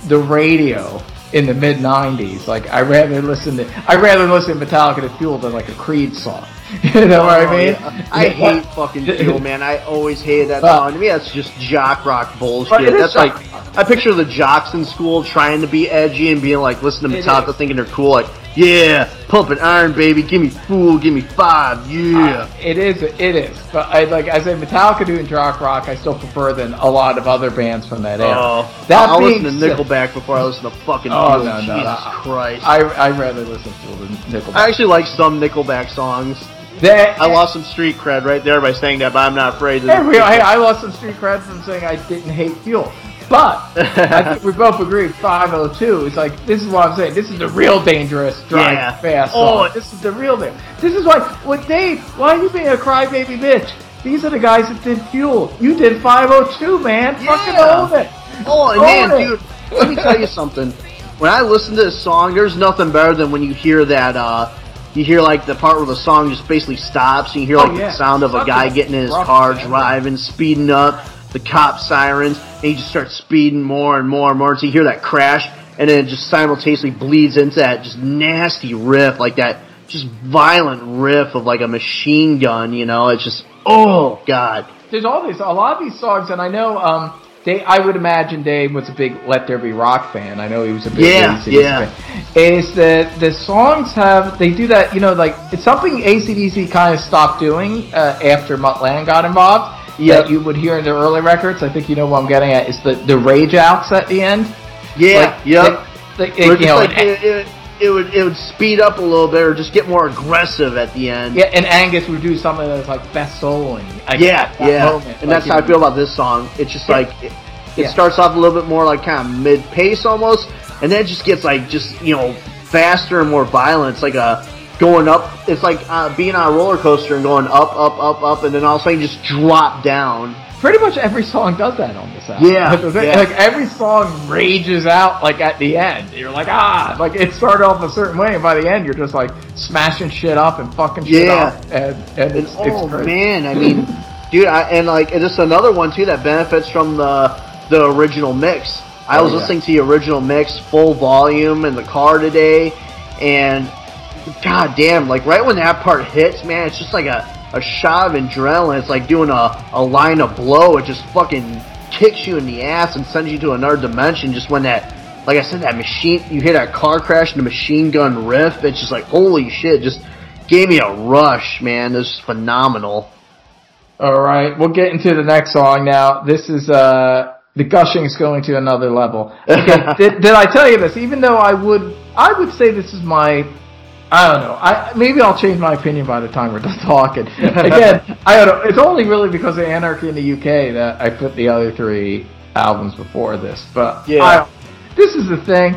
the radio in the mid '90s, like I rather listen to I rather listen to Metallica to Fuel than like a Creed song. You know what I Oh, mean? yeah. I hate fucking Fuel, man. I always hated that Uh, song. To me, that's just jock rock bullshit. That's like I picture the jocks in school trying to be edgy and being like, listen to Metallica, thinking they're cool. Like, yeah, pumping iron, baby. Give me Fuel. Give me five. Yeah. Uh, it is, it is. But I like I say, Metallica doing rock rock, I still prefer than a lot of other bands from that era. Oh, that being listen to said- Nickelback before I listen to fucking Oh, Fuel. no, no, Jesus no. Christ. I I rather listen to Nickelback. I actually like some Nickelback songs. That- I lost some street cred right there by saying that, but I'm not afraid. Hey, we- hey, I lost some street cred from saying I didn't hate Fuel. But I think we both agree 502 is like this is what I'm saying. This is the real dangerous drive Yeah. fast. Oh, this is the real thing. This is why what Dave, why are you being a crybaby bitch? these are the guys that did Fuel. You did 502, man. Fucking Yeah. own it. Oh, Own man, it. dude, let me tell you something. When I listen to this song, there's nothing better than when you hear that, uh, you hear like the part where the song just basically stops and you hear Oh, like yeah. the sound of a guy getting in his car, driving, speeding up, the cop sirens, and he just starts speeding more and more and more until you hear that crash, and then it just simultaneously bleeds into that just nasty riff, like that just violent riff of like a machine gun, you know? It's just, oh god. There's all these, a lot of these songs, and I know, um, Dave, I would imagine Dave was a big Let There Be Rock fan. I know he was a big Yeah, AC/DC yeah. fan. Is that the songs have they do that? You know, like it's something ACDC kind of stopped doing uh, after Mutt Lange got involved. Yep. That you would hear in the early records. I think you know what I'm getting at. Is the the rage outs at the end? Yeah, Like, yep. they- they- Or you know, like it, it, it would it would speed up a little bit or just get more aggressive at the end. yeah, and Angus would do something that's like best soloing. I yeah, yeah. moment, and like, that's how I feel about this song. It's just Yeah. like it, it Yeah. starts off a little bit more like kind of mid pace almost, and then it just gets like just you know faster and more violent. It's like a going up. It's like uh, being on a roller coaster and going up, up, up, up, and then all of a sudden you just drop down. Pretty much every song does that on this album. Yeah, That's the thing. yeah. like every song rages out like at the end. You're like ah, like it started off a certain way, and by the end you're just like smashing shit up and fucking shit Yeah. up, and, and And, it's, it's oh great. man, I mean, dude, I, and like and just another one too that benefits from the the original mix. I Oh, was yeah. listening to the original mix, full volume in the car today, and god damn, like right when that part hits, man, it's just like a a shot of adrenaline. It's like doing a a line of blow. It just fucking kicks you in the ass and sends you to another dimension. Just when that. Like I said, that machine, you hit that car crash and the machine gun riff, it's just like, holy shit, just gave me a rush, man. This is phenomenal. All right, we'll get into the next song now. This is uh the gushing is going to another level. Okay, did, did I tell you this? Even though I would, I would say this is my. I don't know. I maybe I'll change my opinion by the time we're done talking. Again, I don't know. It's only really because of Anarchy in the UK that I put the other three albums before this. But Yeah. This is the thing.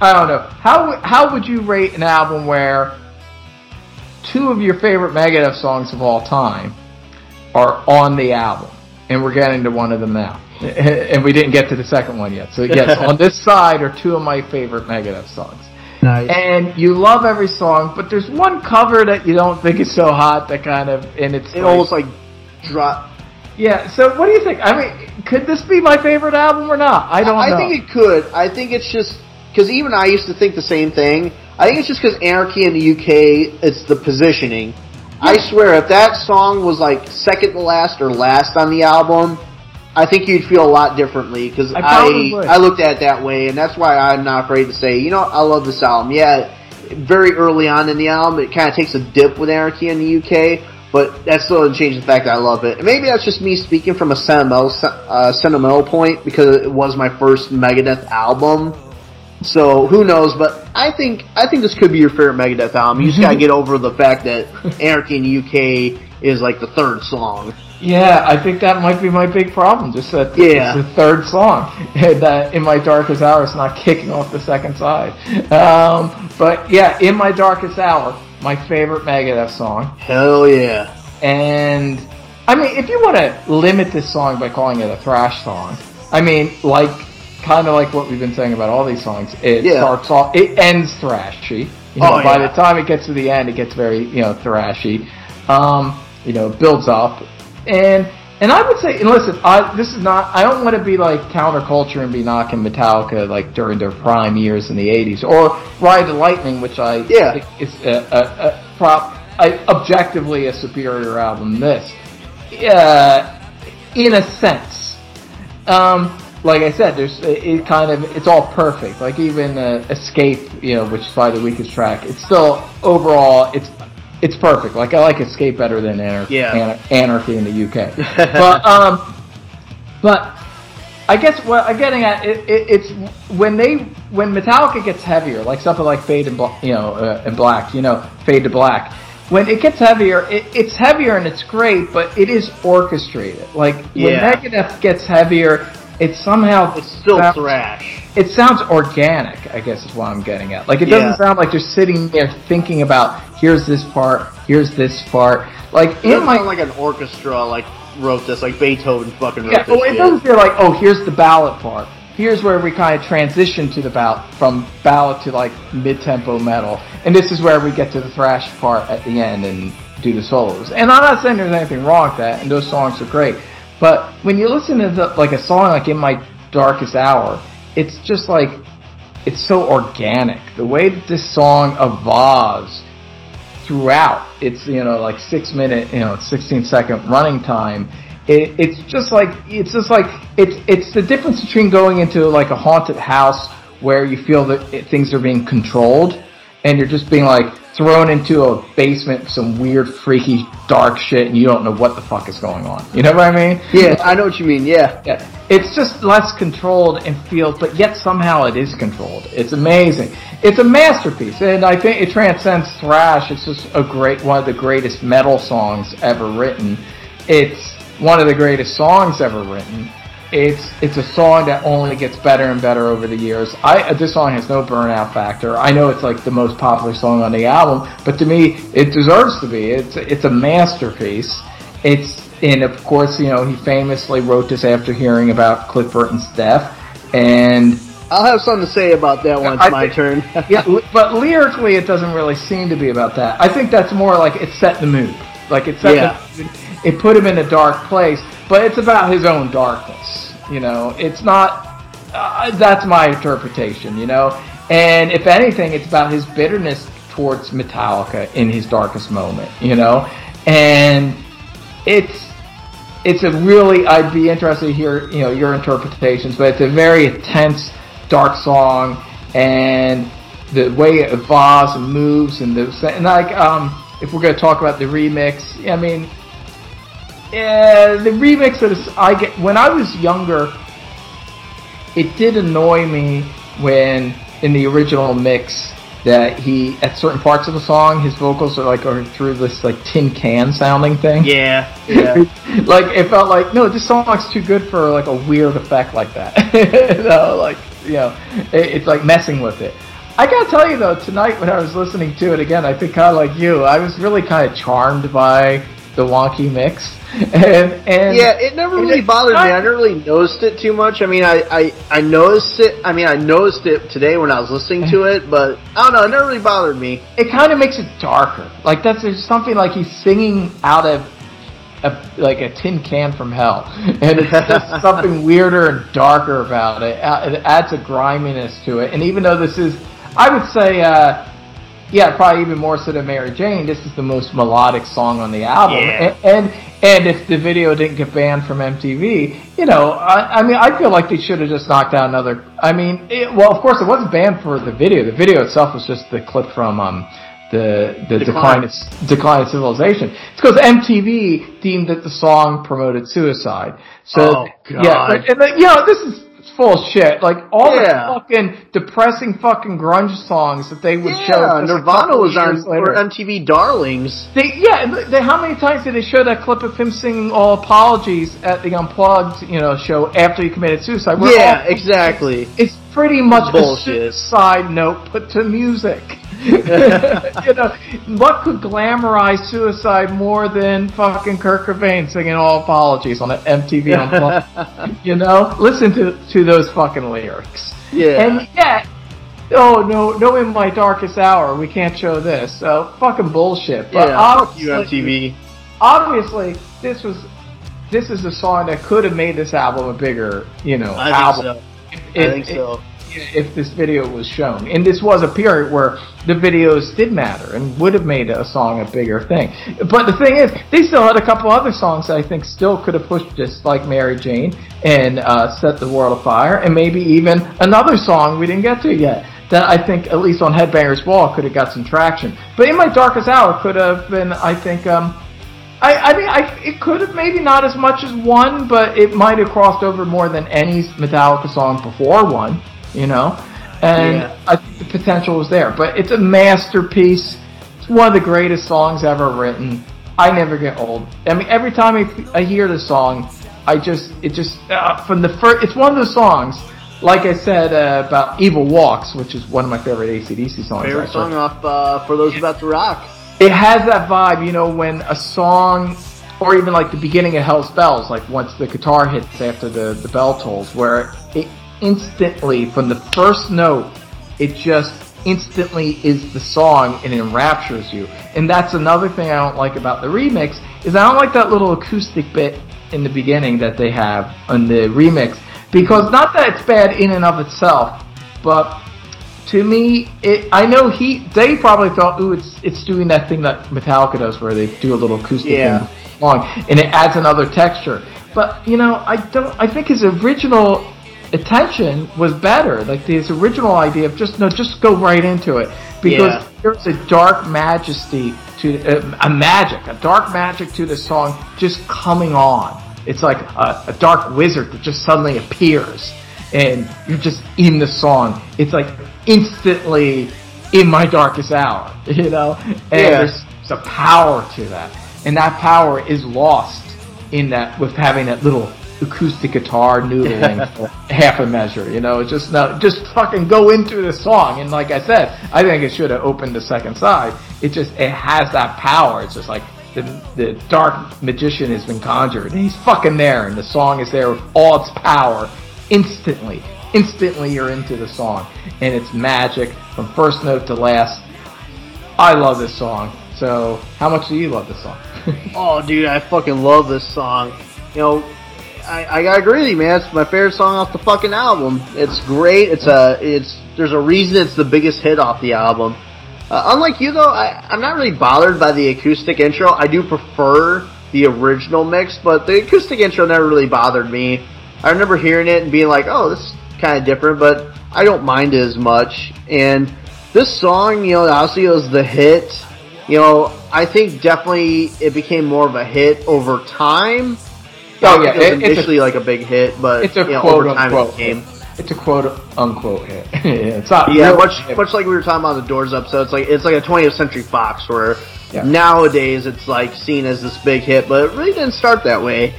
I don't know. How how would you rate an album where two of your favorite Megadeth songs of all time are on the album, and we're getting to one of them now. And we didn't get to the second one yet. So yes, on this side are two of my favorite Megadeth songs. Nice. And you love every song, but there's one cover that you don't think is so hot that kind of, and it's It like- almost like drop. yeah. So what do you think? I mean, could this be my favorite album or not? I don't I know. I think it could. I think it's just because even I used to think the same thing. I think it's just because Anarchy in the UK, it's the positioning. I swear, if that song was like second to last or last on the album, I think you'd feel a lot differently because I I. I, looked at it that way, and that's why I'm not afraid to say, you know, I love this album. Yeah, very early on in the album, it kind of takes a dip with Anarchy in the UK, but that still doesn't change the fact that I love it. And maybe that's just me speaking from a sentimental uh, sentimental point because it was my first Megadeth album. So who knows? But I think I think this could be your favorite Megadeth album. You just gotta get over the fact that Anarchy in the UK is like the third song. Yeah, I think that might be my big problem. Just that Yeah. it's the third song that in my darkest hour is not kicking off the second side. Um, but yeah, in my darkest hour, my favorite Megadeth song. Hell yeah! And I mean, if you want to limit this song by calling it a thrash song, I mean, like kind of like what we've been saying about all these songs. It Yeah. starts off, it ends thrashy. You know, Oh, by yeah. the time it gets to the end, it gets very you know thrashy. Um, you know, it builds up, and and I would say, and listen, I this is not. I don't want to be like counterculture and be knocking Metallica like during their prime years in the '80s, or Ride the Lightning, which I Yeah. think is a, a, a prop, I, objectively a superior album. than This, uh, in a sense. Um, like I said, there's it, kind of it's all perfect. Like even uh, Escape, you know, which is by the weakest track, it's still overall it's it's perfect. Like I like Escape better than Anarchy, Yeah. Anar- Anarchy in the UK. but um, but I guess what I'm getting at it, it, it's when they when Metallica gets heavier, like something like Fade and you know uh, and Black, you know, Fade to Black. When it gets heavier, it, it's heavier and it's great, but it is orchestrated. Like when Yeah. Megadeth gets heavier, it somehow It's still sounds- thrash. It sounds organic, I guess is what I'm getting at. Like it doesn't sound like they're sitting there thinking about here's this part, here's this part. Like It doesn't my sound like an orchestra like wrote this, like Beethoven fucking wrote yeah, this. oh, it doesn't feel like oh here's the ballad part. Here's where we kind of transition to the ballad from ballad to like mid tempo metal, and this is where we get to the thrash part at the end and do the solos. And I'm not saying there's anything wrong with that, and those songs are great. But when you listen to the, like a song like In My Darkest Hour, it's just like it's so organic. The way that this song evolves throughout its you know like six minute you know 16 second running time it, it's just like it's just like it's it's the difference between going into like a haunted house where you feel that it, things are being controlled and you're just being like thrown into a basement some weird freaky dark shit and you don't know what the fuck is going on you know what i mean Yeah, I know what you mean. Yeah, yeah, it's just less controlled and feels, but yet somehow it is controlled. It's amazing. It's a masterpiece, and I think it transcends thrash. It's just a great one of the greatest metal songs ever written. It's one of the greatest songs ever written. It's it's a song that only gets better and better over the years. I this song has no burnout factor. I know it's like the most popular song on the album, but to me, it deserves to be. It's it's a masterpiece. It's and of course, you know, he famously wrote this after hearing about Cliff Burton's death, and I'll have something to say about that once I my think- turn. yeah, but lyrically, it doesn't really seem to be about that. I think that's more like it set the mood, like it set Yeah. the mood. It put him in a dark place, but it's about his own darkness. You know, it's not. Uh, that's my interpretation. You know, and if anything, it's about his bitterness towards Metallica in his darkest moment. You know, and it's it's a really I'd be interested to hear you know your interpretations, but it's a very intense, dark song, and the way it evolves and moves and the and like um if we're gonna talk about the remix, I mean, yeah, the remix of this I get when I was younger, it did annoy me when in the original mix that he at certain parts of the song his vocals are like are through this like tin can sounding thing yeah, yeah. like it felt like no, this song's too good for like a weird effect like that. know, like you know, it, it's like messing with it. I gotta tell you though, tonight when I was listening to it again, I think kind of like you, I was really kind of charmed by the wonky mix, and and Yeah, it never really it- bothered me. I never really noticed it too much. I mean, I, I, I noticed it. I mean, I noticed it today when I was listening to it, but I don't know. It never really bothered me. it kind of makes it darker. Like that's there's something like he's singing out of a, like a tin can from hell, and it's just something weirder and darker about it. It adds a griminess to it, and even though this is, I would say, uh, yeah, probably even more so than Mary Jane. This is the most melodic song on the album, Yeah. and, and and if the video didn't get banned from MTV, you know, I, I mean, I feel like they should have just knocked out another. I mean, it, well, of course, it wasn't banned for the video. The video itself was just the clip from um, the the Decline. decline of, decline of civilization. It's because MTV deemed that the song promoted suicide. So Oh, God. yeah, and you know, this is full of shit. Like all Yeah. the fucking depressing fucking grunge songs that they would show. Yeah, just Nirvana was on later. MTV Darlings. They, yeah, they, how many times did they show that clip of him singing all apologies at the Unplugged, you know, show after he committed suicide? Where Yeah, all- exactly. It's pretty much Bullshit. a suicide note put to music. you know, what could glamorize suicide more than fucking Kurt Cobain singing all apologies on an MTV Unplugged? you know, listen to to those fucking lyrics. Yeah. And yet, oh no, no, in my darkest hour, we can't show this. So fucking bullshit. But yeah, fuck you, obviously- MTV. Obviously, this was this is a song that could have made this album a bigger, you know, I think album. so. If- I think so. If this video was shown, and this was a period where the videos did matter and would have made a song a bigger thing. But the thing is, they still had a couple other songs that I think still could have pushed this, like Mary Jane and uh, Set the World Afire, and maybe even another song we didn't get to yet that I think, at least on Headbangers Ball, could have got some traction. But in my darkest hour, could have been, I think, um, I, I mean, I, it could have maybe not as much as one, but it might have crossed over more than any Metallica song before one, you know? And Yeah. I think the potential was there. But it's a masterpiece. It's one of the greatest songs ever written. I never get old. I mean, every time I, I hear the song, I just, it just, uh, from the first, it's one of those songs, like I said uh, about Evil Walks, which is one of my favorite ACDC songs. Favorite actually. song off uh, for those about to rock. it has that vibe, you know, when a song, or even like the beginning of Hell's Bells, like once the guitar hits after the, the bell tolls, where it instantly, from the first note, it just instantly is the song and enraptures you. And that's another thing I don't like about the remix, is I don't like that little acoustic bit in the beginning that they have on the remix, because not that it's bad in and of itself, but to me, it, I know he they probably thought, ooh, it's it's doing that thing that Metallica does, where they do a little acoustic Yeah. thing song, and it adds another texture. But you know, I don't. I think his original attention was better. Like this original idea of just no, just go right into it because Yeah. there's a dark majesty to uh, a magic, a dark magic to the song just coming on. It's like a, a dark wizard that just suddenly appears, and you're just in the song. It's like instantly in my darkest hour, you know. And Yeah. there's, there's a power to that, and that power is lost in that with having that little acoustic guitar noodling for half a measure. You know, it's just no, just fucking go into the song. And like I said, I think it should have opened the second side. It just it has that power. It's just like the the dark magician has been conjured, and he's fucking there, and the song is there with all its power instantly. Instantly, you're into the song, and it's magic from first note to last. I love this song. So, how much do you love this song? Oh, dude, I fucking love this song. You know, I, I gotta agree with you, man. It's my favorite song off the fucking album. It's great. It's a, it's, there's a reason it's the biggest hit off the album. Uh, unlike you though, I, I'm not really bothered by the acoustic intro. I do prefer the original mix, but the acoustic intro never really bothered me. I remember hearing it and being like, oh, this is kind of different, but I don't mind it as much. And this song, you know, obviously was the hit. You know, I think definitely it became more of a hit over time. Oh, yeah, it it's a- initially like a big hit, but It's a you know, quote over time unquote. it became. It's a quote unquote hit. yeah, it's not. Yeah, much hit. much like we were talking about the Doors episode. It's like it's like a 20th Century Fox where Yeah. nowadays it's like seen as this big hit, but it really didn't start that way.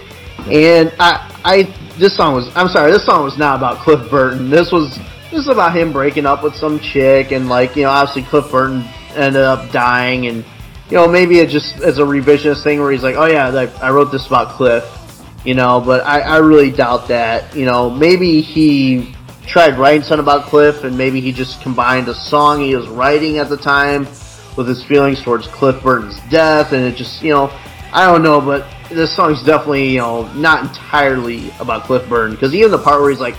And I, I, this song was. I'm sorry, this song was not about Cliff Burton. This was this is about him breaking up with some chick, and like you know, obviously Cliff Burton ended up dying, and you know maybe it just as a revisionist thing where he's like, oh yeah, like, I wrote this about Cliff, you know, but I, I really doubt that. You know, maybe he tried writing something about Cliff, and maybe he just combined a song he was writing at the time with his feelings towards Cliff Burton's death, and it just, you know, I don't know, but this song's definitely, you know, not entirely about Cliff Burton, because even the part where he's like,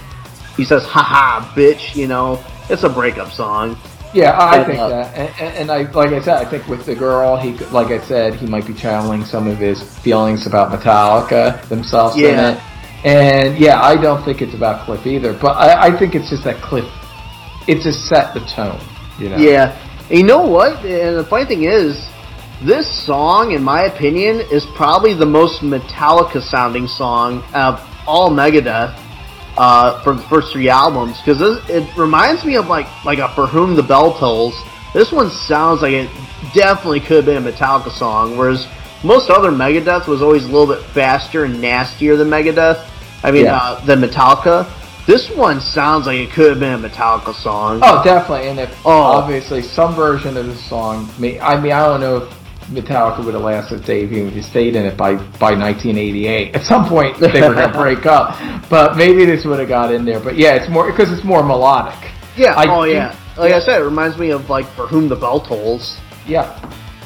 he says, haha, bitch, you know, it's a breakup song. Yeah, I think uh, that, and, and I like I said, I think with the girl, he could- like I said, he might be channeling some of his feelings about Metallica themselves in it. And yeah, I don't think it's about Cliff either, but I, I think it's just that Cliff. It just set the tone, you know. Yeah. And you know what? And the funny thing is, this song, in my opinion, is probably the most Metallica sounding song of all Megadeth uh, for the first three albums because it reminds me of like like a For Whom the Bell Tolls. This one sounds like it definitely could have been a Metallica song, whereas most other Megadeth was always a little bit faster and nastier than Megadeth. I mean, Yeah. uh, than Metallica. This one sounds like it could have been a Metallica song. Oh, definitely. And if Oh. obviously some version of the song, I mean, I don't know if Metallica would have lasted Dave even if he stayed in it by by 1988. At some point, they were going to break up, but maybe this would have got in there. But yeah, it's more because it's more melodic. Yeah. I oh, yeah. Like I said, it reminds me of like For Whom the Bell Tolls. Yeah,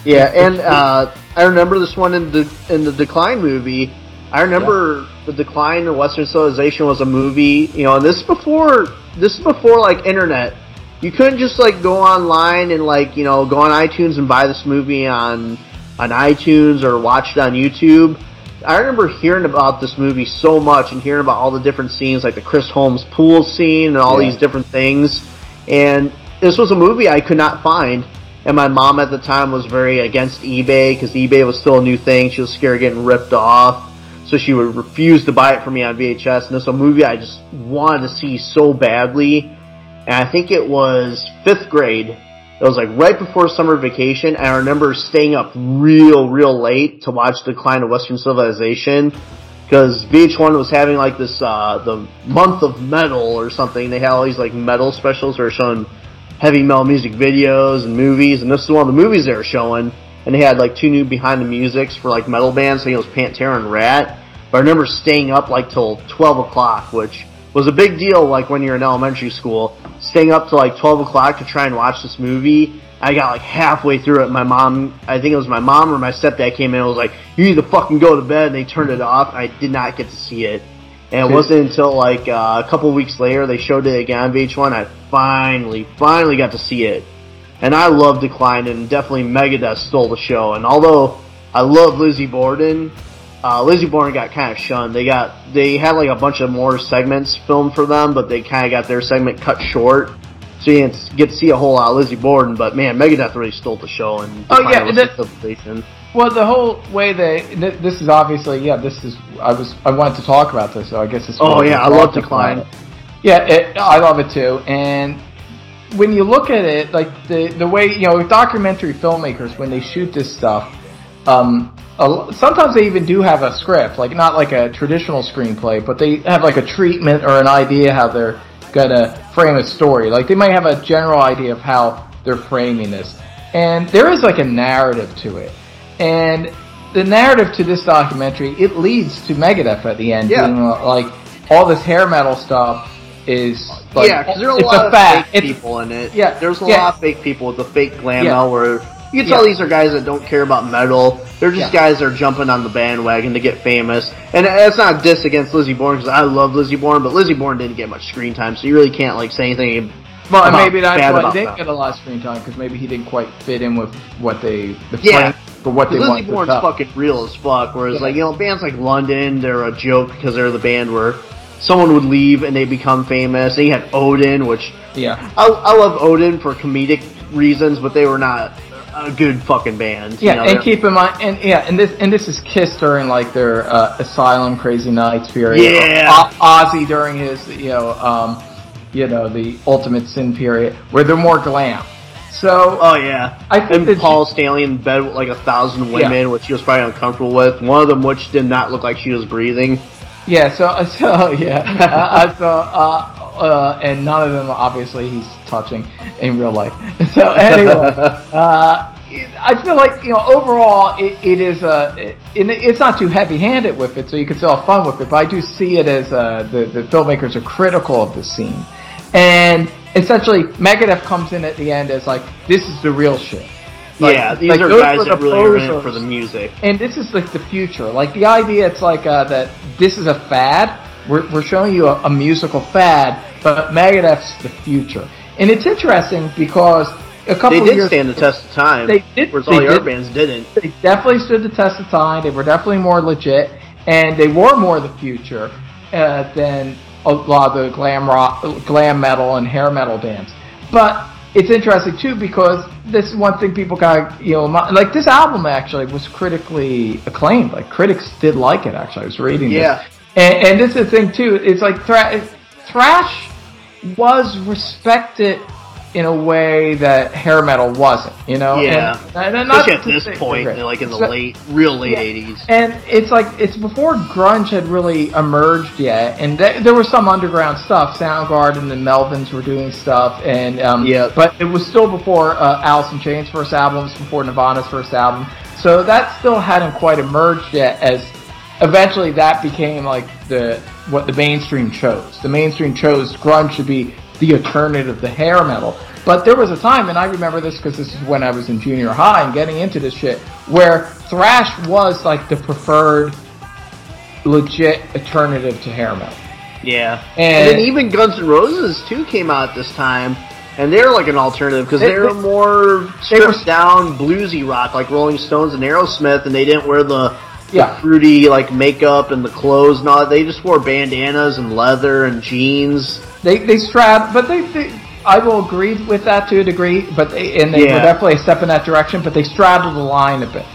Yeah, and uh, I remember this one in the in the Decline movie. I remember the Decline of Western Civilization was a movie, you know, and this is before this is before like internet. You couldn't just like go online and like you know go on iTunes and buy this movie on on iTunes or watch it on YouTube. I remember hearing about this movie so much and hearing about all the different scenes, like the Chris Holmes pool scene and all Yeah. these different things. And this was a movie I could not find. And my mom at the time was very against eBay because eBay was still a new thing. She was scared of getting ripped off. So she would refuse to buy it for me on VHS. And this was a movie I just wanted to see so badly. And I think it was fifth grade. It was like right before summer vacation. And I remember staying up real, real late to watch Decline of Western Civilization. Because VH1 was having like this, uh, the month of metal or something. They had all these like metal specials where showing heavy metal music videos and movies. And this is one of the movies they were showing. and they had like two new behind the musics for like metal bands. I think it was Pantera and Ratt. But I remember staying up like till twelve o'clock, which was a big deal. Like when you're in elementary school, staying up till like twelve o'clock to try and watch this movie. I got like halfway through it. My mom, I think it was my mom or my stepdad came in and was like, "You need to fucking go to bed." And they turned it off. I did not get to see it. And it wasn't until like uh, a couple weeks later they showed it again on VH1. I finally, finally got to see it, and I love Decline and definitely Megadeth stole the show. And although I love Lizzie Borden, uh, Lizzie Borden got kind of shunned. They got they had like a bunch of more segments filmed for them, but they kind of got their segment cut short. So you didn't get to see a whole lot of Lizzie Borden, but man, Megadeth really stole the show and Oh, Decline yeah, the. Well, the whole way they this is obviously yeah. This is I was I wanted to talk about this, so I guess it's. Oh, yeah, I love talk Decline. Yeah, it, I love it too. And when you look at it, like the the way you know documentary filmmakers when they shoot this stuff, um, a sometimes they even do have a script, like not like a traditional screenplay, but they have like a treatment or an idea how they're gonna frame a story. Like they might have a general idea of how they're framing this, and there is like a narrative to it, and the narrative to this documentary it leads to Megadeth at the end, Yeah. being uh, like all this hair metal stuff is like yeah, because there are a lot of fact. fake It's- people in it. Yeah, there's a yeah. lot of fake people with the fake glam Yeah. metal where you can tell Yeah. these are guys that don't care about metal. They're just Yeah. guys that are jumping on the bandwagon to get famous. And it's not a diss against Lizzie Borden because I love Lizzie Borden, but Lizzie Borden didn't get much screen time, so you really can't like say anything. Well, about- maybe that's why he didn't get a lot of screen time because maybe he didn't quite fit in with what they the Yeah. for what they Lizzie Borden's fucking real as fuck. Whereas Yeah. like you know bands like London, they're a joke because they're the band where someone would leave and they become famous. And you had Odin, which Yeah, I, I love Odin for comedic reasons, but they were not a good fucking band. you yeah, know, and they're- keep in mind, and yeah, and this and this is Kiss during like their uh, Asylum Crazy Nights period. Yeah. O- Ozzy during his you know um, you know the Ultimate Sin period where they're more glam. So Oh yeah, I think and Paul Stanley in bed with like a thousand women, which he was probably uncomfortable with. One of them, which did not look like she was breathing. Yeah, so so yeah, uh, so uh, uh, and none of them obviously he's touching in real life. So anyway, uh, I feel like you know overall it, it is uh, it, it's not too heavy-handed with it, so you can still have fun with it. But I do see it as uh, the the filmmakers are critical of the scene, and essentially Megadeth comes in at the end as like this is the real shit. Like- yeah, these like are guys that really are in for the music. and this is like the future. Like the idea, it's like uh, that this is a fad. We're, we're showing you a, a musical fad, but Megadeth's the future. And it's interesting because a couple They did years stand the test of time. They did- Whereas they all the other bands didn't. they definitely stood the test of time. They were definitely more legit, and they were more the future uh, than a lot of the glam rock, glam metal, and hair metal bands. But it's interesting too because this is one thing people got you know like this album actually was critically acclaimed. Like critics did like it. Actually, I was reading Yeah. this, and, and this is the thing too. It's like thra- thrash was respected in a way that hair metal wasn't. You know, Yeah. and, and Especially at this point, like in the So- late, real late Yeah. eighties. and it's like it's before grunge had really emerged yet, and th- there was some underground stuff. Soundgarden and Melvins were doing stuff, and um, Yeah. but it was still before uh, Alice in Chains' first album, before Nirvana's first album, so that still hadn't quite emerged yet. As eventually that became like the what the mainstream chose. The mainstream chose grunge to be the alternative to hair metal. But there was a time, and I remember this because this is when I was in junior high and getting into this shit, where thrash was like the preferred, legit alternative to hair metal. Yeah, And- and, then even Guns N' Roses too came out at this time, and they're like an alternative because They- they, are they- more they were- stripped down bluesy rock like Rolling Stones and Aerosmith, and they didn't wear the, the Yeah. fruity like makeup and the clothes and all. that. They just wore bandanas and leather and jeans. They they strap, but they, they I will agree with that to a degree. But they, and they Yeah. were definitely a step in that direction. But they straddled the line a bit.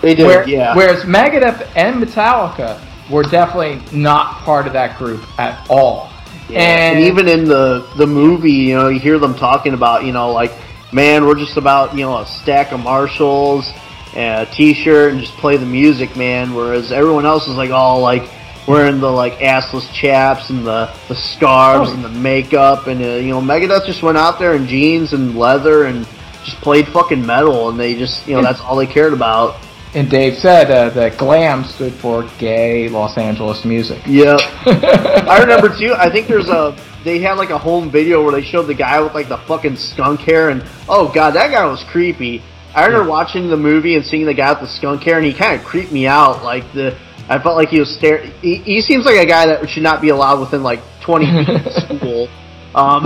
They did, Where- yeah. Whereas Megadeth and Metallica were definitely not part of that group at all. Yeah, and, even in the the movie, you know, you hear them talking about, you know, like, man, we're just about, you know, a stack of Marshalls and a T-shirt and just play the music, man. Whereas everyone else is like all like wearing the like assless chaps and the the scarves Oh. and the makeup, and uh, you know, Megadeth just went out there in jeans and leather and just played fucking metal, and they just you know that's all they cared about. And Dave said uh, that glam stood for gay Los Angeles music. Yep. I remember too. I think there's a they had like a home video where they showed the guy with like the fucking skunk hair, and oh god, that guy was creepy. I remember watching the movie and seeing the guy with the skunk hair, and he kind of creeped me out. Like the, I felt like he was staring. He, he seems like a guy that should not be allowed within like 20 feet of school. Um,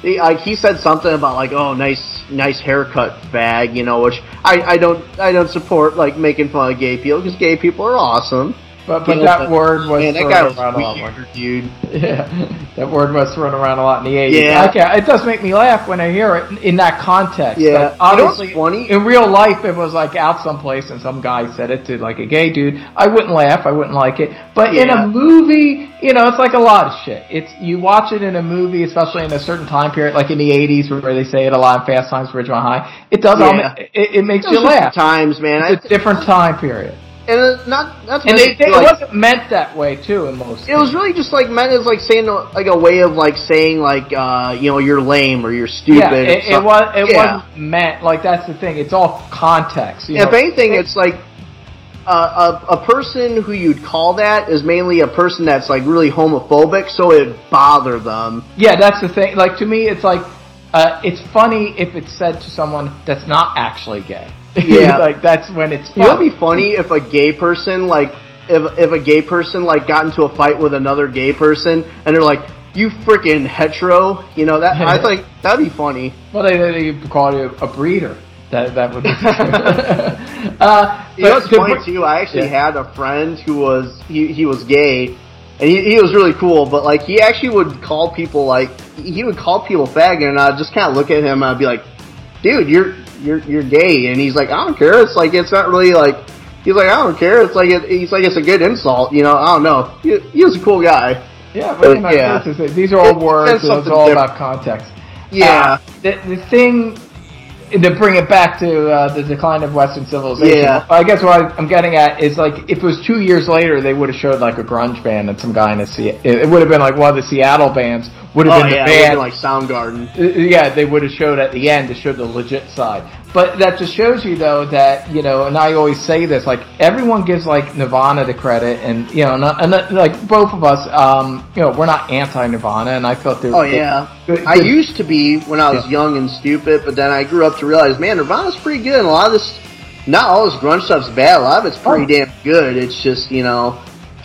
he, like he said something about like, oh, nice, nice haircut, bag, you know, which I, I don't, I don't support like making fun of gay people because gay people are awesome. But but that but- word was man, that guy was around a lot dude. Yeah, that word was thrown around a lot in the 80s. Yeah. Okay, it does make me laugh when I hear it in- that context. Yeah. Like, You know obviously, funny? in real life, it was like out someplace and some guy said it to like a gay dude. I wouldn't laugh. I wouldn't like it. But in a movie, you know, it's like a lot of shit. It's you watch it in a movie, especially in a certain time period, like in the 80s, where they say it a lot in Fast Times Ridgemont High. It does. all Yeah. ma- it, it makes you laugh. Times, man. It's a different time period. And it's not And they, meant they, to, it like, wasn't meant that way too in most. It was really just like meant as like saying like a way of like saying like uh you know you're lame or you're stupid. Yeah, it, it was. It Yeah. wasn't meant like that's the thing. It's all context. You If know? anything, it's like uh, a a person who you'd call that is mainly a person that's like really homophobic, so it bother them. yeah, that's the thing. Like to me, it's like uh, it's funny if it's said to someone that's not actually gay. Yeah. like that's when it's. You know, it'd be funny if a gay person like if if a gay person like got into a fight with another gay person and they're like. You freaking hetero, you know that I think that'd be funny. Well, they, they they call you a breeder. That that would. Be, uh, You know but what's to funny br- too? I actually Yeah. had a friend who was he, he was gay, and he, he was really cool. But like he actually would call people like he would call people faggot, and I'd just kind of look at him and I'd be like, "Dude, you're you're you're gay," and he's like, "I don't care. It's like it's not really like." He's like, I don't care. It's like it, he's like it's a good insult, you know. I don't know. He, he was a cool guy. Yeah, but know, yeah. is these are all It- words. and It's all different. about context. Yeah. Uh, the, the thing to bring it back to uh, the decline of Western civilization. Yeah. I guess what I'm getting at is like if it was two years later, they would have showed like a grunge band and some guy in a Se- it would have been like one of the Seattle bands would have Oh been yeah, the band. like Soundgarden. Uh, yeah, they would have showed at the end to show the legit side. But that just shows you though that you know, and I always say this, like everyone gives like Nirvana the credit, and you know, not, and like both of us, um, you know, we're not anti-Nirvana, and I felt they were Oh yeah, good- I used to be when I was Yeah. young and stupid, but then I grew up to realize, man, Nirvana's pretty good. And a lot of this, not all this grunge stuff's bad. A lot of it's pretty Oh. damn good. It's just you know,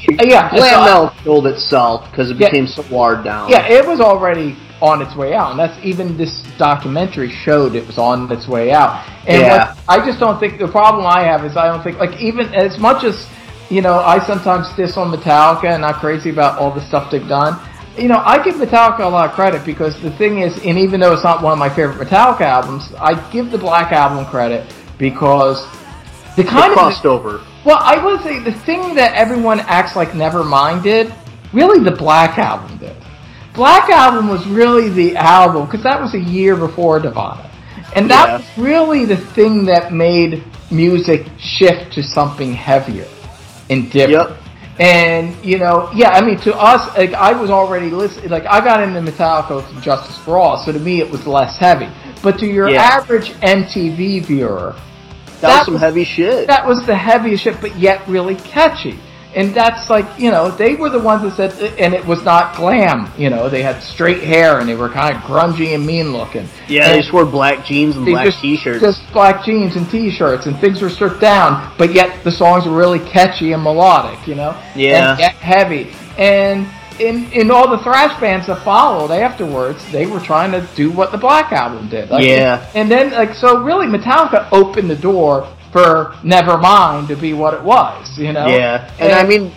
Uh, yeah, glam killed itself because it Yeah. became so watered down. Yeah, it was already on its way out, and that's even this documentary showed it was on its way out. And Yeah. I just don't think the problem I have is I don't think like even as much as you know I sometimes diss on Metallica and not crazy about all the stuff they've done. You know, I give Metallica a lot of credit because the thing is, and even though it's not one of my favorite Metallica albums, I give the Black Album credit because the it kind of crossed over. Well, I would say the thing that everyone acts like Nevermind did, really the Black Album did. Black Album was really the album because that was a year before Nirvana, and that Yeah. was really the thing that made music shift to something heavier and different. Yep. And you know, yeah, I mean, to us, like I was already listening. Like I got into Metallica with Justice for All, so to me it was less heavy. But to your Yeah. average MTV viewer, That, that was some heavy shit. that was the heaviest shit, but yet really catchy. And that's like, you know, they were the ones that said, and it was not glam, you know, they had straight hair and they were kind of grungy and mean looking. yeah, And they just wore black jeans and black just- t-shirts. Just black jeans and t-shirts and things were stripped down, but yet the songs were really catchy and melodic, you know? Yeah. And heavy. And in, in all the thrash bands that followed afterwards, they were trying to do what the Black Album did. Like, Yeah. And then, like, so really Metallica opened the door for Nevermind to be what it was, you know? Yeah, and, I mean,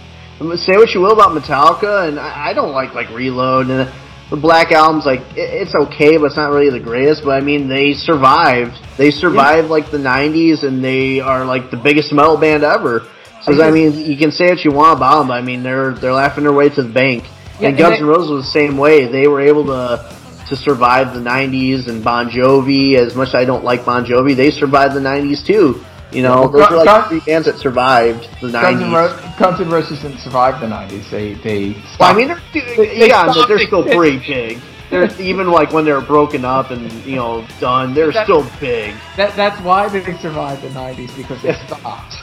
say what you will about Metallica, and I, I don't like like Reload and the Black Album's like it, it's okay, but it's not really the greatest. But I mean, they survived. They survived like the '90s, and they are like the biggest metal band ever. So I mean, you can say what you want about them. But I mean, they're they're laughing their way to the bank. Yeah, and Guns N' Roses was the same way. They were able to to survive the '90s, and Bon Jovi. As much as I don't like Bon Jovi, they survived the '90s too. You know, those Gun- are like three bands that survived the '90s. Ro- Guns N' Roses didn't survive the 90s. They, they Well, I mean, they're, They- yeah, they but they're still pretty big. They're even like when they're broken up and you know done, they're That- still big. That, that's why they survived the 90s because they stopped.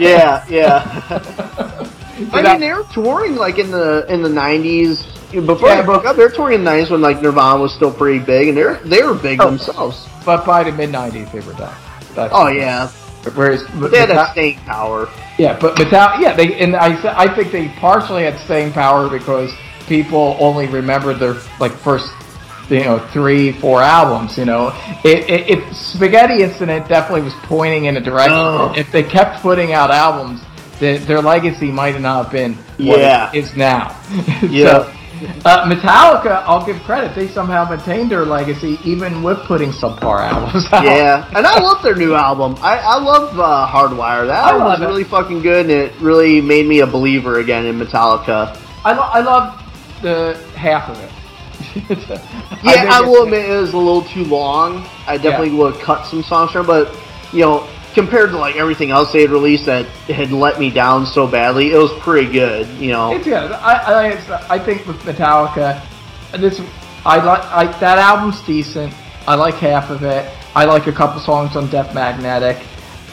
Yeah, yeah. I that- mean, they were touring like in the in the nineties before Yeah. they broke up. They were touring in the nineties when like Nirvana was still pretty big, and they were they were big Oh. themselves. But by the mid 90s, they were done. That's Oh yeah, Whereas, they had Meta- that staying power. yeah, but Metal, yeah, they and I th- I think they partially had staying power because people only remember their like first you know three four albums. You know, it, it, if Spaghetti Incident definitely was pointing in a direction. Oh. If they kept putting out albums, the, their legacy might not have been what Yeah. it is now. Yeah. so, uh, Metallica, I'll give credit. They somehow maintained their legacy even with putting subpar albums out. Yeah, and I love their new album. I, I love uh, Hardwire. That album was it. really fucking good, and it really made me a believer again in Metallica. I, lo- I love the half of it. Yeah, think I, will admit it was a little too long. I definitely would have cut some songs from, but you know, compared to like everything else they had released that had let me down so badly, it was pretty good. You know, It's good. I, I, it's, I think with Metallica, this I like I, that album's decent. I like half of it. I like a couple songs on Death Magnetic.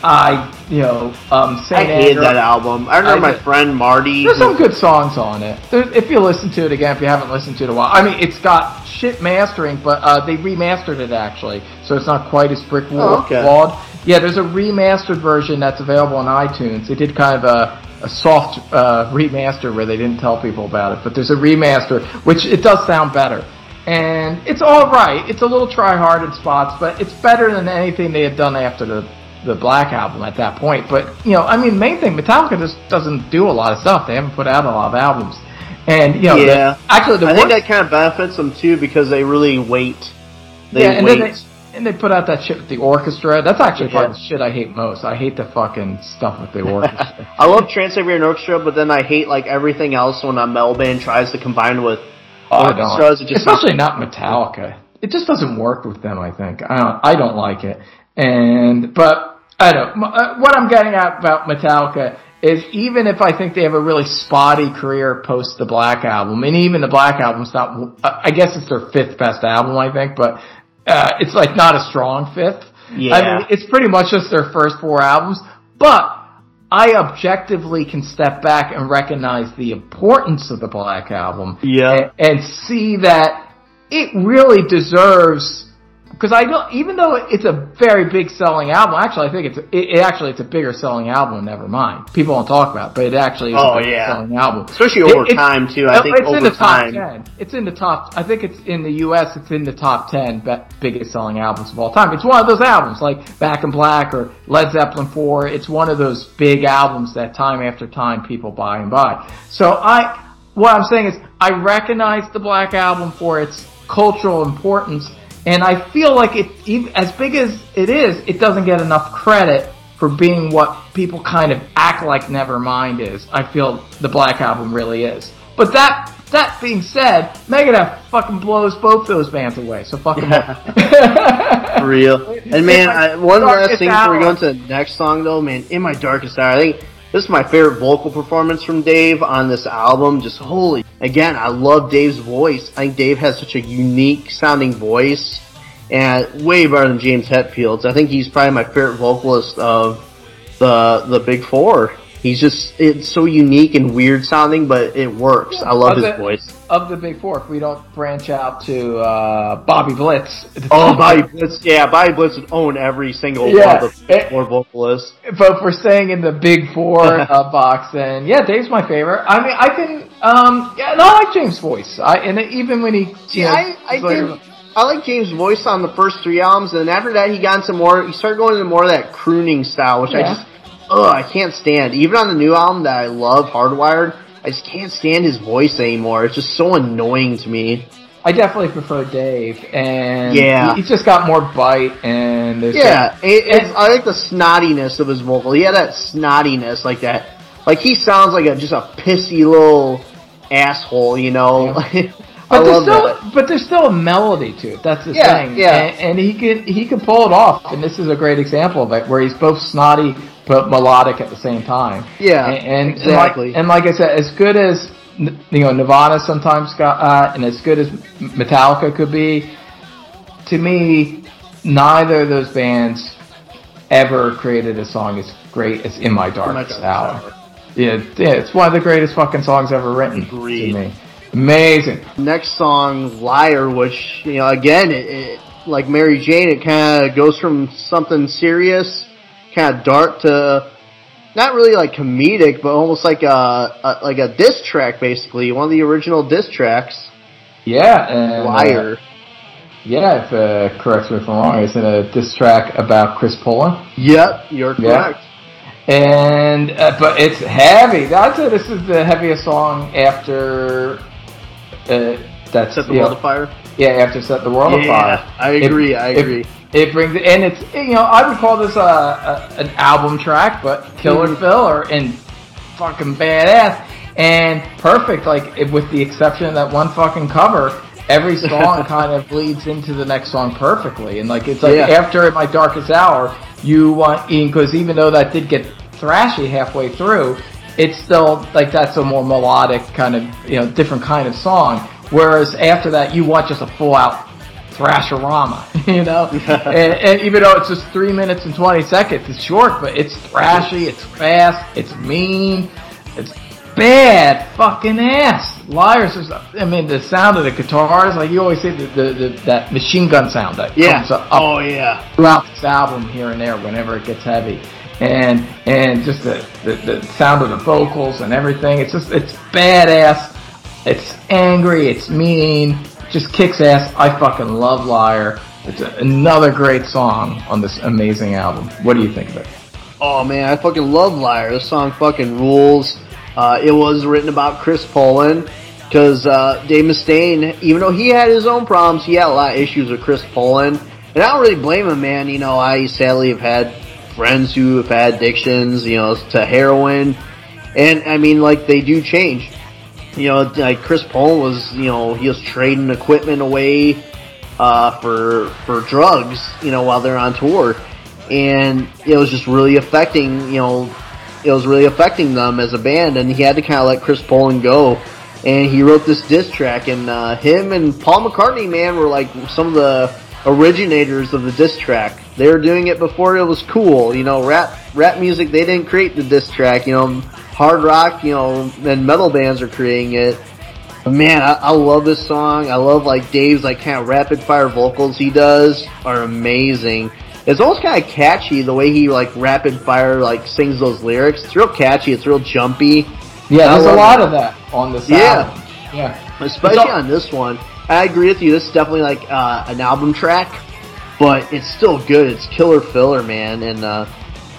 I you know um, I Saint hated that album. I remember I my friend Marty. There's who- some good songs on it. There, if you listen to it again, if you haven't listened to it a while, I mean, it's got shit mastering, but uh, they remastered it actually, so it's not quite as brick wall- Oh, okay. walled. Yeah, there's a remastered version that's available on iTunes. They did kind of a, a soft uh, remaster where they didn't tell people about it, but there's a remaster which it does sound better. And it's all right. It's a little try hard in spots, but it's better than anything they had done after the the Black album at that point. But you know, I mean, main thing, Metallica just doesn't do a lot of stuff. They haven't put out a lot of albums, and you know, the- actually, the I think that kind of benefits them too because they really wait. They yeah, and wait. then they and they put out that shit with the orchestra. That's actually part of the shit I hate most. I hate the fucking stuff with the orchestra. I love Trans-Siberian Orchestra, but then I hate like everything else when a metal band tries to combine with Oh, orchestras. It just Especially not Metallica. It just doesn't work with them. I think I don't. I don't like it. And but I don't. uh, What I'm getting at about Metallica is even if I think they have a really spotty career post the Black album, and even the Black album's not. uh, I guess it's their fifth best album. I think, but uh, it's like not a strong fifth. Yeah. I mean, it's pretty much just their first four albums, but. I objectively can step back and recognize the importance of the Black Album Yeah. and, and see that it really deserves because I don't even though it's a very big selling album. Actually, I think it's it, it actually it's a bigger selling album. Never mind, People don't talk about, it, but it actually is Oh, a big yeah. selling album, Especially over it's- time, too. I no, think it's over in the top ten. It's in the top. I think it's in the U.S. It's in the top ten be- biggest selling albums of all time. It's one of those albums like Back in Black or Led Zeppelin Four. It's one of those big albums that time after time people buy and buy. So I, what I'm saying is, I recognize the Black Album for its cultural importance, and I feel like it, even, as big as it is, it doesn't get enough credit for being what people kind of act like Nevermind is. I feel the Black Album really is. But that that being said, Megadeth fucking blows both those bands away. So fuck them. For real. And man, I, one last thing before we go into the next song though, man, in my darkest hour, I think this is my favorite vocal performance from Dave on this album. Just holy, again, I love Dave's voice. I think Dave has such a unique sounding voice and way better than James Hetfield's. I think he's probably my favorite vocalist of the the big four. He's just it's so unique and weird sounding, but it works. I love his voice. Of the big four, if we don't branch out to uh, Bobby Blitz. Oh, Bobby Blitz! Yeah, Bobby Blitz would own every single Yeah. one of the big four vocalists. But if we're staying in the big four uh, box, then yeah, Dave's my favorite. I mean, I can, um, yeah, no, I like James' voice. I and even when he, See, you know, I, I later- did. I like James' voice on the first three albums, and then after that, he got into more. He started going into more of that crooning style, which I just, ugh, I can't stand. Even on the new album that I love, Hardwired, I just can't stand his voice anymore. It's just so annoying to me. I definitely prefer Dave, and Yeah. he- he's just got more bite, and there's Yeah, it, it's, I like the snottiness of his vocal. He had that snottiness, like that. Like he sounds like a just a pissy little asshole, you know. I But there's love still, that. but there's still a melody to it. That's the Yeah, thing. yeah. And, and he can he can pull it off, and this is a great example of it, where he's both snotty but melodic at the same time. Yeah, and, and exactly. And like, and like I said, as good as you know Nirvana sometimes got, uh, and as good as Metallica could be, to me, neither of those bands ever created a song as great as "In My Darkest Darkest Hour." Hour. Yeah, yeah, it's one of the greatest fucking songs ever written. Agreed. To me, amazing. Next song, Liar, which, you know, again, it, it like Mary Jane, it kind of goes from something serious, kind of dark to not really like comedic, but almost like a, a like a diss track, basically. One of the original diss tracks, Yeah, and, uh, Liar. yeah, if uh, correct me if I'm wrong, it's in a diss track about Chris Poland. Yep, you're Yeah. correct. And uh, but it's heavy. I'd say this is the heaviest song after uh, that's Set the world know, afire. yeah after set the world Yeah, afire. I agree, I agree. It, brings and it's you know I would call this a, a an album track, but killer Mhm. filler and fucking badass and perfect. Like it, with the exception of that one fucking cover. Every song kind of bleeds into the next song perfectly, and like it's like Yeah. after my darkest hour, you want because even though that did get thrashy halfway through, it's still like that's a more melodic kind of you know different kind of song. Whereas after that, you want just a full out thrasherama, you know. and, and even though it's just three minutes and twenty seconds, it's short, but it's thrashy, it's fast, it's mean, it's bad fucking ass. Liars is, I mean, the sound of the guitars, like you always say, the, the, the that machine gun sound that Yeah. comes up Oh yeah. throughout this album here and there whenever it gets heavy. And and just the, the, the sound of the vocals and everything. It's just it's badass. It's angry, it's mean, just kicks ass. I fucking love Liar. It's a, another great song on this amazing album. What do you think of it? Oh man, I fucking love Liar. This song fucking rules. Uh, it was written about Chris Poland because uh, Dave Mustaine, even though he had his own problems, he had a lot of issues with Chris Poland. And I don't really blame him, man. You know, I sadly have had friends who have had addictions, you know, to heroin. And I mean, like, they do change. You know, like Chris Poland was, you know, he was trading equipment away uh, for for drugs, you know, while they're on tour, and it was just really affecting, you know, it was really affecting them as a band, and he had to kind of let Chris Poland go, and he wrote this diss track, and uh, him and Paul McCartney, man, were like some of the originators of the diss track. They were doing it before it was cool, you know, rap rap music. They didn't create the diss track, you know, hard rock, you know, and metal bands are creating it. But man, I, I love this song. I love like Dave's like kind of rapid fire vocals he does are amazing. It's almost kind of catchy the way he like rapid fire like sings those lyrics. It's real catchy. It's real jumpy. Yeah, there's a lot it. of that on this Yeah. album. Yeah. especially all- on this one. I agree with you. This is definitely like uh, an album track, but it's still good. It's killer filler, man. And uh,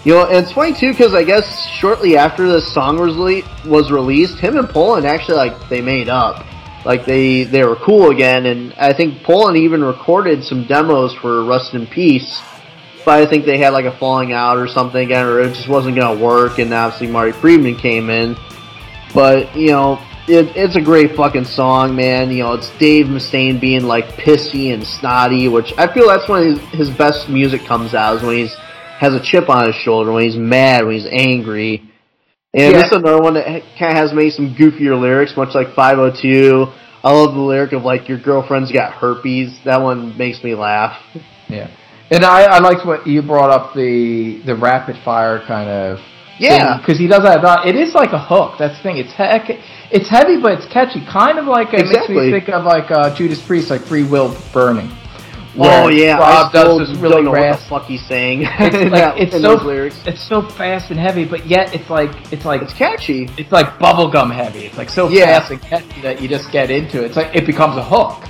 you know, and it's funny too because I guess shortly after this song was le- was released, him and Poland actually like they made up. Like they they were cool again, and I think Poland even recorded some demos for Rust in Peace. But I think they had like a falling out or something again, or it just wasn't gonna work. And obviously Marty Friedman came in. But you know, it, it's a great fucking song, man. You know, it's Dave Mustaine being like pissy and snotty, which I feel that's when his, his best music comes out is when he's has a chip on his shoulder, when he's mad, when he's angry. And Yeah. this is another one that kind of has maybe some goofier lyrics, much like 502. I love the lyric of like your girlfriend's got herpes. That one makes me laugh. Yeah. And I, I liked what you brought up the the rapid fire kind of Yeah. because he does that. It is like a hook. That's the thing. It's heck, it's heavy, but it's catchy. Kind of like it Exactly. makes me think of like uh, Judas Priest, like Freewheel Burning. Oh yeah, Rob does this don't really know what the fuck he's saying. It's like it's so it's so fast and heavy, but yet it's like it's like It's catchy. it's like bubblegum heavy. It's like so Yeah. fast and catchy that you just get into it. It's like it becomes a hook.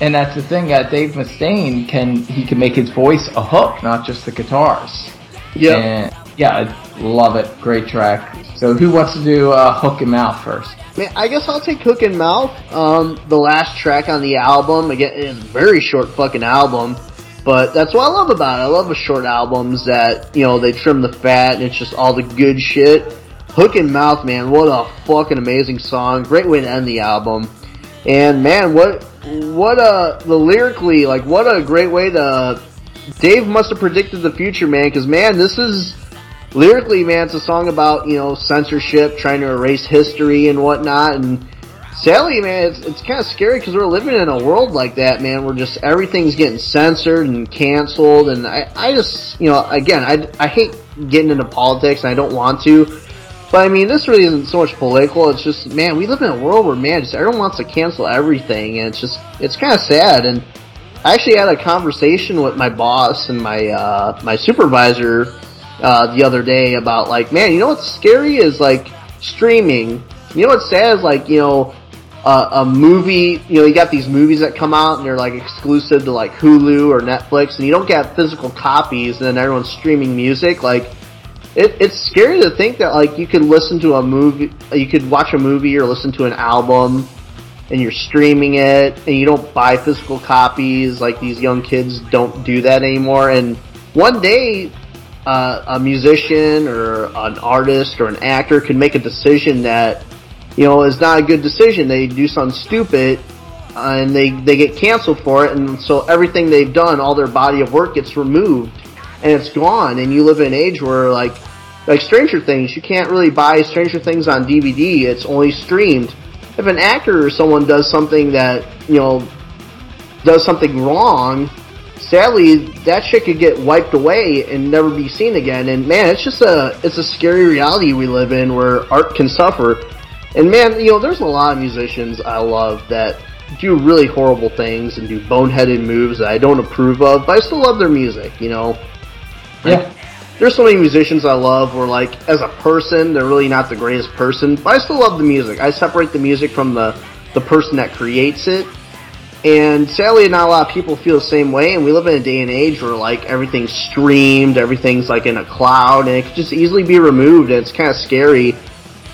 And that's the thing that Dave Mustaine can he can make his voice a hook, not just the guitars. Yeah. Yeah, I love it. Great track. So who wants to do uh, hook in mouth first? Man, I guess I'll take Hook in Mouth. Um, the last track on the album, again, it's a very short fucking album, but that's what I love about it. I love the short albums that, you know, they trim the fat and it's just all the good shit. Hook in Mouth, man, what a fucking amazing song. Great way to end the album. And man, what, what a, the lyrically, like, what a great way to, Dave must have predicted the future, man, cause man, this is, lyrically, man, it's a song about, you know, censorship, trying to erase history and whatnot, and sadly, man, it's, it's kind of scary because we're living in a world like that, man, where just everything's getting censored and canceled. And I, I just, you know, again, I, I hate getting into politics and I don't want to. But I mean, this really isn't so much political. It's just, man, we live in a world where, man, just everyone wants to cancel everything. And it's just, it's kind of sad. And I actually had a conversation with my boss and my, uh, my supervisor, uh, the other day about like, man, you know what's scary is like streaming. You know what's sad is like, you know, uh, a movie, you know, you got these movies that come out and they're like exclusive to like Hulu or Netflix, and you don't get physical copies, and then everyone's streaming music. Like, it, it's scary to think that like you could listen to a movie, you could watch a movie or listen to an album, and you're streaming it, and you don't buy physical copies. Like these young kids don't do that anymore, and one day. Uh, a musician or an artist or an actor can make a decision that you know, is not a good decision. They do something stupid, uh, and they they get canceled for it, and so everything they've done, all their body of work gets removed, and it's gone. And you live in an age where like like Stranger Things, you can't really buy Stranger Things on DVD. It's only streamed. If an actor or someone does something that you know does something wrong, sadly that shit could get wiped away and never be seen again. And man, it's just a it's a scary reality we live in where art can suffer. And man, you know, there's a lot of musicians I love that do really horrible things and do boneheaded moves that I don't approve of, but I still love their music, you know? Yeah. There's so many musicians I love where like as a person they're really not the greatest person, but I still love the music. I separate the music from the the person that creates it. And sadly not a lot of people feel the same way and we live in a day and age where like everything's streamed, everything's like in a cloud and it could just easily be removed and it's kind of scary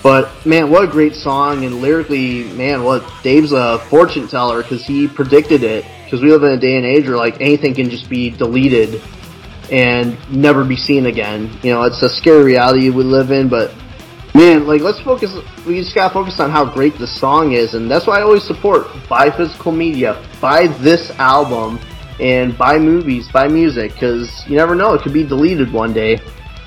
but man, what a great song! And lyrically, man, what Dave's a fortune teller because he predicted it. Because we live in a day and age where like anything can just be deleted and never be seen again. You know, it's a scary reality we live in. But man, like let's focus. We just gotta focus on how great the song is, and that's why I always support buy physical media, buy this album, and buy movies, buy music, because you never know, it could be deleted one day.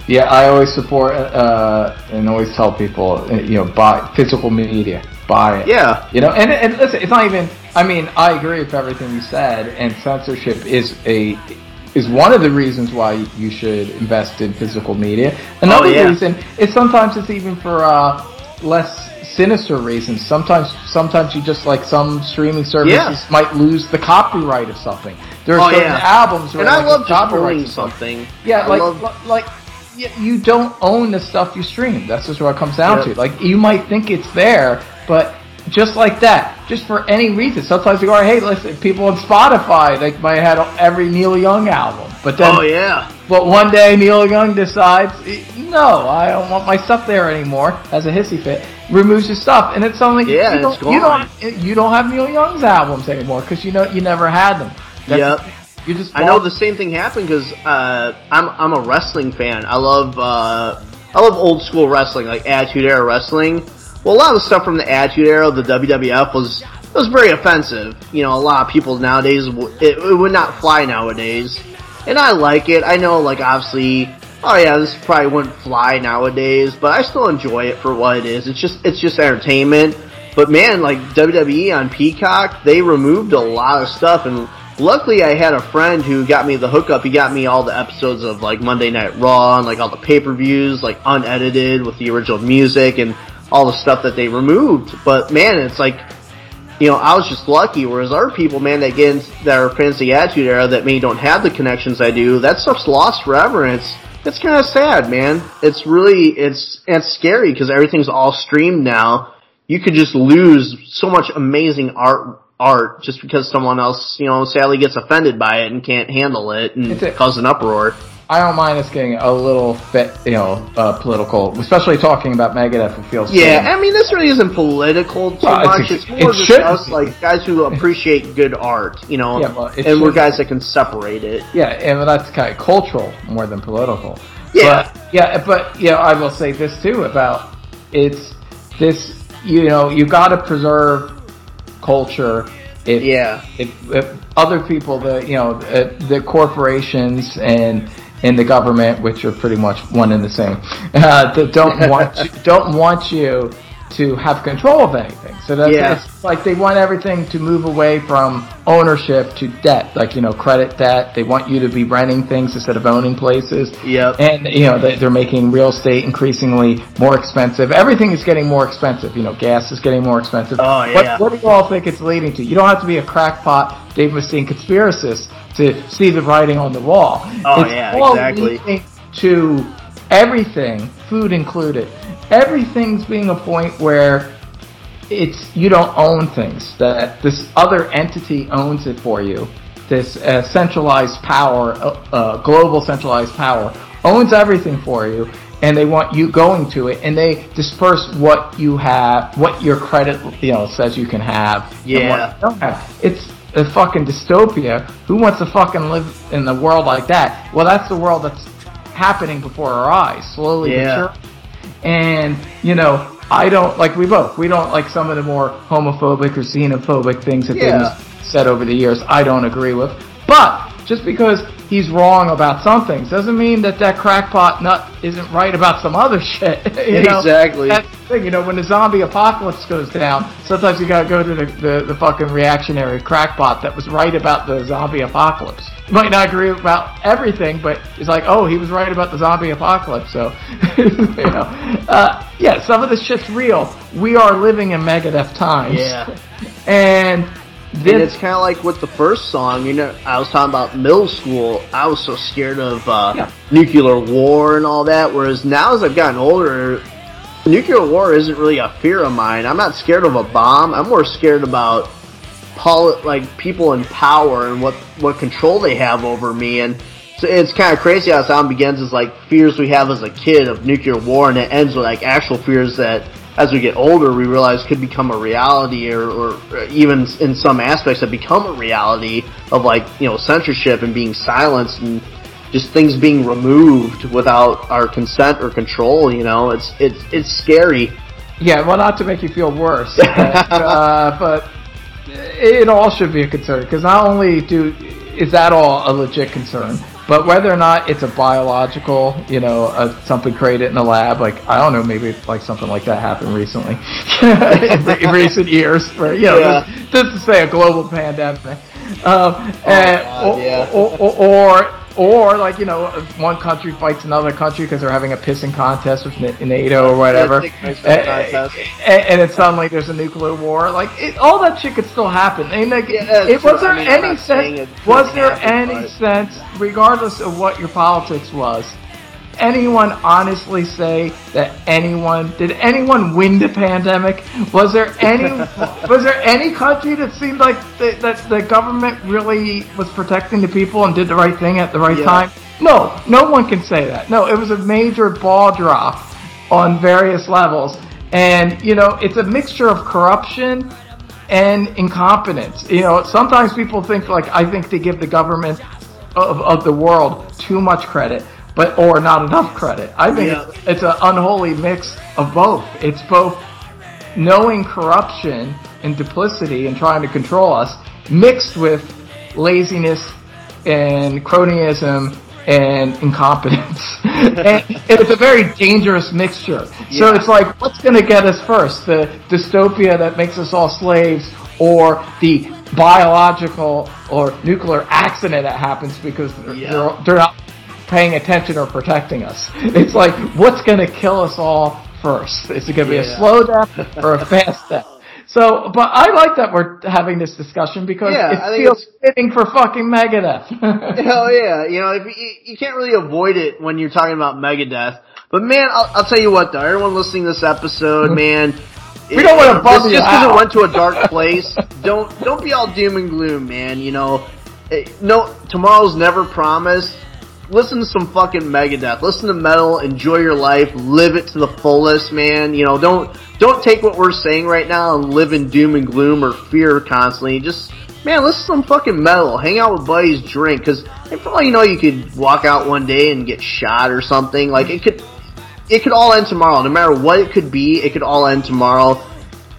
Yeah, I always support uh, and always tell people, uh, you know, buy physical media, buy it. Yeah. You know, and, and listen, it's not even. I mean, I agree with everything you said, and censorship is a is one of the reasons why you should invest in physical media. Another Oh, yeah. reason is sometimes it's even for uh, less sinister reasons. Sometimes, sometimes you just like some streaming services Yeah. might lose the copyright of something. There are Oh, certain yeah. albums where And I like, love the just copyrights of something. Yeah, I like love- li- like you don't own the stuff you stream. That's just what it comes down Yeah. to. Like you might think it's there, but just like that, just for any reason. Sometimes you go, hey, listen, people on Spotify they might have had every Neil Young album, but then Oh yeah. but one day Neil Young decides, "Eh, no, I don't want my stuff there anymore. Has a hissy fit, removes his stuff, and it's only Yeah, you, don't, you gone. don't you don't have Neil Young's albums anymore because you know you never had them. Yep. You just I know the same thing happened because uh, I'm I'm a wrestling fan. I love uh, I love old school wrestling, like Attitude Era wrestling. Well, a lot of the stuff from the Attitude Era, the WWF was was very offensive. You know, a lot of people nowadays it, it would not fly nowadays, and I like it. I know, like obviously, oh yeah, this probably wouldn't fly nowadays, but I still enjoy it for what it is. It's just it's just entertainment. But man, like WWE on Peacock, they removed a lot of stuff and luckily I had a friend who got me the hookup. He got me all the episodes of like Monday Night Raw and like all the pay-per-views, like unedited with the original music and all the stuff that they removed. But man, it's like, you know, I was just lucky. Whereas other people, man, that get in, that are fans of the Attitude Era that maybe don't have the connections I do, that stuff's lost forever. And it's it's kind of sad, man. It's really it's it's scary because everything's all streamed now. You could just lose so much amazing art art just because someone else, you know, sadly gets offended by it and can't handle it and It's a- cause an uproar. I don't mind us getting a little bit, you know, uh, political, especially talking about Megadeth. It feels Yeah, I mean, this really isn't political too Well, much. a- It's, more it just us, like guys who appreciate good art, you know, Yeah, well, and we're guys that can separate it. Yeah, and that's kind of cultural more than political. Yeah. But, yeah, but yeah, I will say this too about it's this. You know, you got to preserve culture. If, Yeah. If, if other people, the you know, uh, the corporations and and the government, which are pretty much one and the same, uh, that don't want you, don't want you to have control of anything. So that's Yeah. it's like they want everything to move away from ownership to debt, like you know credit debt. They want you to be renting things instead of owning places. Yep. And you know they- they're making real estate increasingly more expensive. Everything is getting more expensive. You know, gas is getting more expensive. Oh, yeah. What, what do you all think it's leading to? You don't have to be a crackpot, Dave Mustaine conspiracists to see the writing on the wall. Oh, It's yeah, all exactly. to everything, food included. Everything's being a point where it's you don't own things that this other entity owns it for you. This uh, centralized power, uh, uh, global centralized power, owns everything for you, and they want you going to it, and they disperse what you have, what your credit, you know, says you can have. and what Yeah. you don't have. It's a fucking dystopia. Who wants to fucking live in a world like that? Well, that's the world that's happening before our eyes, slowly Yeah. but surely. And, you know, I don't, like we both, we don't like some of the more homophobic or xenophobic things that Yeah. they've said over the years, I don't agree with. But, just because he's wrong about some things doesn't mean that that crackpot nut isn't right about some other shit. you know? Exactly. That's the thing, you know, when the zombie apocalypse goes down, sometimes you gotta go to the, the, the fucking reactionary crackpot that was right about the zombie apocalypse. You might not agree about everything, but it's like, oh, he was right about the zombie apocalypse, so, you know. Uh, yeah, some of this shit's real. We are living in Megadeth times. Yeah. And And it's kind of like with the first song, you know, I was talking about middle school. I was so scared of uh, Yeah. nuclear war and all that. Whereas now, as I've gotten older, nuclear war isn't really a fear of mine. I'm not scared of a bomb. I'm more scared about poli- like people in power and what what control they have over me. And so it's kind of crazy how sound begins as like fears we have as a kid of nuclear war, and it ends with like actual fears that as we get older we realize could become a reality, or, or even in some aspects have become a reality of like you know censorship and being silenced and just things being removed without our consent or control. You know, it's it's it's scary. yeah, well, not to make you feel worse, but, uh, but it all should be a concern because not only do is that all a legit concern, but whether or not it's a biological, you know, uh, something created in a lab, like I don't know, maybe like something like that happened recently in, re- in recent years, you know, Yeah. just, just to say a global pandemic, um, and, God, or, yeah. or, or, or or like you know, if one country fights another country because they're having a pissing contest with NATO or whatever, Yeah, it's a and, and it's suddenly there's a nuclear war. Like it, all that shit could still happen. And like, Yeah, it was there I mean, any sense? Was there happen, any but- sense, regardless of what your politics was? Anyone honestly say that anyone did anyone win the pandemic? Was there any was there any country that seemed like the, that the government really was protecting the people and did the right thing at the right Yeah. time? No, no one can say that. No, it was a major ball drop on various levels. And, you know, it's a mixture of corruption and incompetence. You know, sometimes people think, like, I think they give the government of, of the world too much credit, but, or not enough credit. I think Yeah. it's, it's an unholy mix of both. It's both knowing corruption and duplicity and trying to control us mixed with laziness and cronyism and incompetence. and, it's a very dangerous mixture. So it's like, what's going to get us first? The dystopia that makes us all slaves or the biological or nuclear accident that happens because they're, Yeah. they're, they're not paying attention or protecting us. It's like, what's going to kill us all first? Is it going to be a slow death or a fast death? So, but I like that we're having this discussion because Yeah, it feels fitting for fucking Megadeth. Hell yeah! You know, if you, you can't really avoid it when you're talking about Megadeth. But man, I'll, I'll tell you what though, everyone listening to this episode, man, We don't wanna bum just you just because it went to a dark place, don't don't be all doom and gloom, man. You know, Eh, no, tomorrow's never promised. Listen to some fucking Megadeth. Listen to metal. Enjoy your life. Live it to the fullest, man. You know, don't don't take what we're saying right now and live in doom and gloom or fear constantly. Just man, listen to some fucking metal. Hang out with buddies. Drink, because for all you know, you could walk out one day and get shot or something. Like it could it could all end tomorrow. No matter what it could be, it could all end tomorrow.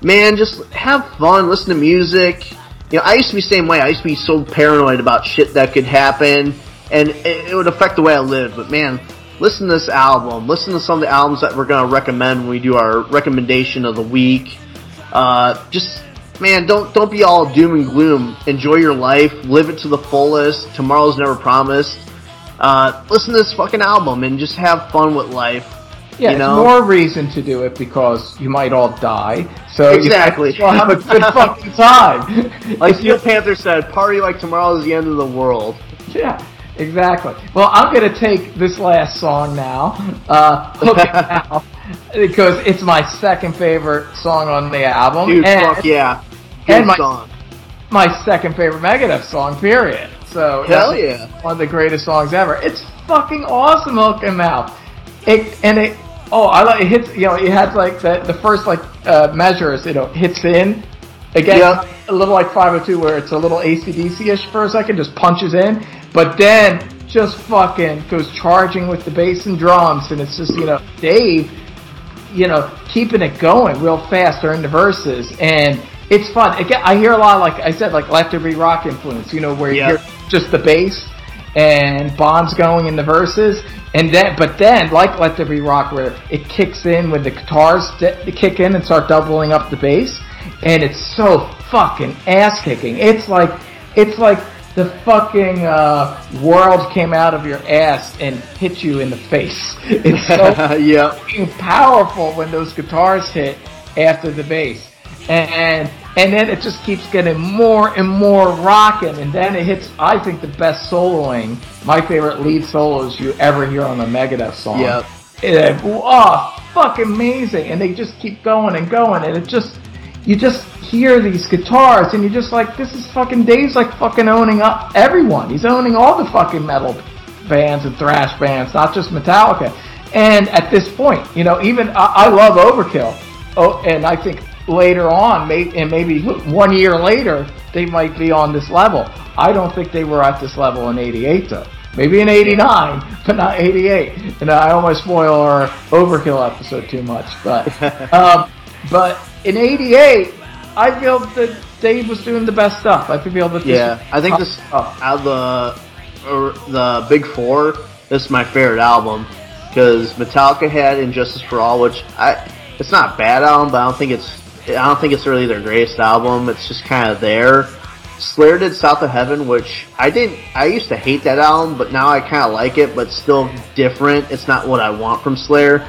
Man, just have fun, listen to music. You know, I used to be the same way. I used to be so paranoid about shit that could happen, and it, it would affect the way I live. But man, listen to this album. Listen to some of the albums that we're gonna recommend when we do our recommendation of the week. Uh, just man, don't don't be all doom and gloom. Enjoy your life, live it to the fullest. Tomorrow's never promised. Uh, listen to this fucking album and just have fun with life. Yeah, you know? more reason to do it because you might all die. So Exactly. well have a good fucking time. Like Steel Panther said, "Party like tomorrow is the end of the world." Yeah, exactly. Well, I'm gonna take this last song now, uh, Hook It Out, because it's my second favorite song on the album, Dude, and fuck yeah, good and my- song. my second favorite Megadeth song. Period. So Hell yeah. one of the greatest songs ever. It's fucking awesome, Hook Out. It and it. Oh, I like it hits. You know, it has like the the first like uh, measures. You know, hits in again. Yeah. A little like 502, where it's a little ACDC ish for a second, just punches in, but then just fucking goes charging with the bass and drums, and it's just you know Dave you know, keeping it going real fast during the verses, and it's fun. Again, I hear a lot, like I said, like Let There Be Rock influence. You know, where you Yeah. hear just the bass and Bonds going in the verses, and then, but then, like Let There Be Rock, where it kicks in when the guitars kick in and start doubling up the bass, and it's so fucking ass kicking. It's like, it's like the fucking uh, world came out of your ass and hit you in the face. It's so yep. fucking powerful when those guitars hit after the bass. And and then it just keeps getting more and more rocking and then it hits I think the best soloing, my favorite lead solos you ever hear on a Megadeth song. Yep. It, oh, fucking amazing. And they just keep going and going and it just you just hear these guitars and you're just like, this is fucking Dave's like fucking owning up everyone. He's owning all the fucking metal bands and thrash bands, not just Metallica. And at this point, you know, even I, I love Overkill. Oh, and I think later on, may, and maybe one year later, they might be on this level. I don't think they were at this level in '88 though. Maybe in '89, but not '88. And I almost spoil our Overkill episode too much, but um, but in '88, I feel that Dave was doing the best stuff. I feel that Yeah, I think this Oh. out of the the big four, this is my favorite album because Metallica had And Justice for All, which I it's not a bad album, but I don't think it's I don't think it's really their greatest album. It's just kind of there. Slayer did South of Heaven, which I didn't. I used to hate that album, but now I kind of like it, but still different. It's not what I want from Slayer.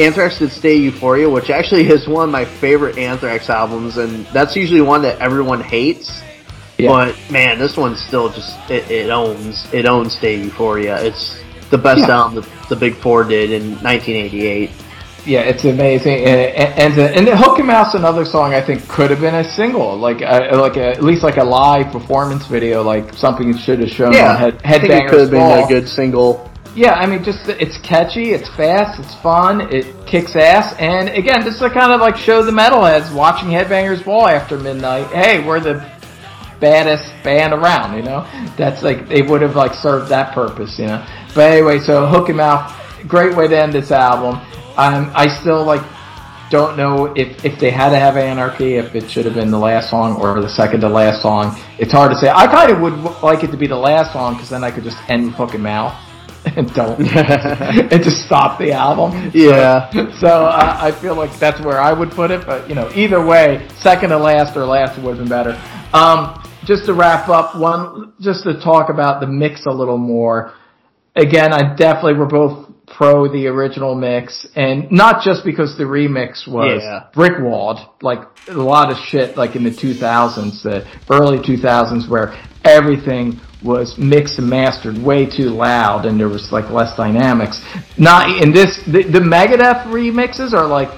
Anthrax did State of Euphoria, which actually is one of my favorite Anthrax albums, and that's usually one that everyone hates. Yeah. But man, this one still just it, it owns it owns State of Euphoria. It's the best Yeah. album the, the Big Four did in 1988. Yeah, it's amazing, and and, and, uh, and the Hook in Mouth's another song I think could have been a single, like a, like a, at least like a live performance video, like something it should have shown on Head, I think it could have been a good single. Yeah, I mean, just it's catchy, it's fast, it's fun, it kicks ass, and again, just to kind of like show the metalheads watching Headbangers Ball after midnight. Hey, we're the baddest band around, you know. That's like they would have like served that purpose, you know. But anyway, so hook in mouth. Great way to end this album. Um, I still like don't know if if they had to have anarchy, if it should have been the last song or the second to last song. It's hard to say. I kind of would like it to be the last song because then I could just end hook in mouth and don't and just stop the album. Yeah. So uh, I feel like that's where I would put it, but you know, either way, second to last or last would have been better. Um, just to wrap up, one just to talk about the mix a little more. Again, I definitely were both pro the original mix, and not just because the remix was Yeah. brickwalled, like a lot of shit, like in the 2000s, the early 2000s, where everything was mixed and mastered way too loud, and there was like less dynamics. Not in this, the, the Megadeth remixes are like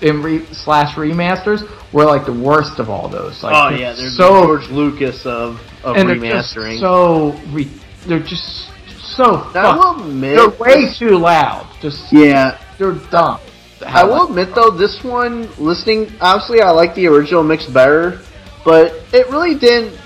in re, slash remasters were like the worst of all those. Like, Oh yeah, they're so George Lucas of of and they're remastering. so re, they're just so I will admit, they're way too loud. Just yeah. they're dumb. I will admit though, this one listening, obviously I like the original mix better, but it really didn't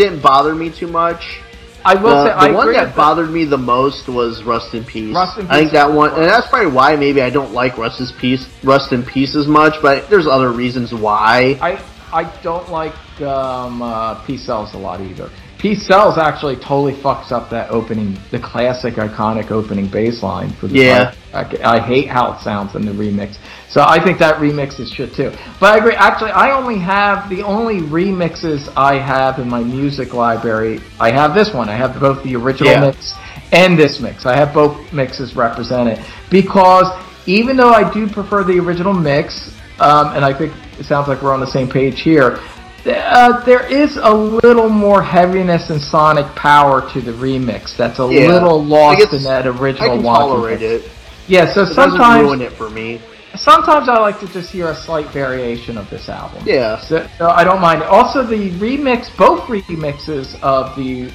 didn't bother me too much. I will the say the I one that bothered me the most was Rust in Peace. Rust in I think that one, and that's probably why maybe I don't like Rust in Peace, Rust in Peace as much. But there's other reasons why. I I don't like um, uh, Peace Sells a lot either. Peace Sells actually totally fucks up that opening, the classic iconic opening bass line for the Yeah. track. I hate how it sounds in the remix. So I think that remix is shit too. But I agree. Actually, I only have the only remixes I have in my music library. I have this one. I have both the original Yeah. mix and this mix. I have both mixes represented because even though I do prefer the original mix, um, and I think it sounds like we're on the same page here. Uh, there is a little more heaviness and sonic power to the remix that's a Yeah. little lost in that I original can one. tolerate it. Yeah, so It sometimes ruin it for me. sometimes I like to just hear a slight variation of this album. Yeah. So, so I don't mind. Also, the remix, both remixes of the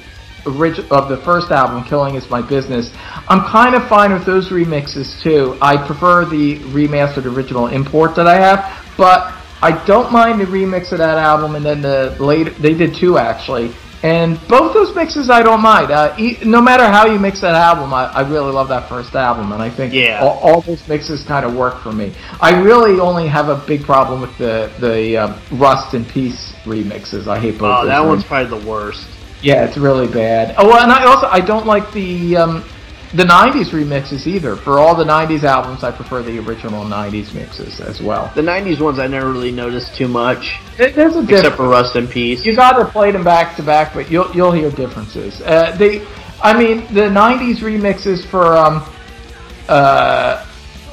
orig- of the first album, "Killing Is My Business," I'm kind of fine with those remixes too. I prefer the remastered original import that I have, but I don't mind the remix of that album. And then the later they did two actually. And both those mixes I don't mind. Uh, e- no matter how you mix that album, I, I really love that first album, and I think Yeah. all, all those mixes kind of work for me. I really only have a big problem with the the um, Rust in Peace remixes. I hate both. Oh, that remixes. one's probably the worst. yeah, it's really bad. Oh, and I also I don't like the um, the '90s remixes either. For all the '90s albums, I prefer the original '90s mixes as well. The '90s ones I never really noticed too much, There- There's a except difference. for Rust in Peace. You gotta play them back to back, but you'll you'll hear differences. Uh, they, I mean, the '90s remixes for um, uh,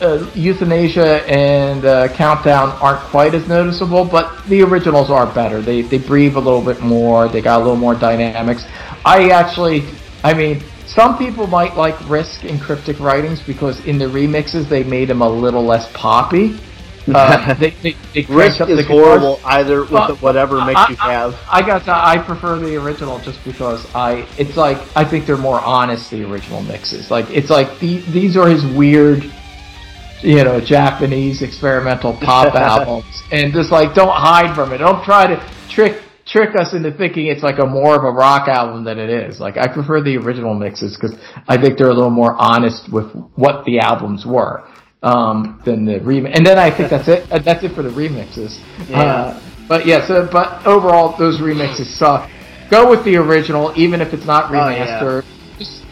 uh, Youthanasia and uh, Countdown aren't quite as noticeable, but the originals are better. They they breathe a little bit more. They got a little more dynamics. I actually, I mean. Some people might like Risk and Cryptic Writings because in the remixes they made them a little less poppy. Uh, they, they, they Risk the is guitars. horrible either with Well, whatever mix I- you I- have. I got to, I prefer the original just because I it's like I think they're more honest the original mixes. Like it's like the, these are his weird you know Japanese experimental pop albums and just like don't hide from it. Don't try to trick trick us into thinking it's like a more of a rock album than it is. Like I prefer the original mixes cuz I think they're a little more honest with what the albums were. Um, than the remix, and then I think that's it. Uh, That's it for the remixes. Uh, but yeah, so but overall, those remixes suck. Go with the original, even if it's not Oh, yeah.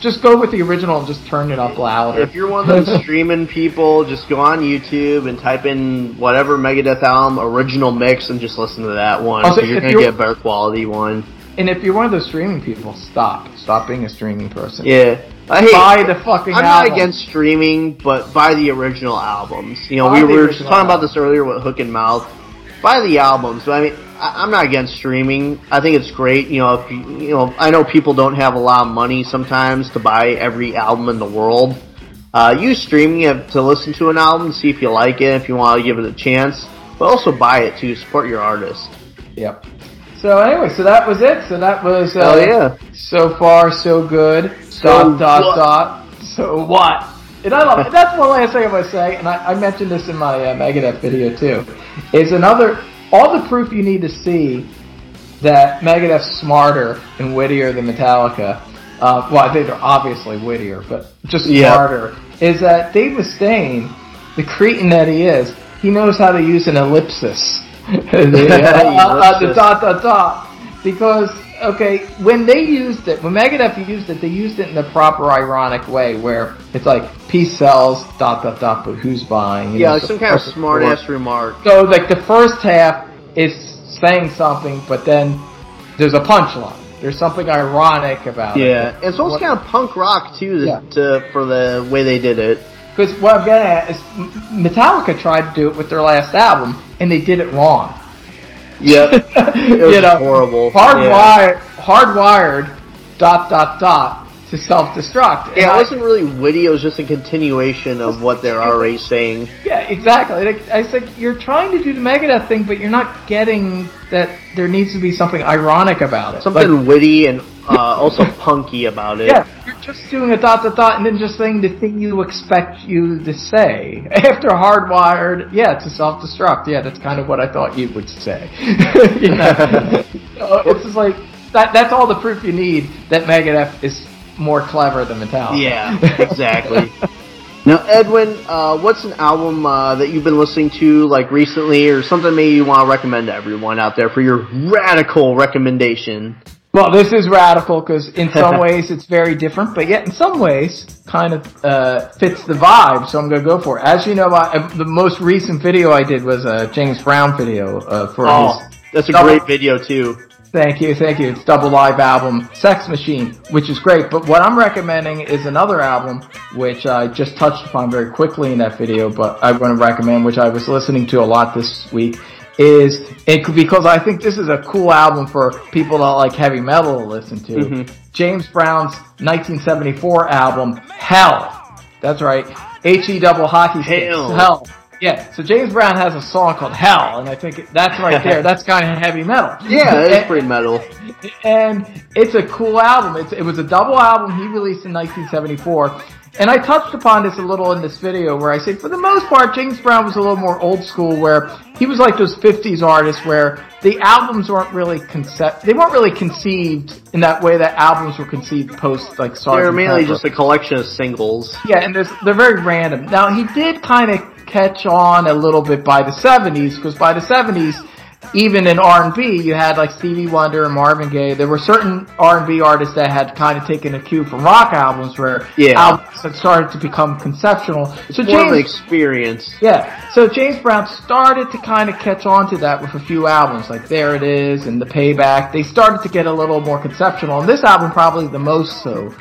Just go with the original and just turn it up louder. If you're one of those streaming people, just go on YouTube and type in whatever Megadeth album original mix and just listen to that one. Also, you're gonna you're- get a better quality one. and if you're one of those streaming people, stop. Stop being a streaming person. Yeah, I hate. Buy the fucking I'm album. not against streaming, but buy the original albums. You know, Buy we were talking about this earlier with Hook in Mouth. Buy the albums. I mean, I, I'm not against streaming. I think it's great. You know, if you, you know, I know people don't have a lot of money sometimes to buy every album in the world. Uh, use streaming to listen to an album, see if you like it, if you want to give it a chance. But also buy it to support your artist. Yep. So anyway, so that was it. So that was uh, yeah. so far so good. So dot dot what? dot. So what? And I love it. That's one last thing I want to say, and I, I mentioned this in my uh, Megadeth video too. Is another all the proof you need to see that Megadeth's smarter and wittier than Metallica. Uh, well, I think they're obviously wittier, but just smarter. Is that Dave Mustaine, the cretin that he is, he knows how to use an ellipsis. the, uh, uh, the dot dot dot. Because okay, when they used it, when Megadeth used it, they used it in the proper ironic way, where it's like peace sells dot dot dot, but who's buying? You Yeah, know, like some kind of smart ass remark. so like the first half is saying something, but then there's a punchline. There's something ironic about it. Yeah, and so it's kind of punk rock too, Yeah. to, for the way they did it. Because what I'm getting at is Metallica tried to do it with their last album, and they did it wrong. Yep. was you know, horrible. Hardwired, hardwired, dot dot dot to self-destruct. And Yeah, I- it wasn't really witty. It was just a continuation of what they're already saying. Yeah, exactly. Like, I said, you're trying to do the Megadeth thing, but you're not getting that there needs to be something ironic about it. Something Like, witty and uh, also punky about it. yeah, you're just doing a dot dot dot, and then just saying the thing you expect you to say after hardwired. Yeah, to self-destruct. Yeah, that's kind of what I thought you would say. you know, So it's just like that. That's all the proof you need that Megadeth is more clever than Metallica. Yeah, exactly. now, Edwin, uh, what's an album uh, that you've been listening to like recently, or something maybe you want to recommend to everyone out there for your radical recommendation? Well, this is radical because in some ways it's very different, but yet in some ways kind of uh, fits the vibe. So I'm going to go for it. As you know, I, the most recent video I did was a James Brown video uh, for Oh, his. that's a double- great video too. Thank you, thank you. It's double live album, Sex Machine, which is great. But what I'm recommending is another album, which I just touched upon very quickly in that video, but I want to recommend, which I was listening to a lot this week, is it because I think this is a cool album for people that like heavy metal to listen to. Mm-hmm. James Brown's 1974 album, Hell. That's right. H E double hockey sticks. Hell. Hell. Yeah. So James Brown has a song called Hell, and I think that's right there. That's kind of heavy metal. Yeah, it's pretty metal. and it's a cool album. It's, it was a double album he released in 1974. And I touched upon this a little in this video where I say, for the most part, James Brown was a little more old school where he was like those 50s artists where the albums weren't really concept, they weren't really conceived in that way that albums were conceived post like Sgt. They're mainly Pepper. just a collection of singles. Yeah, and there's, they're very random. Now, he did kind of catch on a little bit by the 70s, because by the 70s, even in R&B, you had like Stevie Wonder and Marvin Gaye. There were certain R&B artists that had kind of taken a cue from rock albums where Yeah. albums had started to become conceptual. So More of experience. yeah, so James Brown started to kind of catch on to that with a few albums, like There It Is and The Payback. They started to get a little more conceptual, and this album probably the most so.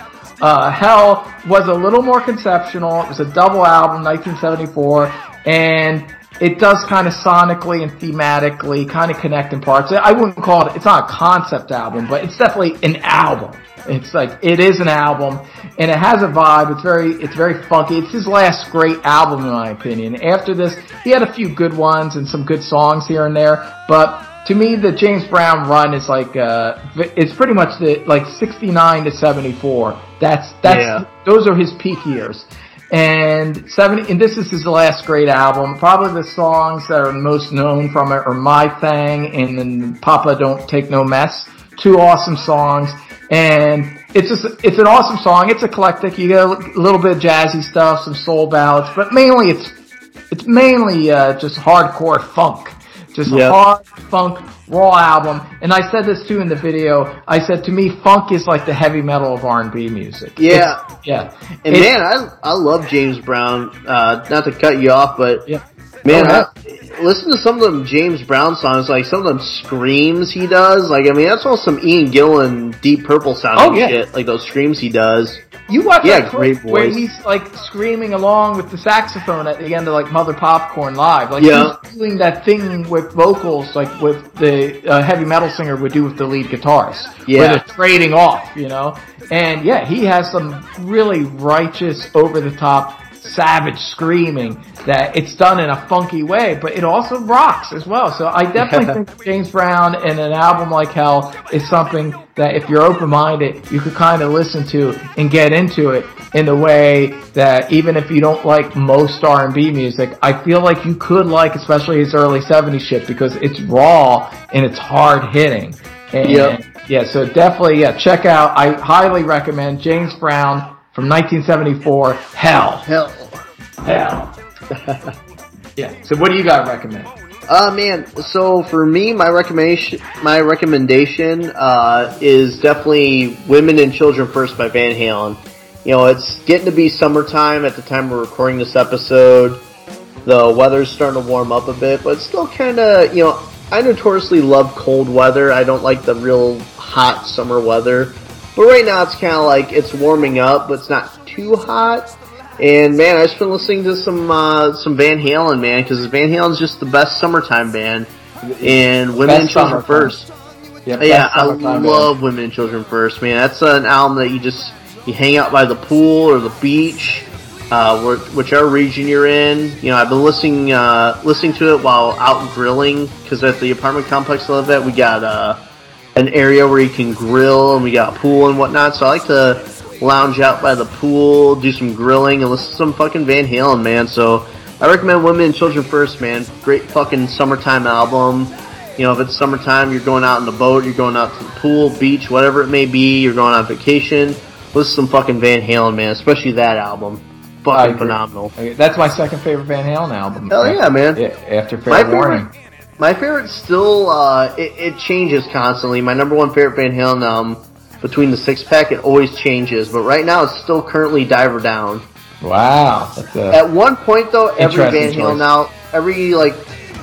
Uh, Hell was a little more conceptual. It was a double album, 1974, and it does kind of sonically and thematically kind of connect in parts. I wouldn't call it, it's not a concept album, but it's definitely an album. It's like, it is an album, and it has a vibe. It's very, it's very funky. It's his last great album, in my opinion. After this, he had a few good ones and some good songs here and there, but to me, the James Brown run is like, uh, it's pretty much the, like 69 to 74. That's, that's, Yeah. those are his peak years. And seventy, and this is his last great album. Probably the songs that are most known from it are "My Thing" and then "Papa Don't Take No Mess." Two awesome songs, and it's just it's an awesome song. It's eclectic. You get a little bit of jazzy stuff, some soul ballads, but mainly it's it's mainly uh, just hardcore funk. Just a hard funk raw album. And I said this too in the video. I said to me, funk is like the heavy metal of R&B music. Yeah. It's- yeah. And It's- man, I I love James Brown. Uh, not to cut you off, but Yeah. Man, I, listen to some of them James Brown songs, like some of them screams he does. Like I mean, that's all some Ian Gillan, Deep Purple sounding Oh, yeah. shit. Like those screams he does. You watch Yeah, that great where he's like screaming along with the saxophone at the end of like Mother Popcorn Live. Like Yeah. he's doing that thing with vocals, like with the uh, heavy metal singer would do with the lead guitarist. Yeah. Where they're trading off, you know? And yeah, he has some really righteous, over the top, savage screaming that it's done in a funky way, but it also rocks as well. So I definitely think James Brown and an album like Hell is something that if you're open-minded, you could kind of listen to and get into it in a way that even if you don't like most R&B music, I feel like you could like especially his early 70s shit because it's raw and it's hard hitting. And Yep. yeah, so definitely, yeah, check out, I highly recommend James Brown from 1974, Hell. Hell. Hell. yeah, so what do you got to recommend? Uh man, so for me, my recommendation, my recommendation, uh, is definitely "Women and Children First by Van Halen. You know, it's getting to be summertime at the time we're recording this episode. The weather's starting to warm up a bit, but it's still kind of, you know, I notoriously love cold weather. I don't like the real hot summer weather. But right now it's kind of like it's warming up, but it's not too hot. And man, I've just been listening to some uh, some Van Halen, man, because Van Halen's just the best summertime band. And Women Best and Children. First. Yeah, yeah, I love Women and Children First, man. That's an album that you just you hang out by the pool or the beach, uh, whichever region you're in. You know, I've been listening uh, listening to it while out grilling because at the apartment complex I live at, we got uh, an area where you can grill and we got a pool and whatnot. So I like to lounge out by the pool, do some grilling, and listen to some fucking Van Halen, man. So I recommend Women and Children First, man. Great fucking summertime album. You know, if it's summertime, you're going out in the boat, you're going out to the pool, beach, whatever it may be, you're going on vacation. Listen to some fucking Van Halen, man. Especially that album. Fucking phenomenal. That's my second favorite Van Halen album. Hell yeah, man. After My Fair favorite- Warning. My favorite still, uh, it, it changes constantly. My number one favorite Van Halen album, between the six pack, it always changes. But right now, it's still currently Diver Down. Wow. That's a, At one point, though, every Van Halen choice. now, every like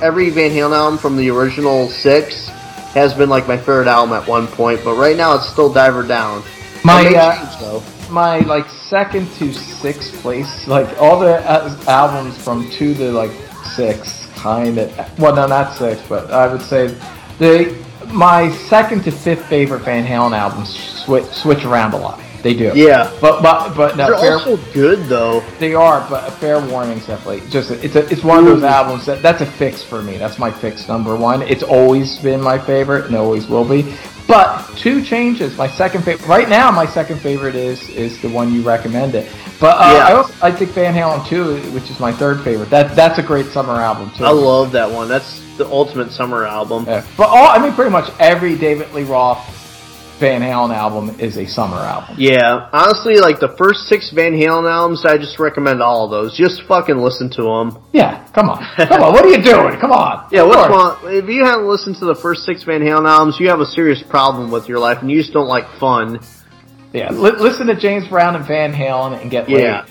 every Van Halen album from the original six has been like my favorite album at one point. But right now, it's still Diver Down. My, uh, change, my like second to sixth place, like all the uh, albums from two to like six, kind of. Well, no, not six, but I would say the my second to fifth favorite Van Halen albums switch switch around a lot. They do. Yeah. But but but no, They're fair, also good though. they are. But a fair warning, definitely. Just it's a, it's one of those albums that that's a fix for me. That's my fix number one. It's always been my favorite and always will be. But two changes. My second favorite right now. My second favorite is is the one you recommended. But uh, Yeah. I also I think Van Halen two, which is my third favorite. That that's a great summer album too. I love that one. That's the ultimate summer album. Yeah. But all I mean, pretty much every David Lee Roth Van Halen album is a summer album. Yeah, honestly, like the first six Van Halen albums, I just recommend all of those. Just fucking listen to them. Yeah, come on, come on. What are you doing? Come on. Yeah, what's wrong? If you haven't listened to the first six Van Halen albums, you have a serious problem with your life, and you just don't like fun. Yeah, li- listen to James Brown and Van Halen and get Yeah.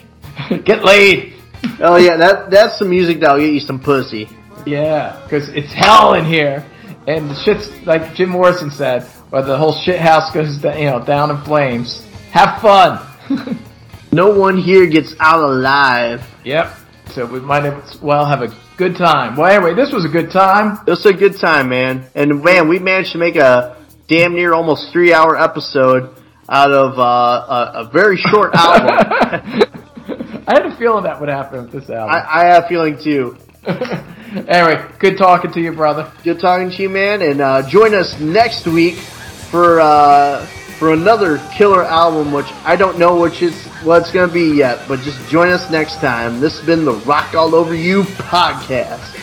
laid. get laid. Oh yeah, that that's some music that'll get you some pussy. Yeah, because it's hell in here, and the shit's like Jim Morrison said, or the whole shit house goes you know down in flames. Have fun. No one here gets out alive. yep. So we might as well have a good time. Well, anyway, this was a good time. It was a good time, man. And man, we managed to make a damn near almost three hour episode out of uh, a, a very short album. I had a feeling that would happen with this album. I, I have a feeling too. anyway, good talking to you, brother. Good talking to you, man. And uh, join us next week for uh, for another killer album, which I don't know which is what it's gonna be yet. But just join us next time. This has been the Rock All Over You podcast.